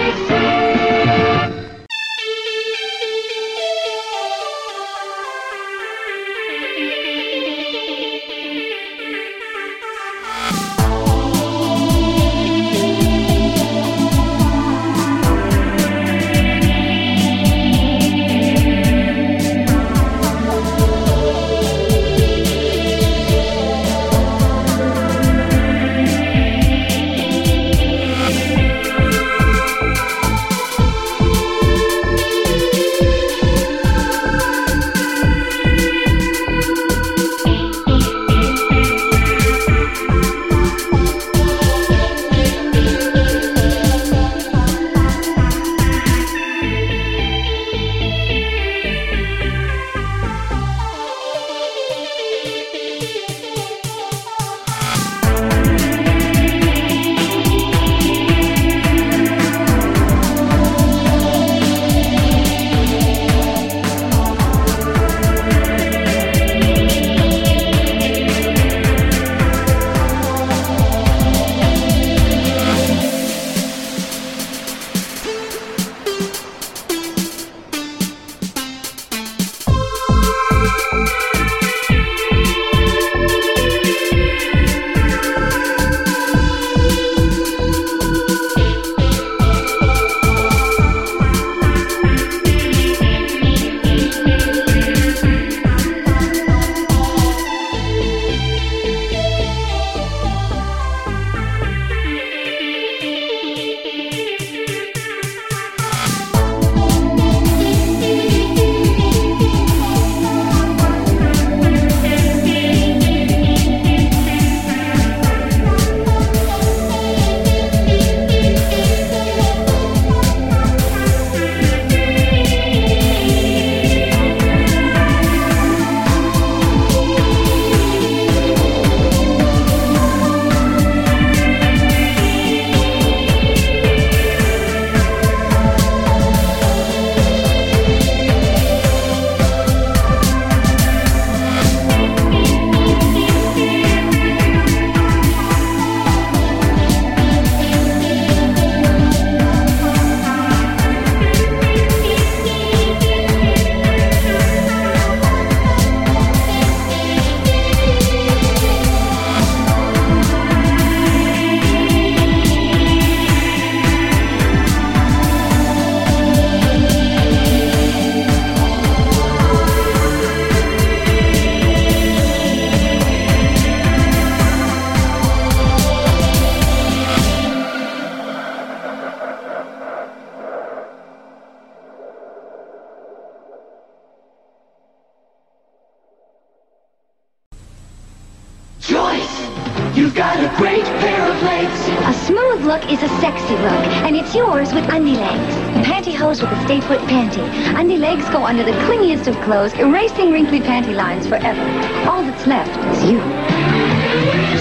Of clothes, erasing wrinkly panty lines forever. All that's left is you.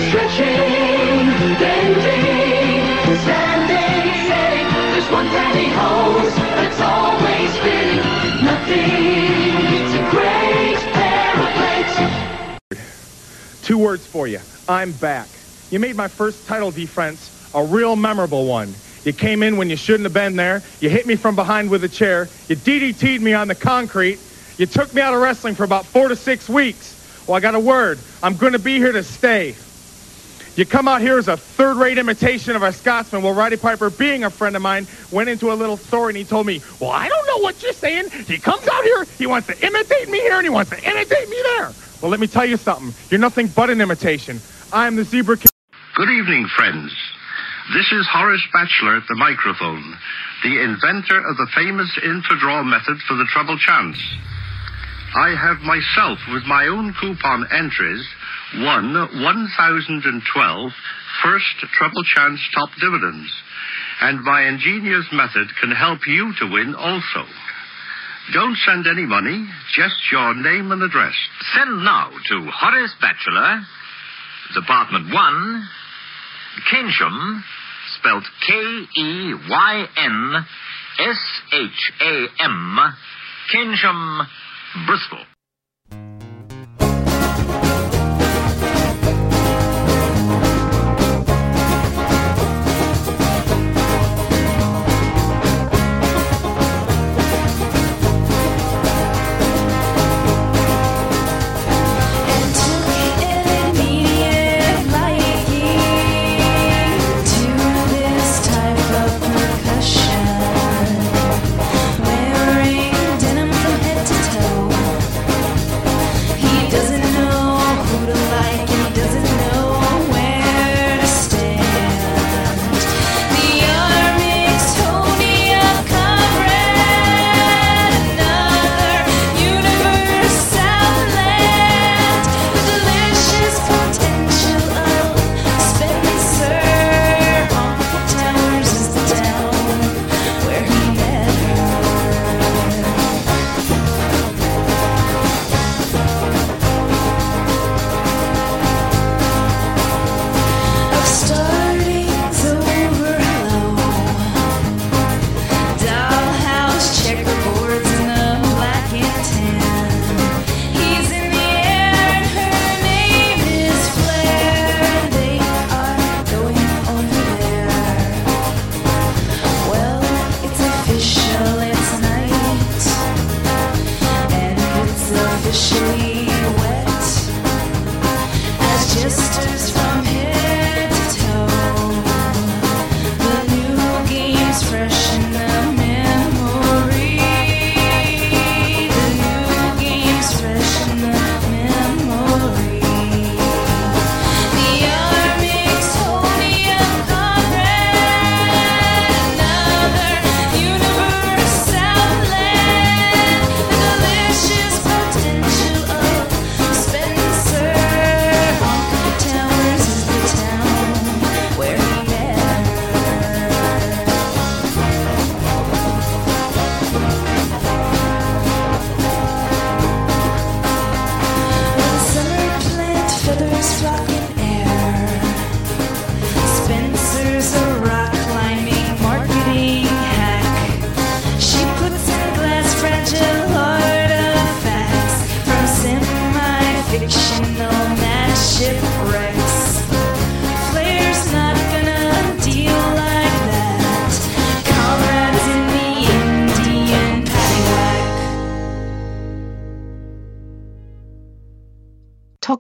Stretching, bending, standing, sitting. There's one pantyhose that's always fitting. Nothing beats a great pair of legs. Two words for you. I'm back. You made my first title defense a real memorable one. You came in when you shouldn't have been there. You hit me from behind with a chair. You DDT'd me on the concrete. You took me out of wrestling for about four to six weeks. Well, I got a word. I'm going to be here to stay. You come out here as a third-rate imitation of a Scotsman. Well, Roddy Piper, being a friend of mine, went into a little store and he told me, well, I don't know what you're saying. He comes out here, he wants to imitate me here, and he wants to imitate me there. Well, let me tell you something. You're nothing but an imitation. I'm the Zebra King. Good evening, friends. This is Horace Batchelor at the microphone, the inventor of the famous infra-draw method for the treble chance. I have myself, with my own coupon entries, won 1,012 first treble chance top dividends, and my ingenious method can help you to win also. Don't send any money, just your name and address. Send now to Horace Batchelor, Department 1, Keynsham, spelled K-E-Y-N-S-H-A-M, Keynsham, Bristol.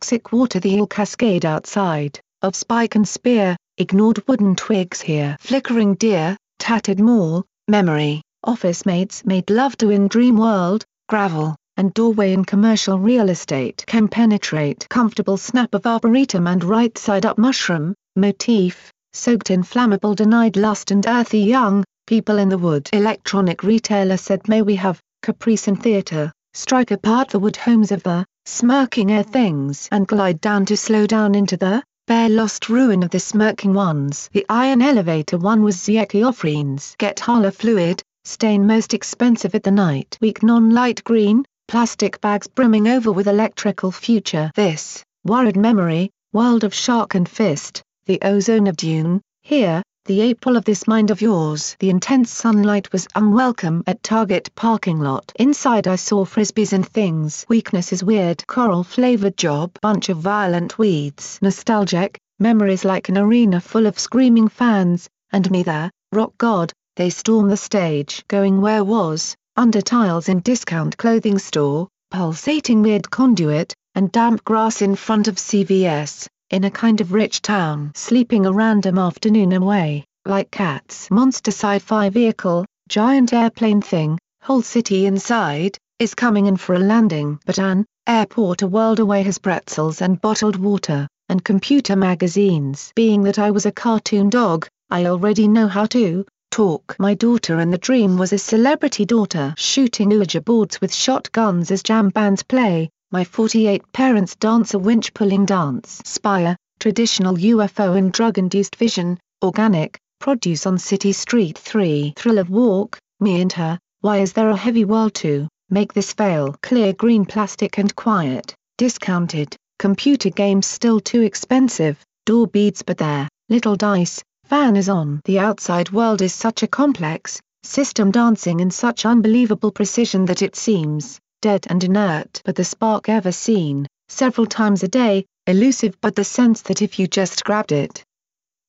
Toxic water the eel cascade outside, of spike and spear, ignored wooden twigs here flickering deer, tattered mall, memory, office mates made love to in dream world, gravel, and doorway in commercial real estate can penetrate comfortable snap of arboretum and right side up mushroom, motif, soaked in flammable denied lust and earthy young, people in the wood. Electronic retailer said may we have, caprice and theatre, strike apart the wood homes of the, smirking air things and glide down to slow down into the, bare lost ruin of the smirking ones. The iron elevator one was Zieki Offreen's Get Hala Fluid, stain most expensive at the night. Weak non-light green, plastic bags brimming over with electrical future. This, worried memory, world of shark and fist, the ozone of dune, here, the April of this mind of yours. The intense sunlight was unwelcome at Target parking lot. Inside I saw frisbees and things. Weakness is weird. Coral flavored job. Bunch of violent weeds. Nostalgic, memories like an arena full of screaming fans, and me there, rock god, they storm the stage. Going where was, under tiles in discount clothing store, pulsating weird conduit, and damp grass in front of CVS. In a kind of rich town. Sleeping a random afternoon away, like cats. Monster sci-fi vehicle, giant airplane thing, whole city inside, is coming in for a landing. But an airport a world away has pretzels and bottled water, and computer magazines. Being that I was a cartoon dog, I already know how to talk. My daughter in the dream was a celebrity daughter shooting Ouija boards with shotguns as jam bands play. My 48 parents dance a winch pulling dance. Spire, traditional UFO and drug-induced vision, organic, produce on City Street 3. Thrill of walk, me and her, why is there a heavy world to make this fail? Clear green plastic and quiet, discounted, computer games still too expensive, door beads but there, little dice, fan is on. The outside world is such a complex, system dancing in such unbelievable precision that it seems dead and inert. But the spark ever seen, several times a day, elusive but the sense that if you just grabbed it,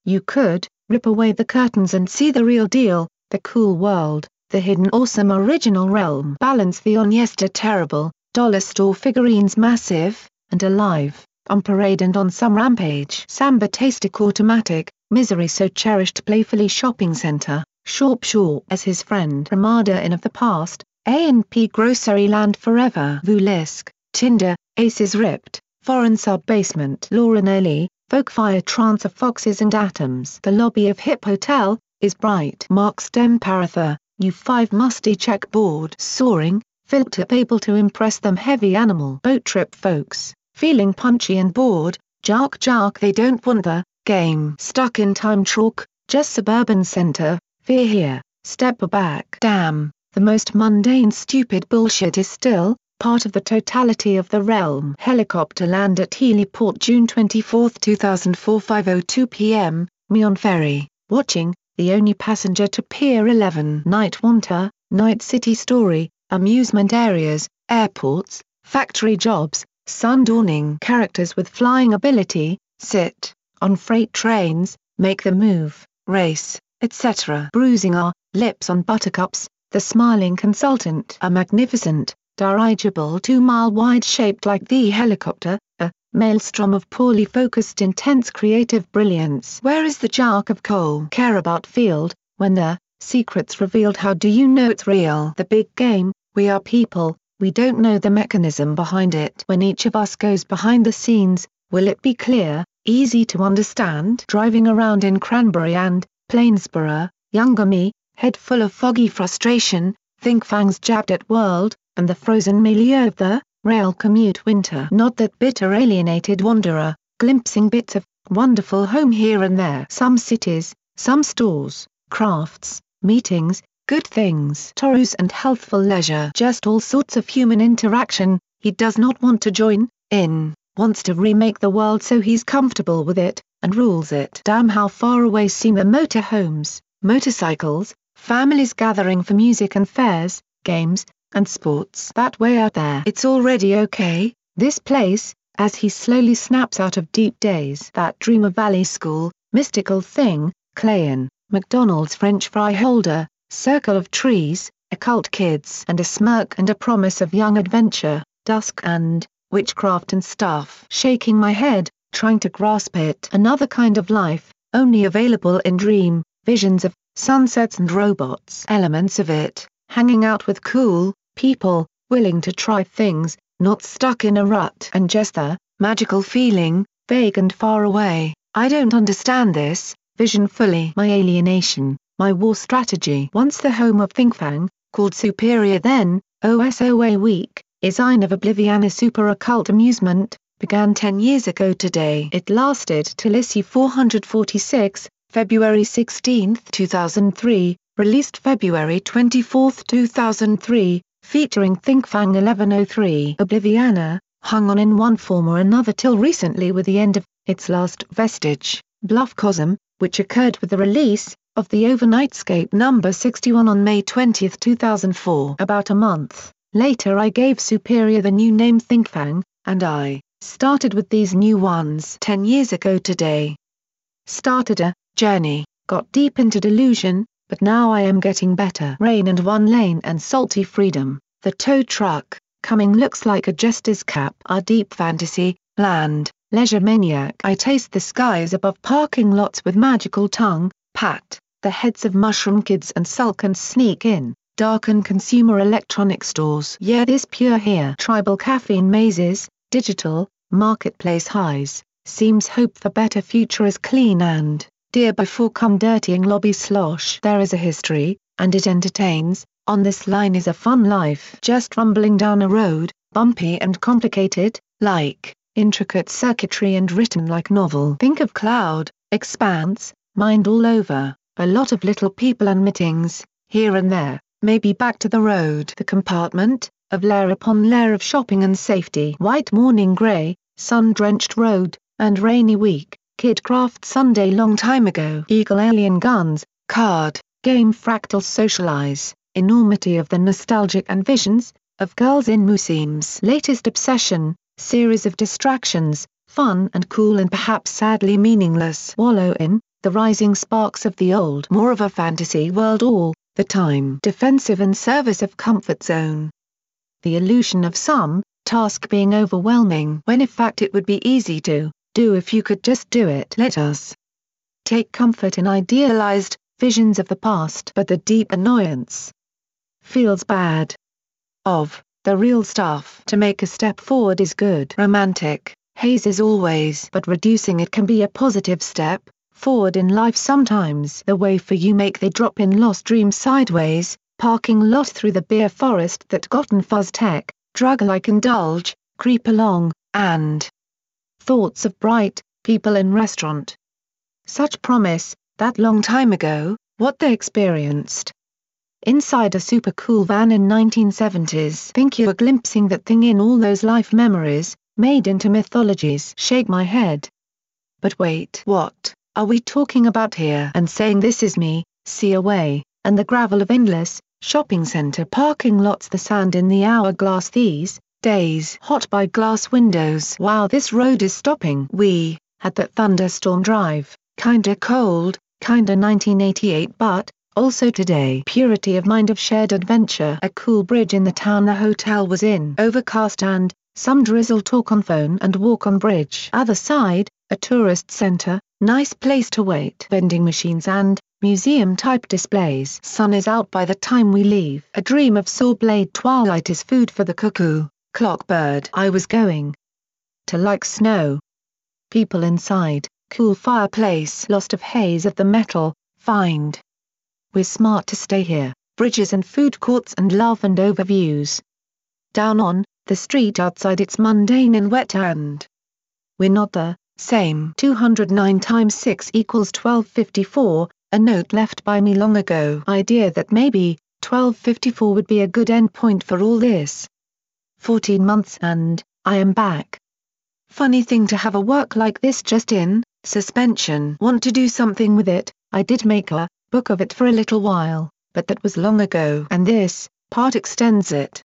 you could, rip away the curtains and see the real deal, the cool world, the hidden awesome original realm. Balance the on terrible, dollar store figurines massive, and alive, on parade and on some rampage. Samba tastic automatic, misery so cherished playfully shopping center, Shorp Shorp as his friend Ramada in of the past, A&P grocery land forever. Vulisk, Tinder, Aces ripped, foreign sub-basement. Lauren Early, Folkfire trance of foxes and atoms. The lobby of Hip Hotel, is bright. Mark Stem Paratha, U5 musty checkboard. Soaring, filter able to impress them heavy animal. Boat trip folks, feeling punchy and bored, jark jark they don't want the game. Stuck in time chalk, just suburban center, fear here, step back. Damn, the most mundane stupid bullshit is still, part of the totality of the realm. Helicopter land at Heliport June 24, 2004 5.02 pm, me on ferry, watching, the only passenger to Pier 11. Night Wanter, Night City Story, amusement areas, airports, factory jobs, sun dawning characters with flying ability, sit, on freight trains, make the move, race, etc. Bruising our lips on buttercups, the smiling consultant. A magnificent, dirigible two-mile wide shaped like the helicopter, a maelstrom of poorly focused intense creative brilliance. Where is the jark of coal? Care about field, when the secrets revealed how do you know it's real? The big game, we are people, we don't know the mechanism behind it. When each of us goes behind the scenes, will it be clear, easy to understand? Driving around in Cranbury and, Plainsboro, younger me, head full of foggy frustration, think fangs jabbed at world, and the frozen milieu of the rail commute winter. Not that bitter alienated wanderer, glimpsing bits of wonderful home here and there. Some cities, some stores, crafts, meetings, good things. Torus and healthful leisure. Just all sorts of human interaction, he does not want to join in, wants to remake the world so he's comfortable with it, and rules it. Damn how far away seem the motor homes, motorcycles, families gathering for music and fairs, games, and sports. That way out there. It's already okay, this place, as he slowly snaps out of deep daze. That Dreamer Valley School, mystical thing, Clayon, McDonald's French fry holder, circle of trees, occult kids and a smirk and a promise of young adventure, dusk and, witchcraft and stuff. Shaking my head, trying to grasp it. Another kind of life, only available in dream, visions of, sunsets and robots. Elements of it, hanging out with cool, people, willing to try things, not stuck in a rut. And just the, magical feeling, vague and far away, I don't understand this, vision fully. My alienation, my war strategy. Once the home of ThinkFang, called Superior then, OSOA Week, is Ine of Oblivion a super occult amusement, began 10 years ago today. It lasted till issue 446, February 16, 2003, released February 24, 2003, featuring ThinkFang 1103. Obliviana, hung on in one form or another till recently with the end of its last vestige, Bluffcosm, which occurred with the release of the Overnightscape number 61 on May 20, 2004. About a month later I gave Superior the new name ThinkFang, and I started with these new ones 10 years ago today. Started a journey, got deep into delusion, but now I am getting better. Rain and one lane and salty freedom, the tow truck, coming looks like a jester's cap. Our deep fantasy, land, leisure maniac. I taste the skies above parking lots with magical tongue, pat, the heads of mushroom kids and sulk and sneak in, darken consumer electronic stores. Yeah this pure here. Tribal caffeine mazes, digital, marketplace highs, seems hope for better future is clean and, dear before come dirtying lobby slosh. There is a history, and it entertains, on this line is a fun life. Just rumbling down a road, bumpy and complicated, like, intricate circuitry and written like novel. Think of cloud, expanse, mind all over, a lot of little people and meetings, here and there, maybe back to the road. The compartment, of layer upon layer of shopping and safety. White morning grey, sun-drenched road, and rainy week, kid craft Sunday long time ago. Eagle alien guns, card, game fractal socialize, enormity of the nostalgic and visions, of girls in museums. Latest obsession, series of distractions, fun and cool and perhaps sadly meaningless. Wallow in, the rising sparks of the old. More of a fantasy world all, the time. Defensive and service of comfort zone. The illusion of some, task being overwhelming when in fact it would be easy to, do if you could just do it. Let us take comfort in idealized, visions of the past. But the deep annoyance feels bad of the real stuff. To make a step forward is good. Romantic, haze is always. But reducing it can be a positive step forward in life sometimes. The way for you make the drop in lost dreams sideways, parking lot through the beer forest that gotten fuzz tech, drug like indulge, creep along, and thoughts of bright, people in restaurant. Such promise, that long time ago, what they experienced. Inside a super cool van in 1970s. Think you are glimpsing that thing in all those life memories, made into mythologies. Shake my head. But wait. What, are we talking about here? And saying this is me, see away, and the gravel of endless, shopping center parking lots the sand in the hourglass these, days. Hot by glass windows. Wow this road is stopping. We, had that thunderstorm drive, kinda cold, kinda 1988 but, also today. Purity of mind of shared adventure. A cool bridge in the town the hotel was in. Overcast and, some drizzle talk on phone and walk on bridge. Other side, a tourist center, nice place to wait. Vending machines and, museum-type displays. Sun is out by the time we leave. A dream of saw blade twilight is food for the cuckoo, clockbird. I was going to like snow. People inside, cool fireplace. Lost of haze of the metal, find. We're smart to stay here, bridges and food courts and love and overviews. Down on, the street outside it's mundane and wet and we're not the same. 209 times 6 equals 1254, a note left by me long ago. Idea that maybe, 1254 would be a good end point for all this. 14 months and, I am back. Funny thing to have a work like this just in, suspension. Want to do something with it, I did make a, book of it for a little while, but that was long ago. And this, part extends it.